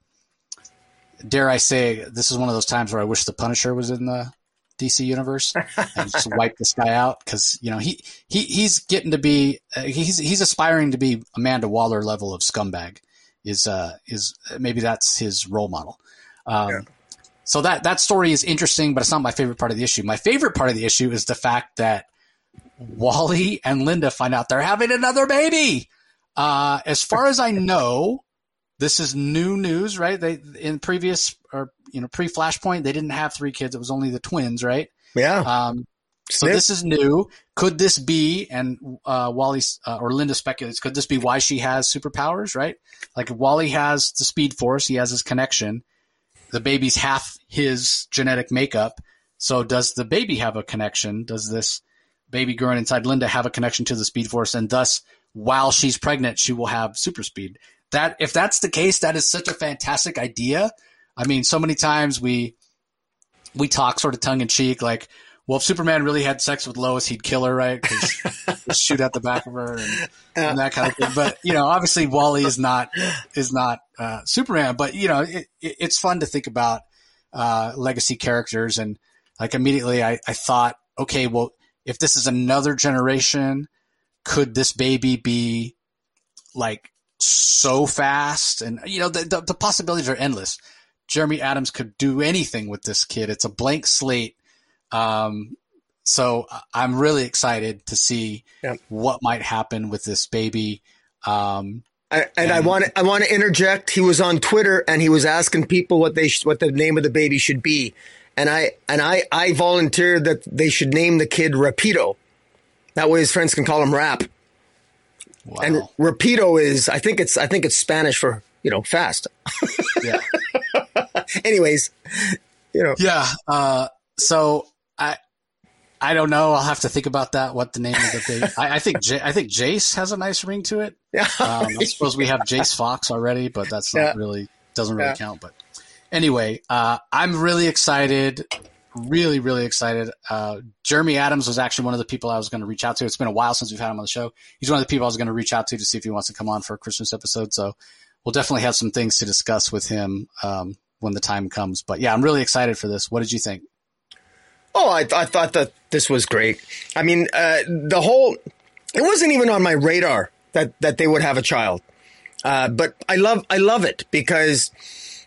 dare I say, this is one of those times where I wish the Punisher was in the DC universe [LAUGHS] and just wipe this guy out because you know he he he's getting to be uh, he's he's aspiring to be Amanda Waller level of scumbag is uh is maybe that's his role model. Um, yeah. So that that story is interesting, but it's not my favorite part of the issue. My favorite part of the issue is the fact that Wally and Linda find out they're having another baby. Uh, as far as I know, this is new news, right? They in previous or you know pre Flashpoint they didn't have three kids; it was only the twins, right? Yeah. Um, so this is new. Could this be? And uh, Wally uh, or Linda speculates. Could this be why she has superpowers? Right? Like Wally has the Speed Force, he has his connection the baby's half his genetic makeup. So does the baby have a connection? Does this baby growing inside Linda have a connection to the Speed Force, and thus, while she's pregnant, she will have super speed? That if that's the case, that is such a fantastic idea. I mean, so many times we we talk sort of tongue in cheek, like, well, if Superman really had sex with Lois, he'd kill her, right? Because [LAUGHS] shoot out the back of her and, and, that kind of thing. But you know, obviously, Wally is not is not uh, Superman. But you know, it, it, it's fun to think about uh, legacy characters, and like immediately, I, I thought, okay, well, if this is another generation, could this baby be like so fast? And you know, the, the, the possibilities are endless. Jeremy Adams could do anything with this kid. It's a blank slate um, so I'm really excited to see yep. what might happen with this baby. Um, I, and, and, I want to, I want to interject. He was on Twitter and he was asking people what they sh- what the name of the baby should be, and I and I I volunteered that they should name the kid Rapido. That way his friends can call him Rap. Wow. And Rapido is I think it's I think it's Spanish for you know fast. yeah. [LAUGHS] Anyways, you know. Yeah. Uh, so I I don't know. I'll have to think about that. What the name of the thing? I, I think J- I think Jace has a nice ring to it. Yeah. Um, I suppose we have Jace Fox already, but that's not yeah. really doesn't really yeah. count. But anyway, uh, I'm really excited. Really, really excited. Uh, Jeremy Adams was actually one of the people I was going to reach out to. It's been a while since we've had him on the show. He's one of the people I was going to reach out to to see if he wants to come on for a Christmas episode. So we'll definitely have some things to discuss with him um, when the time comes. But yeah, I'm really excited for this. What did you think? Oh, I, I thought that this was great. I mean, uh, the whole, it wasn't even on my radar that that they would have a child. Uh, but I love I love it because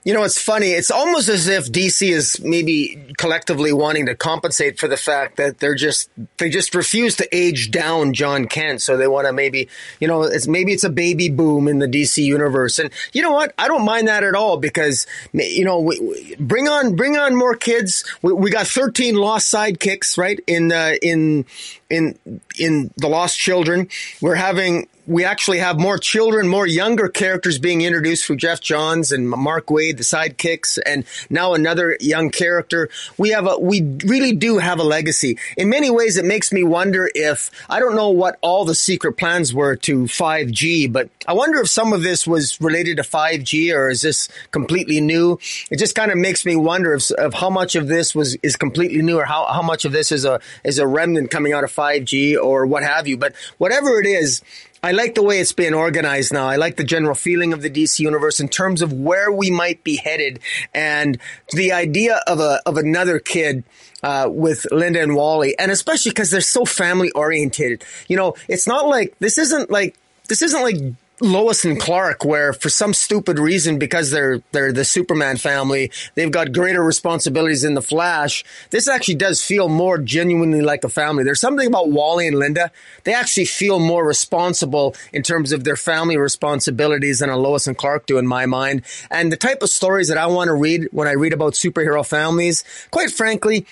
you know, it's funny. It's almost as if DC is maybe collectively wanting to compensate for the fact that they're just they just refuse to age down Jon Kent. So they want to maybe, you know, it's maybe it's a baby boom in the DC universe. And you know what? I don't mind that at all because you know, we, we bring on bring on more kids. We, we got 13 lost sidekicks, right? In uh, in in in the Lost Children. We're having we actually have more children, more younger characters being introduced through Geoff Johns and Mark Waid, the sidekicks, and now another young character. We have a, we really do have a legacy. In many ways, it makes me wonder if, I don't know what all the secret plans were to 5G, but I wonder if some of this was related to 5G or is this completely new? It just kind of makes me wonder if, of how much of this was, is completely new or how, how much of this is a, is a remnant coming out of 5G or what have you. But whatever it is, I like the way it's being organized now. I like the general feeling of the DC universe in terms of where we might be headed and the idea of a of another kid uh, with Linda and Wally, and especially because they're so family oriented. You know, it's not like this isn't like this isn't like Lois and Clark, where for some stupid reason, because they're they're the Superman family, they've got greater responsibilities in the Flash. This actually does feel more genuinely like a family. There's something about Wally and Linda; they actually feel more responsible in terms of their family responsibilities than a Lois and Clark do, in my mind. And the type of stories that I want to read when I read about superhero families, quite frankly,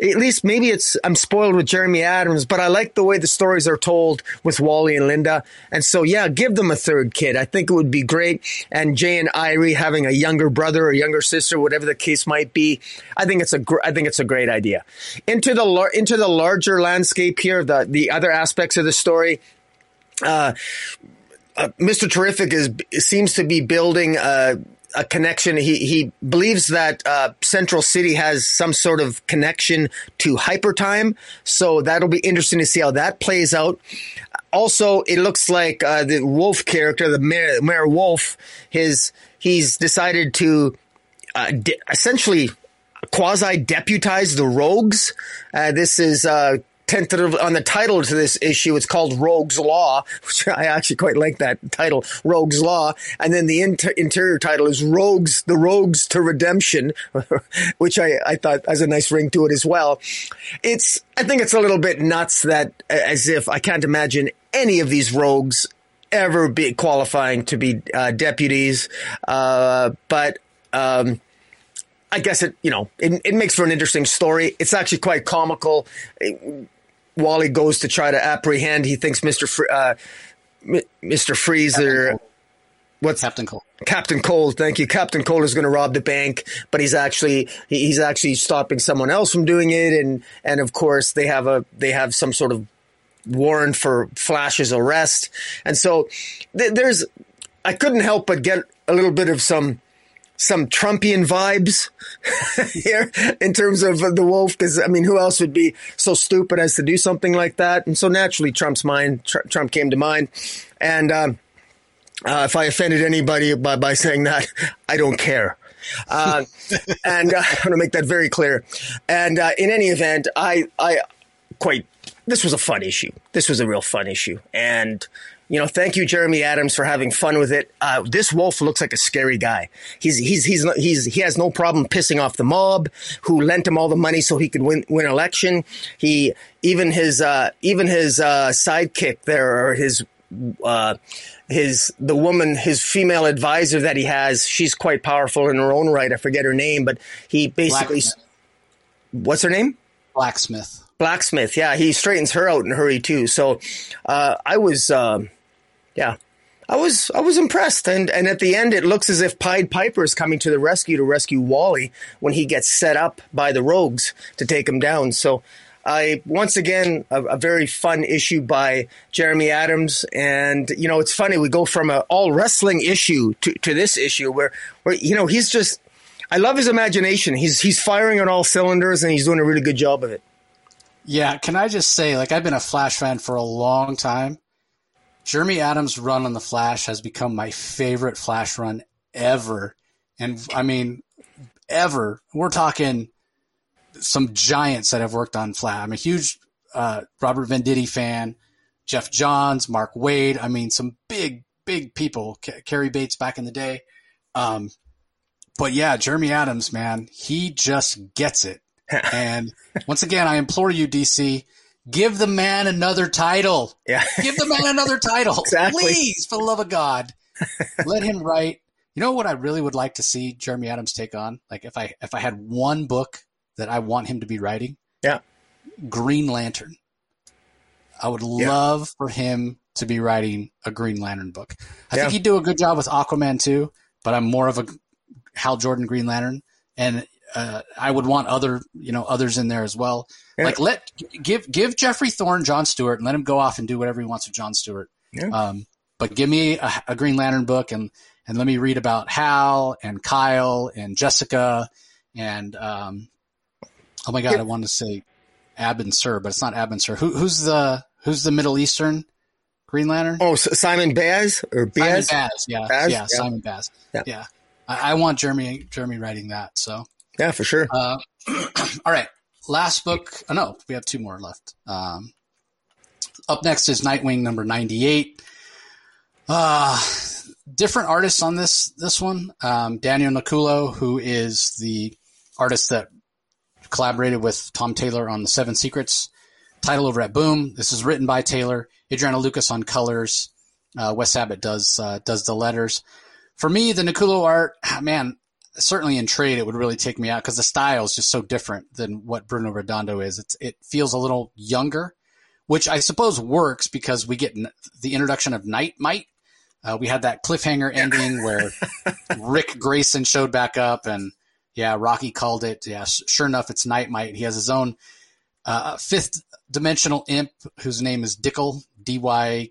at least maybe it's I'm spoiled with Jeremy Adams, but I like the way the stories are told with Wally and Linda. And so yeah, give them a third kid. I think it would be great. And Jai and Irey having a younger brother or younger sister, whatever the case might be. I think it's a gr- I think it's a great idea. Into the lar- into the larger landscape here, the the other aspects of the story. Uh, uh, Mr. Terrific is seems to be building uh, a connection. He he believes that uh, Central City has some sort of connection to Hypertime, so that'll be interesting to see how that plays out. Also, it looks like uh, the Wolf character, the Mayor, Mayor Wolf, his he's decided to uh, de- essentially quasi deputize the Rogues. Uh, this is uh, tentative on the title to this issue. It's called Rogue's Law, which I actually quite like that title, Rogue's Law. And then the inter- interior title is Rogues, the Rogues to Redemption, [LAUGHS] which I, I thought has a nice ring to it as well. It's, I think it's a little bit nuts that as if I can't imagine any of these rogues ever be qualifying to be uh, deputies. Uh, but, um, I guess it, you know, it, it makes for an interesting story. It's actually quite comical. Wally goes to try to apprehend. He thinks Mister Fr- uh, Mister Freezer. What's Captain Cold? Captain Cold, thank you. Captain Cold is going to rob the bank, but he's actually he's actually stopping someone else from doing it, and and of course they have a they have some sort of warrant for Flash's arrest, and so th- there's I couldn't help but get a little bit of some some Trumpian vibes [LAUGHS] here in terms of the wolf. Because I mean, who else would be so stupid as to do something like that? And so naturally, Trump's mind, Tr- Trump came to mind. And um, uh, if I offended anybody by by saying that, [LAUGHS] I don't care. Uh, and uh, [LAUGHS] I want to make that very clear. And uh, in any event, I I quite this was a fun issue. This was a real fun issue, and you know, thank you, Jeremy Adams, for having fun with it. Uh, this wolf looks like a scary guy. He's he's he's he's he has no problem pissing off the mob who lent him all the money so he could win win election. He even his uh, even his uh, sidekick there or his uh, his the woman his female advisor that he has. She's quite powerful in her own right. I forget her name, but he basically Blacksmith. what's her name? Blacksmith. Blacksmith. Yeah, he straightens her out in a hurry too. So uh, I was. Yeah. I was I was impressed, and and at the end, it looks as if Pied Piper is coming to the rescue to rescue Wally when he gets set up by the Rogues to take him down. So, I once again a, a very fun issue by Jeremy Adams, and you know it's funny we go from a all wrestling issue to, to this issue where where you know he's just I love his imagination. He's he's firing on all cylinders, and he's doing a really good job of it. Yeah, can I just say, like, I've been a Flash fan for a long time. Jeremy Adams' run on the Flash has become my favorite Flash run ever. And I mean, ever. We're talking some giants that have worked on Flash. I'm a huge uh, Robert Venditti fan. Geoff Johns, Mark Waid. I mean, some big, big people. Cary Bates back in the day. Um, but yeah, Jeremy Adams, man, he just gets it. [LAUGHS] and once again, I implore you, DC, give the man another title. Yeah. [LAUGHS] give the man another title. Exactly. Please, for the love of God. Let him write. You know what I really would like to see Jeremy Adams take on? Like if I if I had one book that I want him to be writing. Yeah. Green Lantern. I would yeah. love for him to be writing a Green Lantern book. I yeah. think he'd do a good job with Aquaman too, but I'm more of a Hal Jordan Green Lantern, and uh, I would want other you know others in there as well. Yeah. Like let give give Geoffrey Thorne John Stewart and let him go off and do whatever he wants with John Stewart. Yeah. Um, but give me a, a, Green Lantern book and and let me read about Hal and Kyle and Jessica and um, oh my god, yeah. I wanted to say Abin Sur, but it's not Abin Sur. Who, who's the who's the Middle Eastern Green Lantern? Oh, Simon Baz or Baz? Simon Baz, yeah, Baz? yeah, Simon Baz, yeah. yeah. I, I, want Jeremy Jeremy writing that. So yeah, for sure. Uh, [CLEARS THROAT] all right, last book. Oh, no, we have two more left. Um, up next is Nightwing number ninety eight. Uh, different artists on this this one. Um, Daniel Nicuolo, who is the artist that collaborated with Tom Taylor on the Seven Secrets title over at Boom. This is written by Taylor. Adriano Lucas on colors. Uh, Wes Abbott does uh, does the letters. For me, the Nicuolo art, man, certainly in trade, it would really take me out because the style is just so different than what Bruno Redondo is. It's, it feels a little younger, which I suppose works because we get n- the introduction of Night-Mite. Uh, we had that cliffhanger ending where [LAUGHS] Rick Grayson showed back up and yeah, Rocky called it. Yeah, sure enough, it's Night-Mite. He has his own uh, fifth dimensional imp whose name is Dickel, D Y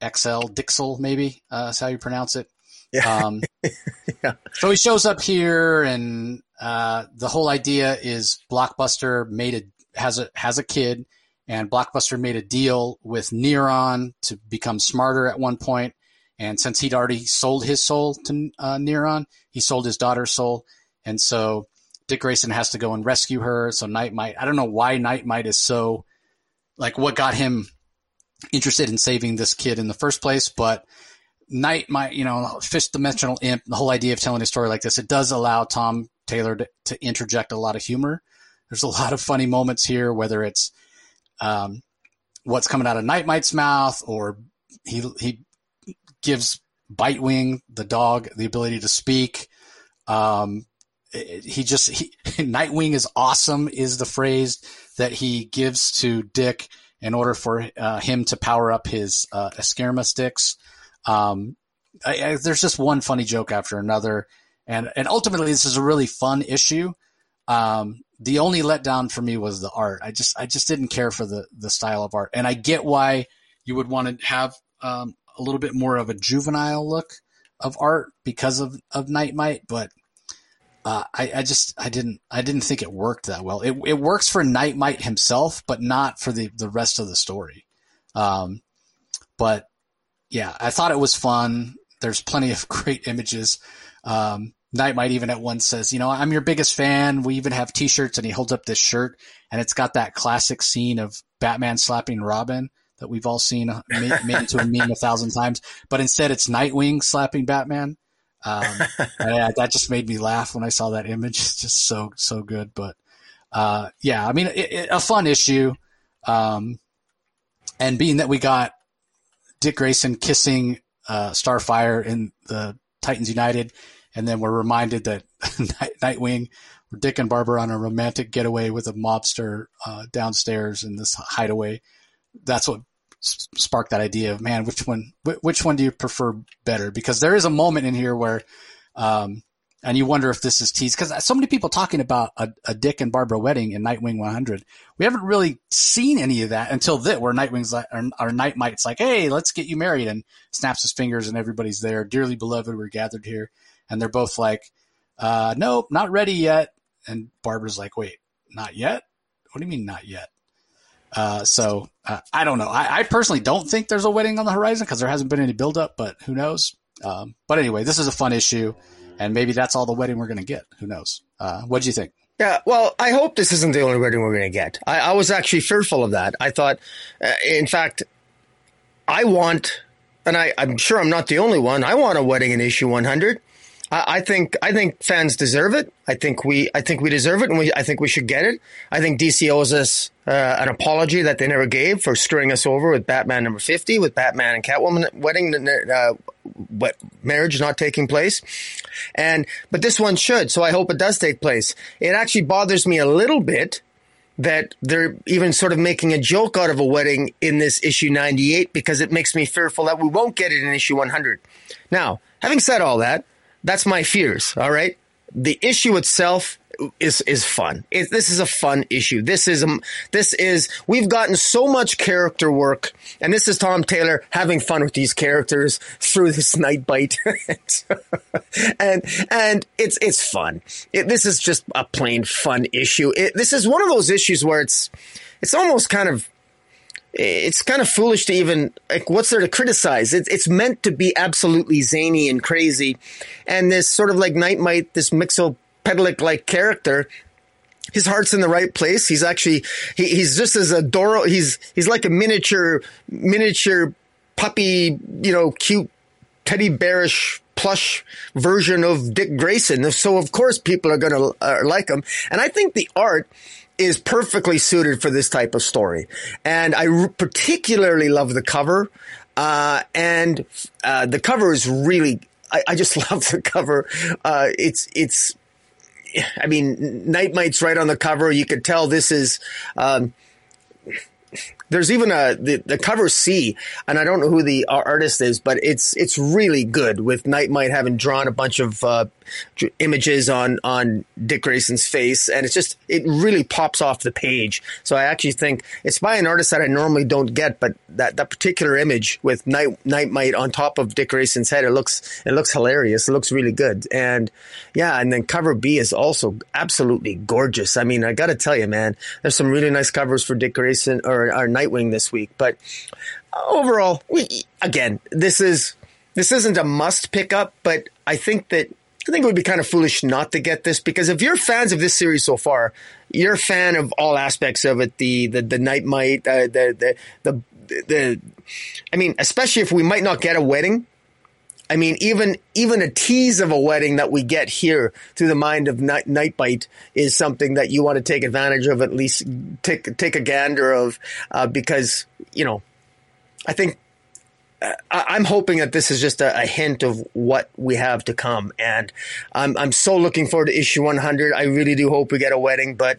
X L, Dixel, maybe. Uh, that's how you pronounce it. Yeah. Um, [LAUGHS] yeah. So he shows up here, and uh, the whole idea is Blockbuster made a has a has a kid, and Blockbuster made a deal with Neron to become smarter at one point. And since he'd already sold his soul to uh, Neron, he sold his daughter's soul, and so Dick Grayson has to go and rescue her. So Night-Mite, I don't know why Night-Mite is so like what got him interested in saving this kid in the first place, but Night-Mite, you know, fifth dimensional imp, the whole idea of telling a story like this, it does allow Tom Taylor to, to interject a lot of humor. There's a [LAUGHS] lot of funny moments here, whether it's um, what's coming out of Night-Mite's mouth or he he gives Bitewing, the dog, the ability to speak. Um, he just he, [LAUGHS] Nightwing is awesome is the phrase that he gives to Dick in order for uh, him to power up his uh, sticks. Um, I, I, there's just one funny joke after another, and and ultimately this is a really fun issue. Um, the only letdown for me was the art. I just I just didn't care for the the style of art, and I get why you would want to have um, a little bit more of a juvenile look of art because of of Night-Mite, but uh, I, I, just I didn't I didn't think it worked that well. It it works for Night-Mite himself, but not for the the rest of the story. Um, but yeah, I thought it was fun. There's plenty of [LAUGHS] great images. Um, Night-Mite even at once says, you know, I'm your biggest fan. We even have T-shirts, and he holds up this shirt, and it's got that classic scene of Batman slapping Robin that we've all seen uh, made, made into a meme a thousand times. But instead, it's Nightwing slapping Batman. Um, yeah, that just made me laugh when I saw that image. [LAUGHS] It's just so so good. But uh, yeah, I mean, it, it, a fun issue. Um, and being that we got Dick Grayson kissing uh, Starfire in the Titans United, and then we're reminded that [LAUGHS] Night, Nightwing, Dick and Barbara on a romantic getaway with a mobster uh, downstairs in this hideaway. That's what sparked that idea of man, which one, which one do you prefer better? Because there is a moment in here where, um, and you wonder if this is teased because so many people talking about a, a, Dick and Barbara wedding in Nightwing 100. We haven't really seen any of that until this, where Nightwing's like, or Night-Mite's like, "Hey, let's get you married," and snaps his fingers, and everybody's there. Dearly beloved, we're gathered here, and they're both like, uh, "Nope, not ready yet." And Barbara's like, "Wait, not yet? What do you mean not yet?" Uh, so uh, I don't know. I, I, personally don't think there's a wedding on the horizon because there hasn't been any buildup, but who knows? Um, but anyway, this is a fun issue, and maybe that's all the wedding we're going to get. Who knows? Uh, what do you think? Yeah, well, I hope this isn't the only wedding we're going to get. I, I, was actually fearful of that. I thought, uh, in fact, I want, and I, I'm sure I'm not the only one. I want a wedding in issue 100. I, think I think fans deserve it. I think we I think we deserve it, and we I think we should get it. I think DC owes us uh, an apology that they never gave for screwing us over with Batman number fifty, with Batman and Catwoman wedding uh, what marriage not taking place, and but this one should. So I hope it does take place. It actually bothers me a little bit that they're even sort of making a joke out of a wedding in this issue 98 because it makes me fearful that we won't get it in issue 100. Now, having said all that, that's my fears. All right. The issue itself is is fun. It, this is a fun issue. This is a, this is we've gotten so much character work, and this is Tom Taylor having fun with these characters through this Nightbite, [LAUGHS] and and it's it's fun. It, this is just a plain fun issue. It, this is one of those issues where it's it's almost kind of it's kind of foolish to even like what's there to criticize it's, it's meant to be absolutely zany and crazy and this sort of like Nightmite this Mxyzptlk like character his heart's in the right place he's actually he, he's just as adorable he's he's like a miniature miniature puppy you know cute teddy bearish plush version of Dick Grayson. So of course people are going to uh, like him. And I think the art is perfectly suited for this type of story. And I particularly love the cover. Uh, and uh, the cover is really, I, I just [LAUGHS] love the cover. Uh, it's, it's, I mean, Nightmite's right on the cover. You could tell this is, um, there's even a the, the cover C, and I don't know who the artist is, but it's it's really good. With Nightmite having drawn a bunch of uh, images on on Dick Grayson's face, and it's just it really pops off the page. So I actually think it's by an artist that I normally don't get, but that that particular image with Night Nightmite on top of Dick Grayson's head, it looks it looks hilarious. It looks really good, and yeah, and then cover B is also absolutely gorgeous. I mean, I got to tell you, man, there's some really nice covers for Dick Grayson or, or Nightwing this week, but overall, we again, this is this isn't a must pick up, but I think that I think it would be kind of foolish not to get this because if you're fans of this series so far, you're a fan of all aspects of it. The the the Nightmite, uh, the, the the the I mean, especially if we might not get a wedding. I mean, even even a tease of a wedding that we get here through the mind of Night, Nightbite is something that you want to take advantage of, at least take take a gander of, uh, because you know, I think I'm hoping that this is just a, a, hint of what we have to come, and I'm I'm so looking forward to issue 100. I really do hope we get a wedding, but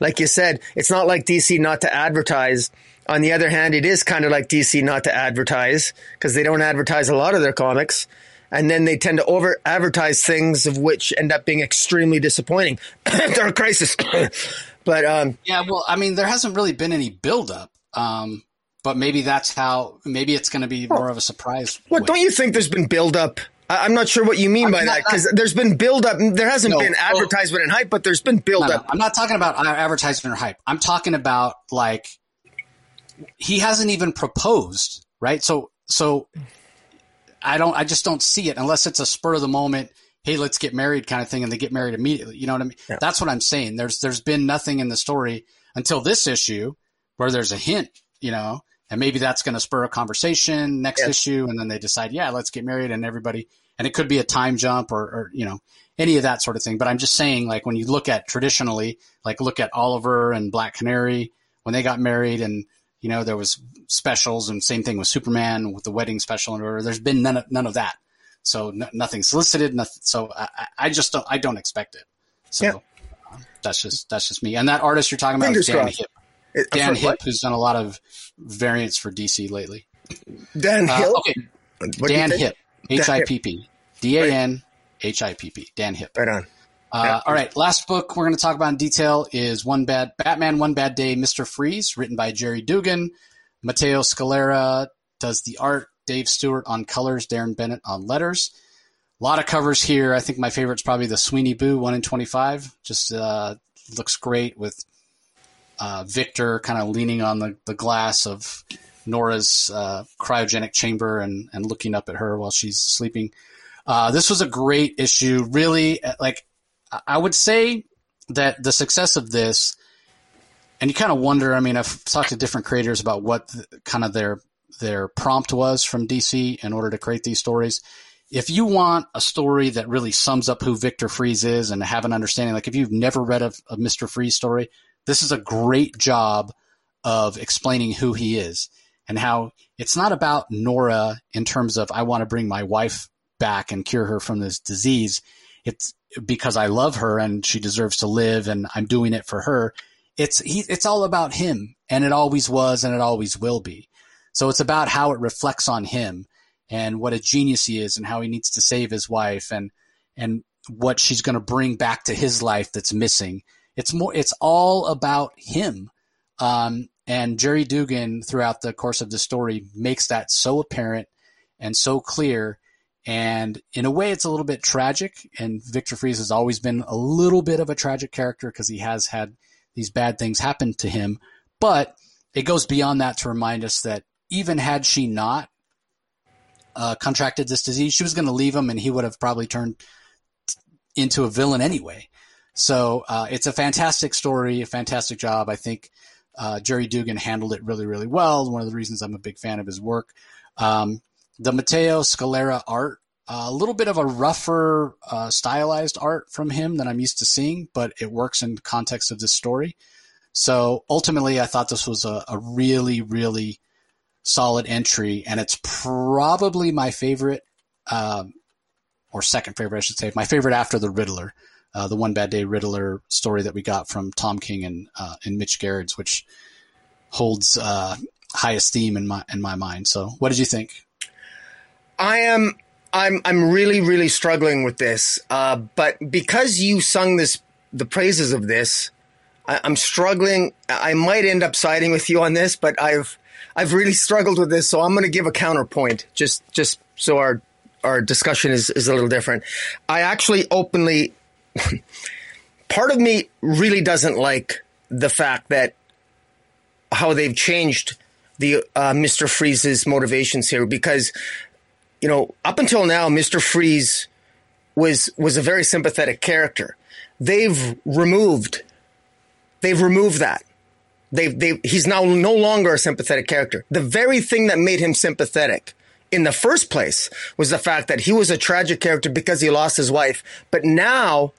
like you said, it's not like DC not to advertise. On the other hand, it is kind of like DC not to advertise because they don't advertise a lot of their comics, and then they tend to over advertise things of which end up being extremely disappointing. [COUGHS] Dark Crisis, [COUGHS] but um, yeah, well, I mean, there hasn't really been any buildup. Um, but maybe that's how. Maybe it's going to be more of a surprise. What don't you think? There's been build up. I'm not sure what you mean I mean, by that because there's been build up. There hasn't no, been advertisement and hype, but there's been build no, up. No, I'm not talking about advertisement or hype. I'm talking about like he hasn't even proposed, right? So so I don't. I just don't see it unless it's a spur of the moment. Hey, let's get married kind of thing, and they get married immediately. You know what I mean? Yeah. That's what I'm saying. There's there's been nothing in the story until this issue where there's a hint. You know, and maybe that's going to spur a conversation next issue and then they decide yeah let's get married and everybody and it could be a time jump or, or, you know any of that sort of thing but i'm just saying like when you look at traditionally like look at oliver and black canary when they got married and you know there was specials and same thing with superman with the wedding special and whatever there's been none of, none of that so n- nothing solicited nothing so I, I, just don't i don't expect it so yeah. uh, that's just that's just me and that artist you're talking about Fingers is Dan Hipp. Dan Hipp, who's done a lot of variants for DC lately. Dan uh, Hill? Okay. Dan Hipp. H I P P. D A N H I P P. Dan Hipp. Right on. Uh. All right, last book we're going to talk about in detail is One Bad Batman, One Bad Day, Mister Freeze, written by Gerry Duggan. Matteo Scalera does the art. Dave Stewart on colors. Darren Bennett on letters. A lot of covers here. I think my favorite is probably the Sweeney Boo one in twenty five. Just uh, looks great with uh, Victor kind of leaning on the, the glass of Nora's uh, cryogenic chamber and, and looking up at her while she's sleeping. Uh, this was a great issue. Really, uh, like I would say that the success of this, and you kind of wonder. I mean, I've talked to different creators about what the, kind of their their prompt was from DC in order to create these stories. If you want a story that really sums up who Victor Fries is and have an understanding, like if you've never read a, a Mr. Freeze story, this is a great job of explaining who he is and how it's not about Nora in terms of I want to bring my wife back and cure her from this disease. It's because I love her and she deserves to live and I'm doing it for her. It's he, it's all about him and it always was and it always will be. So it's about how it reflects on him and what a genius he is and how he needs to save his wife and and what she's going to bring back to his life that's missing. It's more it's all about him. Um, and Gerry Duggan throughout the course of the story makes that so apparent and so clear and in a way, it's a little bit tragic. And Victor Fries has always been a little bit of a tragic character because he has had these bad things happen to him. But it goes beyond that to remind us that even had she not uh, contracted this disease, she was going to leave him and he would have probably turned into a villain anyway. So uh, it's a fantastic story, a fantastic job. I think uh, Gerry Duggan handled it really, really well. One of the reasons I'm a big fan of his work. Um, the Matteo Scalera art, uh, a little bit of a rougher, uh, stylized art from him than I'm used to seeing, but it works in context of this story. So ultimately, I thought this was a, a really, really solid entry, and it's probably my favorite, um, or second favorite, I should say, my favorite after the Riddler, uh, the One Bad Day Riddler story that we got from Tom King and uh, and Mitch Gerads, which holds uh, high esteem in my in my mind. So, what did you think? I am I'm I'm really really struggling with this, uh, but because you sung this the praises of this, I, am struggling. I might end up siding with you on this, but I've I've really struggled with this, so I'm going to give a counterpoint just just so our our discussion is is a little different. I actually openly, [LAUGHS] part of me really doesn't like the fact that how they've changed the uh, Mr. Freeze's motivations here because you know, up until now, Mr. Freeze was was a very sympathetic character. They've removed they've removed that. They've they he's now no longer a sympathetic character. The very thing that made him sympathetic in the first place was the fact that he was a tragic character because he lost his wife. But now,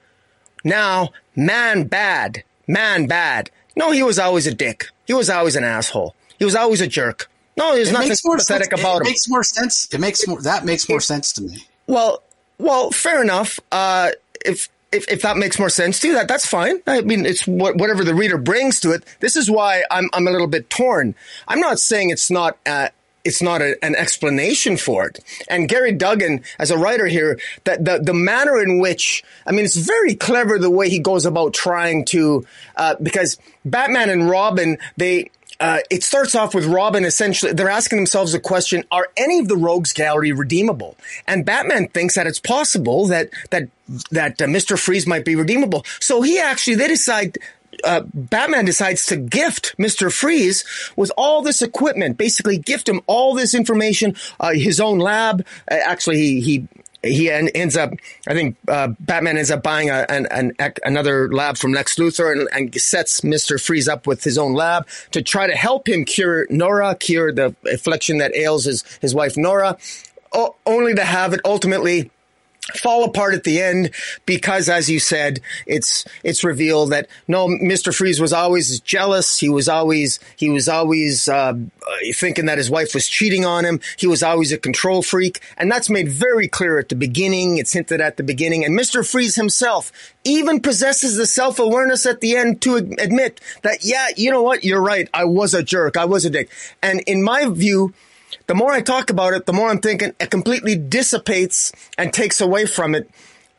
now, man bad, man bad. No, he was always a dick. He was always an asshole. He was always a jerk. No, there's it nothing pathetic sense. about it. It makes more sense. It makes more that makes more sense to me. Well, well, fair enough. Uh, if if, if that makes more sense to you, that that's fine. I mean, it's what, whatever the reader brings to it. This is why I'm I'm a little bit torn. I'm not saying it's not. Uh, it's not a, an explanation for it. And Gary Duggan, as a writer here, that the, the manner in which, I mean, it's very clever the way he goes about trying to, uh, because Batman and Robin, they, uh, it starts off with Robin essentially, they're asking themselves a question, are any of the rogues gallery redeemable? And Batman thinks that it's possible that, that, that uh, Mr. Freeze might be redeemable. So he actually, they decide, uh, Batman decides to gift Mr. Freeze with all this equipment, basically gift him all this information, uh, his own lab. Uh, actually, he, he he ends up, I think uh, Batman ends up buying a, an, an, another lab from Lex Luthor and, and, sets Mister Freeze up with his own lab to try to help him cure Nora, cure the affliction that ails his his wife Nora, o- only to have it ultimately fall apart at the end because as you said it's it's revealed that no Mr. Freeze was always jealous. He was always he was always uh, thinking that his wife was cheating on him. He was always a control freak. And that's made very clear at the beginning. It's hinted at the beginning. And Mr. Freeze himself even possesses the self-awareness at the end to admit that yeah you know what? You're right. I was a jerk. I was a dick. And in my view the more I talk about it, the more I'm thinking it completely dissipates and takes away from it.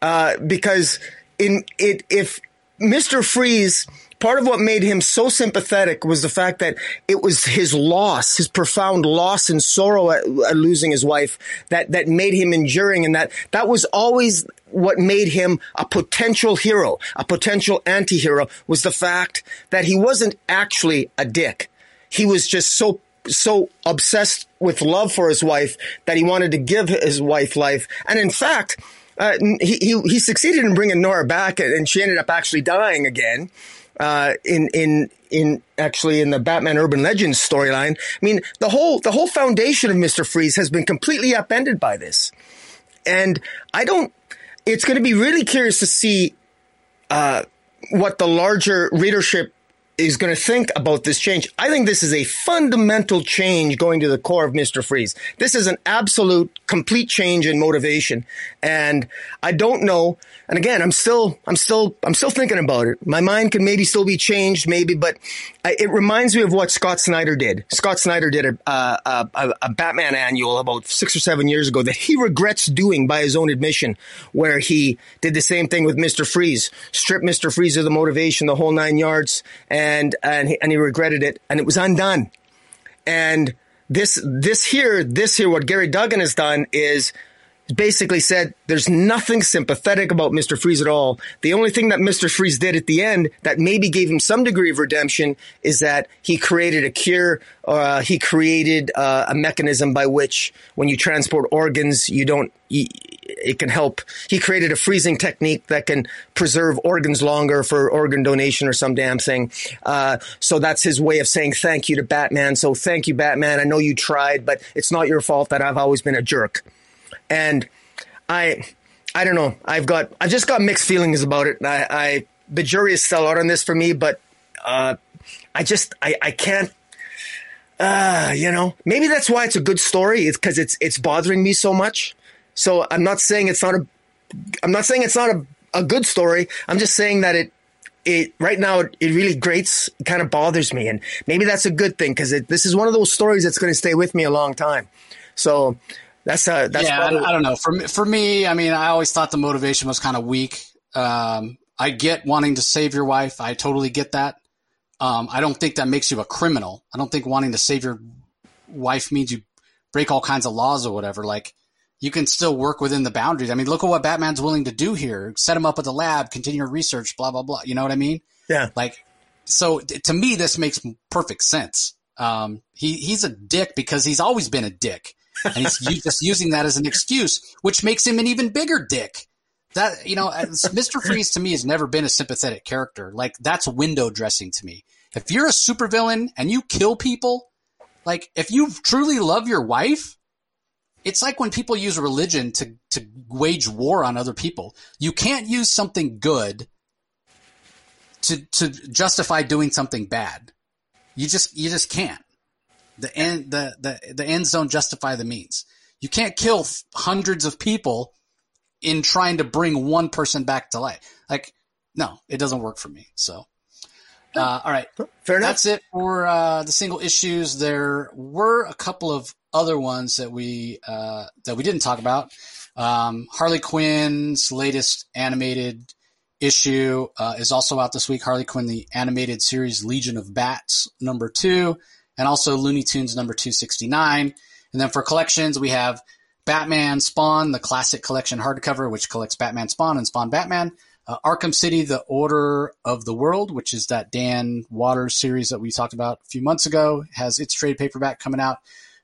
Uh, because in it, if Mr. Freeze, part of what made him so sympathetic was the fact that it was his loss, his profound loss and sorrow at, at losing his wife that, that made him enduring. And that, that was always what made him a potential hero, a potential anti-hero was the fact that he wasn't actually a dick. He was just so so obsessed with love for his wife that he wanted to give his wife life. And in fact, uh, he, he, he succeeded in bringing Nora back and she ended up actually dying again. uh, in in in actually in the Batman Urban Legends storyline. I mean, the whole the whole foundation of Mister Freeze has been completely upended by this, and I don't. It's going to be really curious to see uh, what the larger readership is going to think about this change. I think this is a fundamental change going to the core of Mr. Freeze. This is an absolute complete change in motivation. And I don't know. And again, I'm still, I'm still, I'm still thinking about it. My mind can maybe still be changed, maybe, but I, it reminds me of what Scott Snyder did. Scott Snyder did a, a, a, a Batman annual about six or seven years ago that he regrets doing by his own admission, where he did the same thing with Mr. Freeze, stripped Mr. Freeze of the motivation, the whole nine yards, and, and he, and he regretted it, and it was undone. And this, this here, this here, what Gary Duggan has done is basically said there's nothing sympathetic about Mr. Freeze at all. The only thing that Mr. Freeze did at the end that maybe gave him some degree of redemption is that he created a cure. Uh, he created uh, a mechanism by which when you transport organs, you don't, it can help. He created a freezing technique that can preserve organs longer for organ donation or some damn thing. Uh, so that's his way of saying thank you to Batman. So thank you, Batman. I know you tried, but it's not your fault that I've always been a jerk and I I don't know. I've got I've just got mixed feelings about it. I, I the jury is still out on this for me, but uh, I just I I can't. Uh, you know, maybe that's why it's a good story. It's because it's it's bothering me so much. So I'm not saying it's not a. I'm not saying it's not a, a good story. I'm just saying that it it right now it, it really grates kind of bothers me and maybe that's a good thing because this is one of those stories that's going to stay with me a long time so that's uh, that's yeah. Probably- I, I, don't know. For me, for me, I mean, I always thought the motivation was kind of weak. Um, I get wanting to save your wife. I totally get that. Um, I don't think that makes you a criminal. I don't think wanting to save your wife means you break all kinds of laws or whatever. Like you can still work within the boundaries. I mean, look at what Batman's willing to do here. Set him up at the lab, continue research, blah, blah, blah. You know what I mean? Yeah. Like, so to me, this makes perfect sense. Um, he, he's a dick because he's always been a dick and he's just using that as an excuse, which makes him an even bigger dick. That you know, Mister Freeze to me has never been a sympathetic character. Like that's window dressing to me. If you're a supervillain and you kill people, like if you truly love your wife, it's like when people use religion to to wage war on other people. You can't use something good to to justify doing something bad. You just you just can't. The end, the, the, the ends don't justify the means. You can't kill hundreds of people in trying to bring one person back to life. Like, no, it doesn't work for me. So, uh, all right. Fair enough. That's it for uh, the single issues. There were a couple of other ones that we uh, that we didn't talk about. Um, Harley Quinn's latest animated issue uh, is also out this week. Harley Quinn, the animated series Legion of Bats, number two and also Looney Tunes number 269. And then for collections, we have Batman Spawn, the classic collection hardcover, which collects Batman Spawn and Spawn Batman. Uh, Arkham City, The Order of the World, which is that Dan Watters series that we talked about a few months ago, has its trade paperback coming out.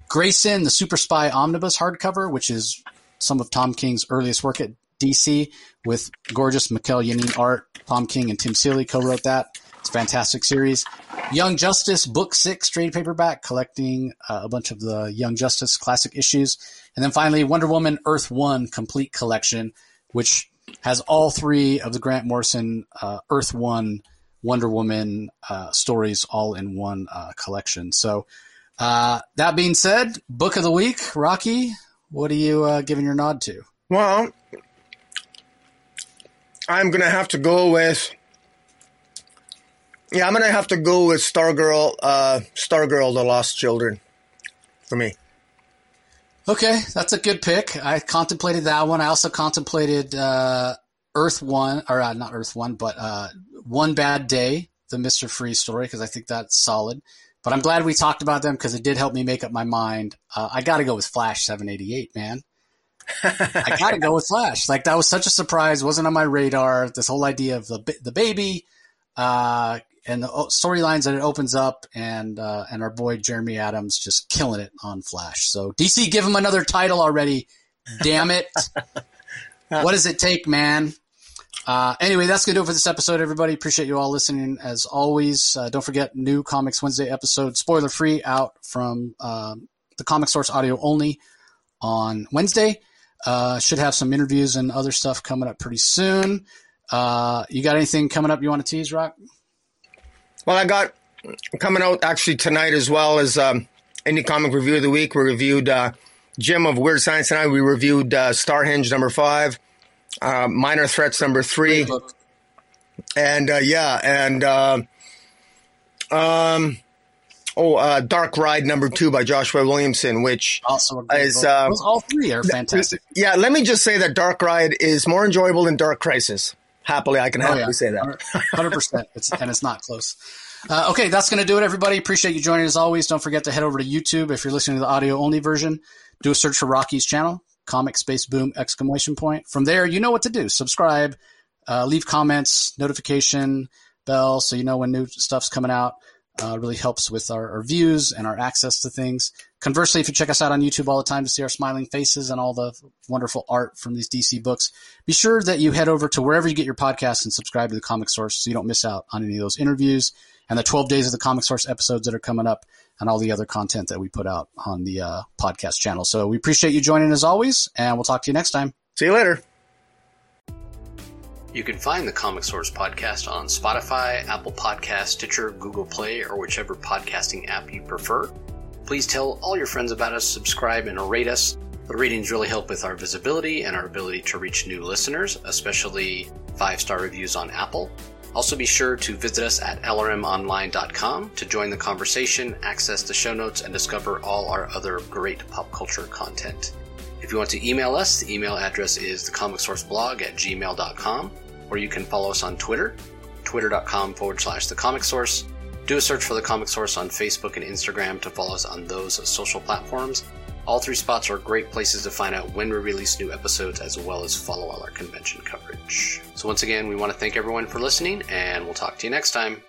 Grayson, the Super Spy Omnibus hardcover, which is some of Tom King's earliest work at DC with gorgeous Mikel Janín art. Tom King and Tim Seeley co-wrote that. Fantastic series. Young Justice, Book Six, trade paperback, collecting uh, a bunch of the Young Justice classic issues. And then finally, Wonder Woman Earth One complete collection, which has all three of the Grant Morrison uh, Earth One Wonder Woman uh, stories all in one uh, collection. So, uh, that being said, book of the week, Rocky, what are you uh, giving your nod to? Well, I'm going to have to go with yeah, I'm gonna have to go with Stargirl, uh, Stargirl, The Lost Children, for me. Okay, that's a good pick. I contemplated that one. I also contemplated uh, Earth One, or uh, not Earth One, but uh, One Bad Day, the Mister Freeze story, because I think that's solid. But I'm glad we talked about them because it did help me make up my mind. Uh, I got to go with Flash 788, man. [LAUGHS] I got to go with Flash. Like that was such a surprise. wasn't on my radar. This whole idea of the the baby, uh, and the storylines that it opens up, and uh, and our boy Jeremy Adams just killing it on Flash. So DC, give him another title already. Damn it! [LAUGHS] what does it take, man? Uh, anyway, that's going to do it for this episode, everybody. Appreciate you all listening as always. Uh, don't forget, new Comics Wednesday episode, spoiler free, out from um, the Comic Source audio only on Wednesday. Uh, should have some interviews and other stuff coming up pretty soon. Uh, you got anything coming up you want to tease, Rock? Well, I got coming out actually tonight as well as um, Indie Comic Review of the Week. We reviewed uh, Jim of Weird Science and I. We reviewed uh, Starhenge number five, uh, Minor Threats number three, and uh, yeah, and uh, um, oh, uh, Dark Ride number two by Joshua Williamson, which Also, is uh, all three are fantastic. yeah. Let me just say that Dark Ride is more enjoyable than Dark Crisis. Happily, I can happily Oh, yeah. say that. Hundred percent. It's and it's not close. Uh, okay, that's going to do it, everybody. Appreciate you joining as always. Don't forget to head over to YouTube if you're listening to the audio only version. Do a search for Rocky's channel, Comic Space Boom exclamation point. From there, you know what to do. Subscribe, uh, leave comments, notification bell, so you know when new stuff's coming out. Uh, really helps with our, our views and our access to things. Conversely, if you check us out on YouTube all the time to see our smiling faces and all the wonderful art from these DC books, be sure that you head over to wherever you get your podcasts and subscribe to the Comic Source so you don't miss out on any of those interviews and the 12 days of the Comic Source episodes that are coming up and all the other content that we put out on the uh, podcast channel. So we appreciate you joining as always, and we'll talk to you next time. See you later. You can find the Comic Source podcast on Spotify, Apple Podcast, Stitcher, Google Play, or whichever podcasting app you prefer. Please tell all your friends about us, subscribe, and rate us. The ratings really help with our visibility and our ability to reach new listeners, especially five star reviews on Apple. Also, be sure to visit us at lrmonline.com to join the conversation, access the show notes, and discover all our other great pop culture content. If you want to email us, the email address is thecomicsourceblog at gmail.com, or you can follow us on Twitter, twitter.com forward slash the comic source. Do a search for the comic source on Facebook and Instagram to follow us on those social platforms. All three spots are great places to find out when we release new episodes as well as follow all our convention coverage. So once again, we want to thank everyone for listening and we'll talk to you next time.